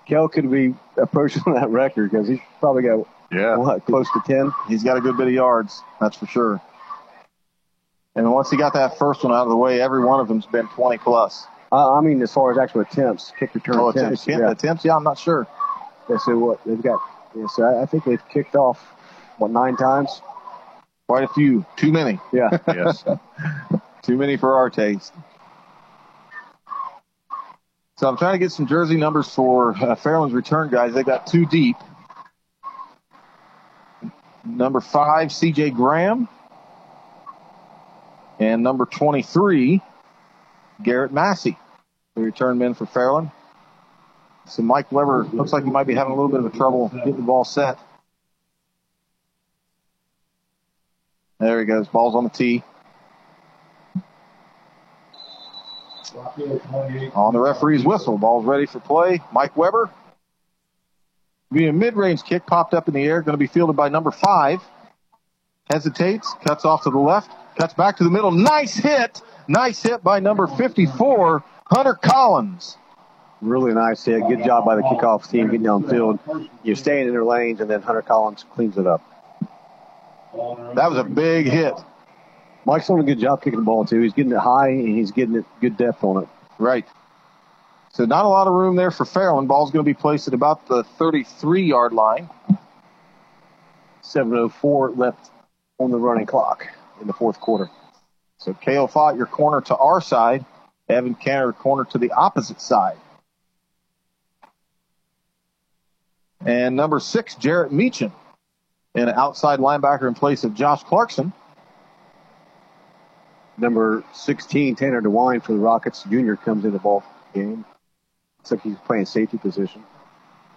Kel could be approaching that record because he's probably got yeah what close to ten. He's got a good bit of yards, that's for sure. And once he got that first one out of the way, every one of them's been 20 plus. Uh, I mean, as far as actual attempts, kick return Oh, attempts. attempts, yeah. attempts, yeah, I'm not sure. Yeah, so what they've got? Yeah, so I, I think they've kicked off what nine times. Quite a few. Too many. Yeah. Yes. Too many for our taste. So I'm trying to get some jersey numbers for uh, Fairland's return guys. They got two deep. Number five, CJ Graham. And number 23, Garrett Massey, the return men for Fairland. So Mike Weber looks like he might be having a little bit of a trouble getting the ball set. There he goes. Ball's on the tee. On the referee's whistle. Ball's ready for play. Mike Weber. Be a mid-range kick popped up in the air. Going to be fielded by number five. Hesitates. Cuts off to the left. Cuts back to the middle. Nice hit. Nice hit by number 54, Hunter Collins. Really nice hit. Good job by the kickoff team getting downfield. You're staying in their lanes, and then Hunter Collins cleans it up. That was a big hit. Mike's doing a good job kicking the ball too. He's getting it high and he's getting it good depth on it. Right. So not a lot of room there for Fairland. Ball's going to be placed at about the 33 yard line. 7:04 left on the running clock in the fourth quarter. So Kale Fott, your corner to our side. Evan Canner, corner to the opposite side. And number six, Jarrett Meacham, an outside linebacker in place of Josh Clarkson. Number 16, Tanner DeWine for the Rockets Jr. comes in the ball game. Looks like he's playing safety position.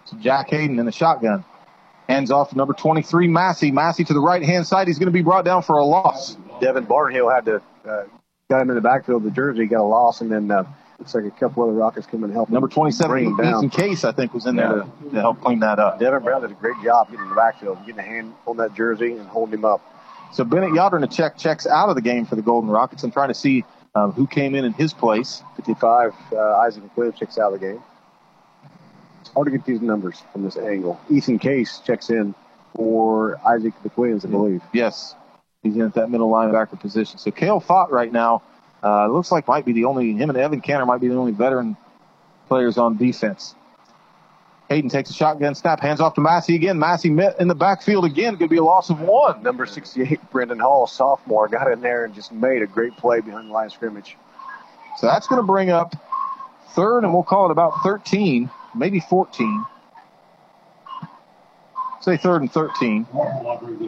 So Jack Hayden in the shotgun. Hands off to number 23, Massey. Massey to the right hand side. He's going to be brought down for a loss. Devin Barnhill had to uh, got him in the backfield of the jersey, got a loss, and then uh, looks like a couple other Rockets come to help. Number 27, bring him down. Ethan Case, I think, was in there to, to help clean that up. Devin Brown did a great job getting in the backfield, getting a hand on that jersey and holding him up. So Bennett Yadernachek checks out of the game for the Golden Rockets. I'm trying to see um, who came in in his place. 55, uh, Isaac McWilliams checks out of the game. It's hard to get these numbers from this angle. Ethan Case checks in for Isaac McWilliams, I believe. Yes, he's in at that middle linebacker position. So Kale Fott right now uh, looks like might be the only him and Evan Canner might be the only veteran players on defense. Hayden takes a shotgun snap, hands off to Massey again. Massey met in the backfield again. Could be a loss of one. Number 68, Brendan Hall, sophomore, got in there and just made a great play behind the line of scrimmage. So that's going to bring up third, and we'll call it about 13, maybe 14. Say third and 13.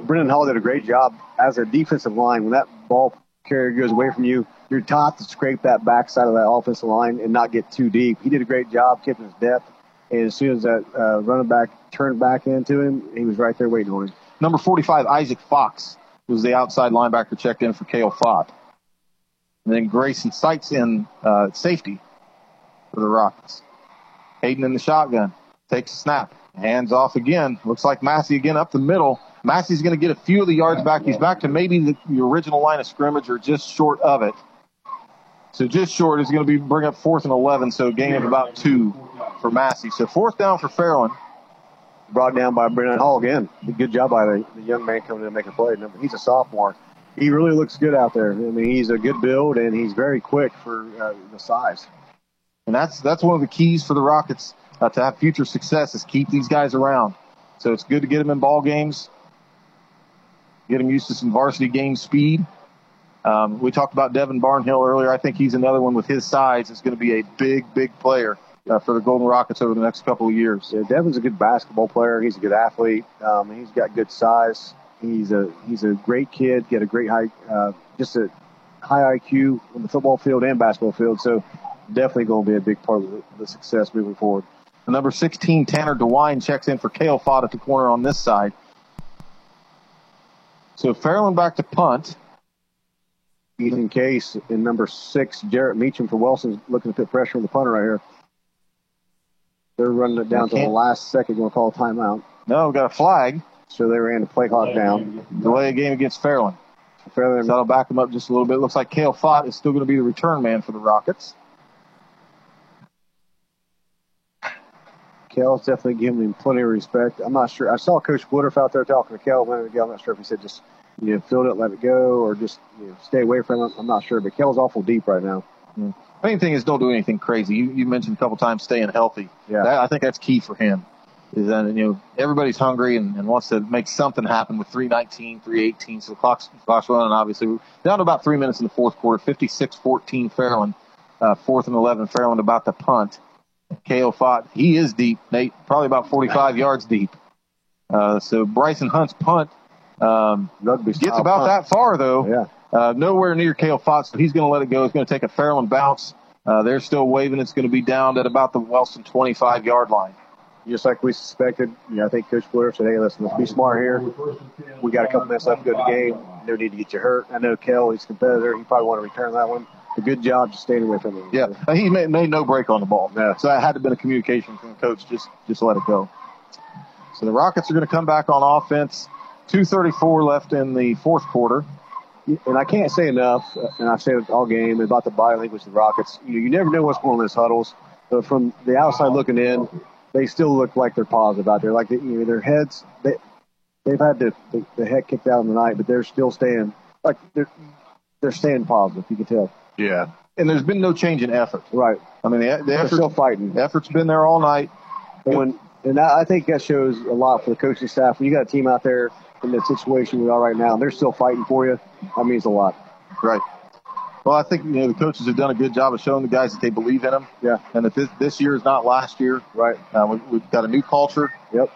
Brendan Hall did a great job as a defensive line. When that ball carrier goes away from you, you're taught to scrape that backside of that offensive line and not get too deep. He did a great job keeping his depth. And as soon as that uh, running back turned back into him, he was right there waiting on him. Number 45, Isaac Fox, was the outside linebacker checked in for Kale Fott. And then Grayson Sites in uh, safety for the Rockets. Hayden in the shotgun. Takes a snap. Hands off again. Looks like Massey again up the middle. Massey's going to get a few of the yards back. He's back to maybe the, the original line of scrimmage or just short of it. So just short is going to be bring up fourth and 11. So gain of about two for Massey. So fourth down for Fairland. Brought down by Brendan Hall again. Good job by the, the young man coming in and making a play. He's a sophomore. He really looks good out there. I mean, he's a good build and he's very quick for uh, the size. And that's that's one of the keys for the Rockets uh, to have future success is keep these guys around. So it's good to get them in ball games, get them used to some varsity game speed. Um, we talked about Devin Barnhill earlier. I think he's another one with his size is going to be a big, big player uh, for the Golden Rockets over the next couple of years. Yeah, Devin's a good basketball player. He's a good athlete. Um, he's got good size. He's a he's a great kid. Get a great high, uh, just a high IQ on the football field and basketball field. So definitely going to be a big part of the, the success moving forward. The number 16, Tanner DeWine, checks in for Kale Fott at the corner on this side. So Fairland back to punt. Ethan Case and number six, Jarrett Meacham for Wellston, looking to put pressure on the punter right here. They're running it down to the last second. Going to call a timeout. No, we got a flag. So they ran the play clock down. Delay a game against Fairland. Fairland. So that'll back them up just a little bit. Looks like Kale Fott is still going to be the return man for the Rockets. Kale's definitely giving him plenty of respect. I'm not sure. I saw Coach Woodruff out there talking to Kel a minute ago. I'm not sure if he said just you know, field it, let it go, or just you know, stay away from it. I'm not sure, but Kell's awful deep right now. Hmm. Main thing is don't do anything crazy. You, you mentioned a couple times staying healthy. Yeah. That, I think that's key for him. Is that you know everybody's hungry and, and wants to make something happen with 319, 318. So the clock's, clock's running. Obviously, we're down to about three minutes in the fourth quarter. 56-14 Fairland. Uh, fourth and 11 Fairland about to punt. Kale Fott. He is deep, Nate. Probably about 45 yards deep. Uh, so Bryson Hunt's punt um, gets about punt. that far though. Yeah. Uh, nowhere near Kale Fott, so he's going to let it go. He's going to take a Fairland bounce. Uh, they're still waving. It's going to be down at about the Wellston 25 yard line. Just like we suspected, you know, I think Coach Blair said, "Hey, listen, let's be smart here. We got a couple minutes left to go to the game. No need to get you hurt. I know Kel, he's a competitor. He probably want to return that one. A good job just staying away from him. Yeah, he made, made no break on the ball. Yeah. So that had to have been a communication from the coach. Just just let it go. So the Rockets are going to come back on offense. 2:34 left in the fourth quarter. And I can't say enough, and I've said it all game about the body language of the Rockets. You, know, you never know what's going on in those huddles, but from the outside looking in, they still look like they're positive out there. Like they, you know, their heads, they they've had the, the, the head kicked out in the night, but they're still staying like they're they're staying positive. You can tell. Yeah. And there's been no change in effort. Right. I mean, the, the They're effort, still fighting. the effort's been there all night. And when and I I think that shows a lot for the coaching staff. When you got a team out there in the situation we are right now, they're still fighting for you. That means a lot. Right. Well, I think you know the coaches have done a good job of showing the guys that they believe in them. Yeah. And that this this year is not last year. Right. Uh, we, we've got a new culture. Yep.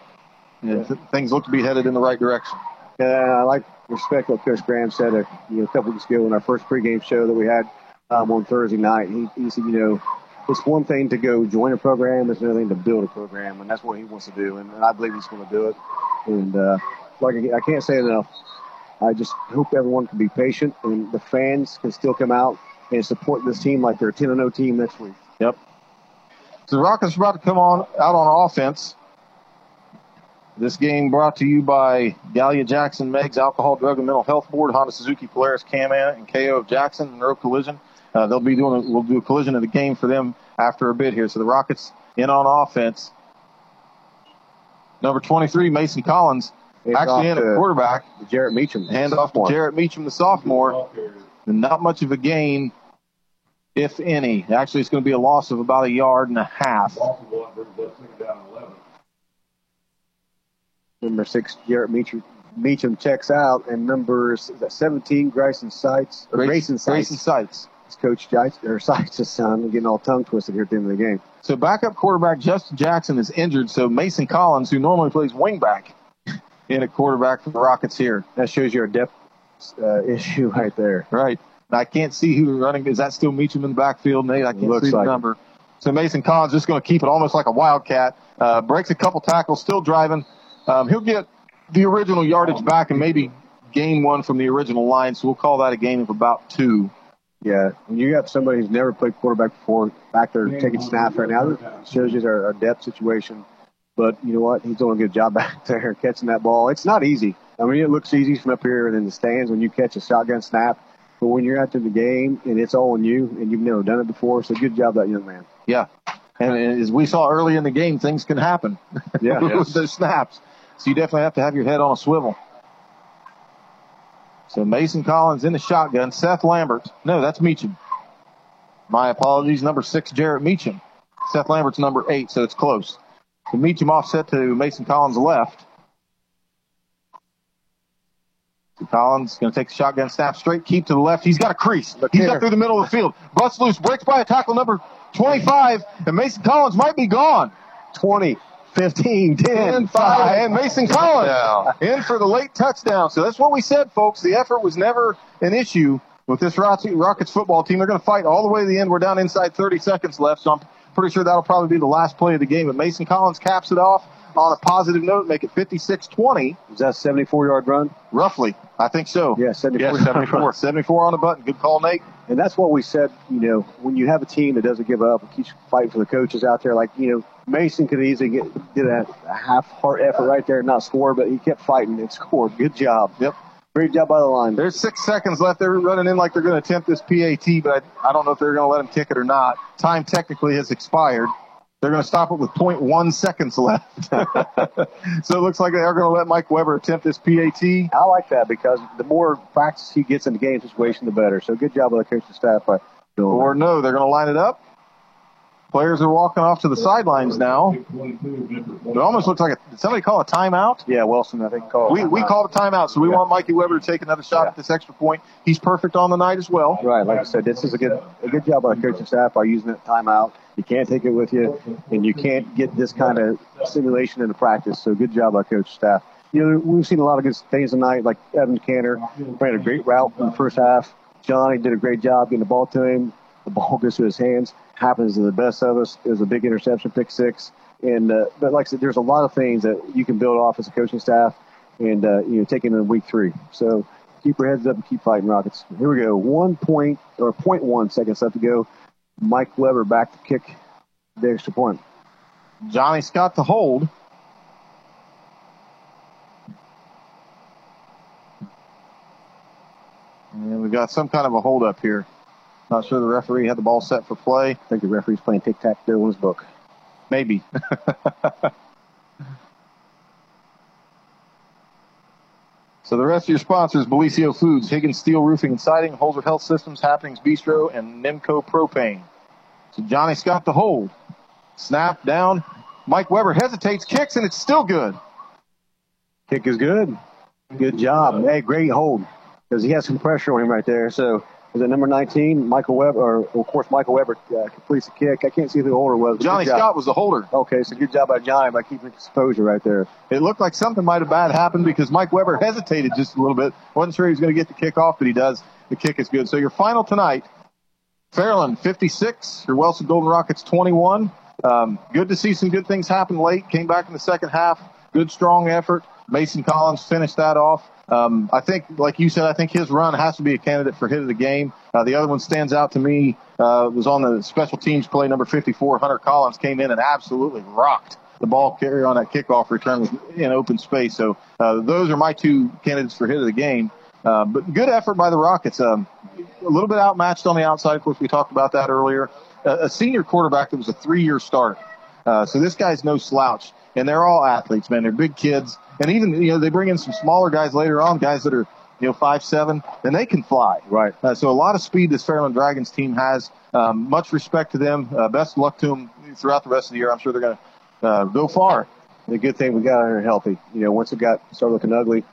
And th- things look to be headed in the right direction. And I like respect what Coach Graham said a, you know, a couple weeks ago in our first pregame show that we had um, on Thursday night. He, he said, you know, it's one thing to go join a program, it's another thing to build a program, and that's what he wants to do. And, and I believe he's going to do it. And uh, like I can't say enough. I just hope everyone can be patient and the fans can still come out and support this team like they're a 10 0 team next week. Yep. So the Rockets are about to come on out on offense. This game brought to you by Gallia Jackson Meigs Alcohol, Drug, and Mental Health Board, Honda Suzuki Polaris Can-Am, and KO of Jackson, Monroe Collision. Uh, they'll be doing a, we'll do a collision of the game for them after a bit here. So the Rockets in on offense. Number 23, Mason Collins, actually off in at to quarterback. Jarrett Meacham. Hand off to Jarrett Meacham, the sophomore. And not much of a gain, if any. Actually, it's going to be a loss of about a yard and a half. Number six, Jarrett Meacham, Meacham checks out, and number 17, Grayson Sites. Or Grayson Sites. Grayson Sites. It's Coach Jites, or Sites' son. I'm getting all tongue twisted here at the end of the game. So backup quarterback Justin Jackson is injured. So Mason Collins, who normally plays wingback, in at quarterback for the Rockets here. That shows you a depth uh, issue right there. Right. And I can't see who's running. Is that still Meacham in the backfield, Nate? I can't Looks see the like it. number. So Mason Collins just going to keep it almost like a wildcat. Uh, breaks a couple tackles, still driving. Um, he'll get the original yardage back and maybe gain one from the original line. So we'll call that a gain of about two. Yeah, when you got somebody who's never played quarterback before back there taking snaps right now, it shows you our, our depth situation. But you know what? He's doing a good job back there catching that ball. It's not easy. I mean, it looks easy from up here and in the stands when you catch a shotgun snap. But when you're out to the game and it's all on you and you've never done it before, so good job, that young man. Yeah. And as we saw early in the game, things can happen. Yeah. with those snaps. So you definitely have to have your head on a swivel. So Mason Collins in the shotgun. Seth Lambert. No, that's Meacham. My apologies. Number six, Jarrett Meacham. Seth Lambert's number eight, so it's close. So Meacham offset to Mason Collins left. Collins going to take the shotgun snap straight, keep to the left. He's got a crease. He's here. up through the middle of the field. Busts loose, breaks by a tackle number 25, and Mason Collins might be gone. 20, 15, 10, 10, 5, and Mason Collins in for the late touchdown. So that's what we said, folks. The effort was never an issue with this Rockets football team. They're going to fight all the way to the end. We're down inside 30 seconds left, so I'm pretty sure that'll probably be the last play of the game. But Mason Collins caps it off on a positive note, make it 56-20. Is that a 74 yard run? Roughly. I think so. Yeah, 74 Yeah, 74. 74 on the button. Good call, Nate. And that's what we said, you know, when you have a team that doesn't give up and keeps fighting for the coaches out there, like, you know, Mason could easily get did a, a half heart effort right there and not score, but he kept fighting and scored. Good job. Yep. Great job by the line. There's six seconds left. They're running in like they're going to attempt this PAT, but I, I don't know if they're going to let him kick it or not. Time technically has expired. They're going to stop it with 0.1 seconds left. so it looks like they are going to let Mike Weber attempt this PAT. I like that because the more practice he gets in the game situation, the better. So good job by the coaching staff by doing Or no, they're going to line it up. Players are walking off to the sidelines now. It almost looks like a, did somebody call a timeout? Yeah, Wellston, I think called. We, we called a timeout, so we want Mikey Weber to take another shot at this extra point. He's perfect on the night as well. Right, like I said, this is a good a good job by the coaching staff by using it timeout. You can't take it with you, and you can't get this kind of simulation into practice. So good job by coach staff. You know, we've seen a lot of good things tonight, like Evan Cantor ran a great route in the first half. Johnny did a great job getting the ball to him. The ball goes to his hands. Happens to the best of us. Was a big interception, pick six. And uh, but like I said, there's a lot of things that you can build off as a coaching staff, and uh, you know, taking in week three. So keep your heads up and keep fighting Rockets. Here we go. One point or point one seconds left to go. Mike Weber back to kick the extra point. Johnny Scott to hold. And we've got some kind of a hold up here. Not sure the referee had the ball set for play. I think the referee's playing tic tac toe in his book. Maybe. so the rest of your sponsors, Bellisio Foods, Higgins Steel Roofing and Siding, Holzer Health Systems, Happenings Bistro, and Nimco Propane. So Johnny Scott the hold. Snap down. Mike Weber hesitates, kicks, and it's still good. Kick is good. Good job. Uh, hey, great hold because he has some pressure on him right there. So is it number 19, Michael Weber, or of course Michael Weber uh, completes the kick. I can't see who the holder was. Johnny. Scott was the holder. Okay, so good job by Johnny by keeping exposure right there. It looked like something might have bad happened because Mike Weber hesitated just a little bit. Wasn't sure he was going to get the kick off, but he does. The kick is good. So your final tonight, Fairland 56, your Wellston Golden Rockets 21. Um, good to see some good things happen late. Came back in the second half. Good, strong effort. Mason Collins finished that off. Um, I think, like you said, I think his run has to be a candidate for hit of the game. Uh, the other one stands out to me. Uh, was on the special teams play number 54. Hunter Collins came in and absolutely rocked the ball carrier on that kickoff return was in open space. So uh, those are my two candidates for hit of the game. Uh, but good effort by the Rockets. Um, a little bit outmatched on the outside. Of course, we talked about that earlier. A, a senior quarterback that was a three-year start. Uh, so this guy's no slouch, and they're all athletes, man. They're big kids, and even you know they bring in some smaller guys later on, guys that are you know five seven, and they can fly. Right. Uh, so a lot of speed this Fairland Dragons team has. Um, much respect to them. Uh, best luck to them throughout the rest of the year. I'm sure they're going to uh, go far. The good thing we got her healthy. You know, once it got started looking ugly,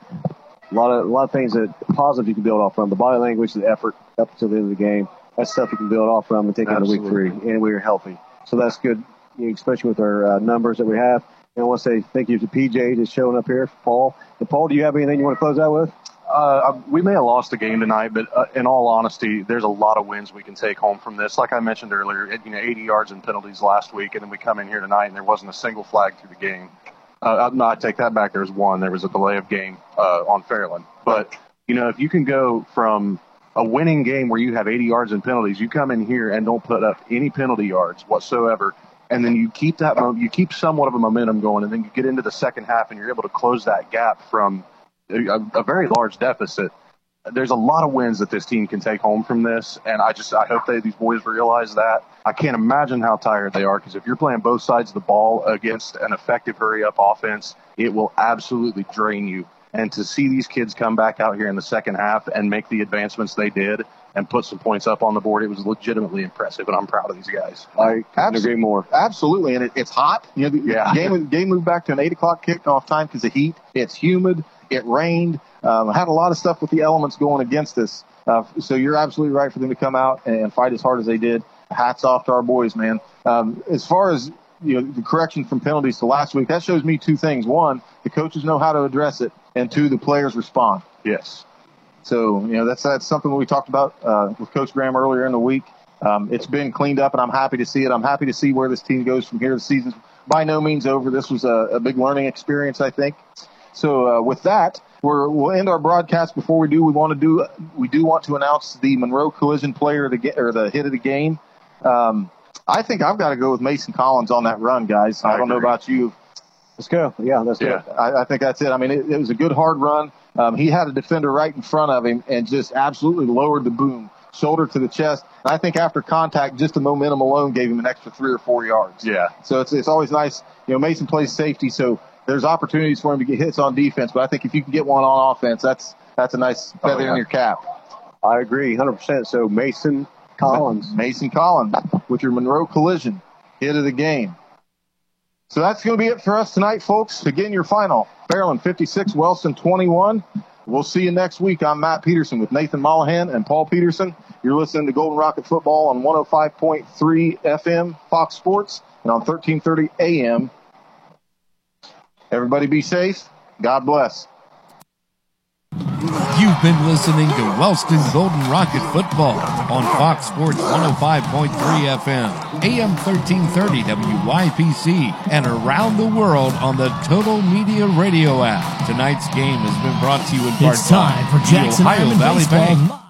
a lot of a lot of things that positive you can build off from. The body language, the effort up until the end of the game. That's stuff you can build off from and take into week three. And we are healthy, so that's good, you know, especially with our uh, numbers that we have. I want to say thank you to PJ just showing up here. Paul, and Paul, do you have anything you want to close out with? Uh, we may have lost the game tonight, but uh, in all honesty, there's a lot of wins we can take home from this. Like I mentioned earlier, you know, 80 yards and penalties last week, and then we come in here tonight and there wasn't a single flag through the game. Uh, no, I take that back. There was one. There was a delay of game uh, on Fairland. But you know, if you can go from a winning game where you have 80 yards and penalties, you come in here and don't put up any penalty yards whatsoever, and then you keep that you keep somewhat of a momentum going, and then you get into the second half and you're able to close that gap from a, a very large deficit. There's a lot of wins that this team can take home from this, and I just I hope that these boys realize that. I can't imagine how tired they are because if you're playing both sides of the ball against an effective hurry up offense, it will absolutely drain you. And to see these kids come back out here in the second half and make the advancements they did and put some points up on the board, it was legitimately impressive, and I'm proud of these guys. I couldn't agree more. Absolutely, and it, it's hot. You know, the Yeah. game game moved back to an eight o'clock kickoff time because of heat. It's humid. It rained. Um, had a lot of stuff with the elements going against us. Uh, so you're absolutely right for them to come out and fight as hard as they did. Hats off to our boys, man. Um, as far as you know, the correction from penalties to last week, that shows me two things. One, the coaches know how to address it, and two, the players respond. Yes. So you know that's that's something we talked about uh, with Coach Graham earlier in the week. Um, it's been cleaned up, and I'm happy to see it. I'm happy to see where this team goes from here. The season's by no means over. This was a, a big learning experience, I think. So uh, with that, we're, we'll end our broadcast. Before we do, we want to do we do want to announce the Monroe Collision Player of the ga- or the hit of the game. Um, I think I've got to go with Mason Collins on that run, guys. I, don't know about you. Let's go. Yeah, let's Yeah, it. I, I think that's it. I mean, it, it was a good hard run. Um, he had a defender right in front of him and just absolutely lowered the boom. shoulder to the chest. And I think after contact, just the momentum alone gave him an extra three or four yards. Yeah. So it's, it's always nice. You know, Mason plays safety, so there's opportunities for him to get hits on defense. But I think if you can get one on offense, that's that's a nice feather yeah. in your cap. I agree, 100%. So Mason Collins. Mason Collins with your Monroe Collision hit of the game. So that's going to be it for us tonight, folks. Again, your final Fairland 56, Wellston 21. We'll see you next week. I'm Matt Peterson with Nathan Mollahan and Paul Peterson. You're listening to Golden Rocket Football on 105.3 FM Fox Sports and on 1330 AM. Everybody be safe. God bless. You've been listening to Wellston Golden Rocket Football on Fox Sports 105.3 FM, AM 1330 WYPC, and around the world on the Total Media Radio app. Tonight's game has been brought to you in part It's time by for Jackson the Ohio Valley Baseball Bank.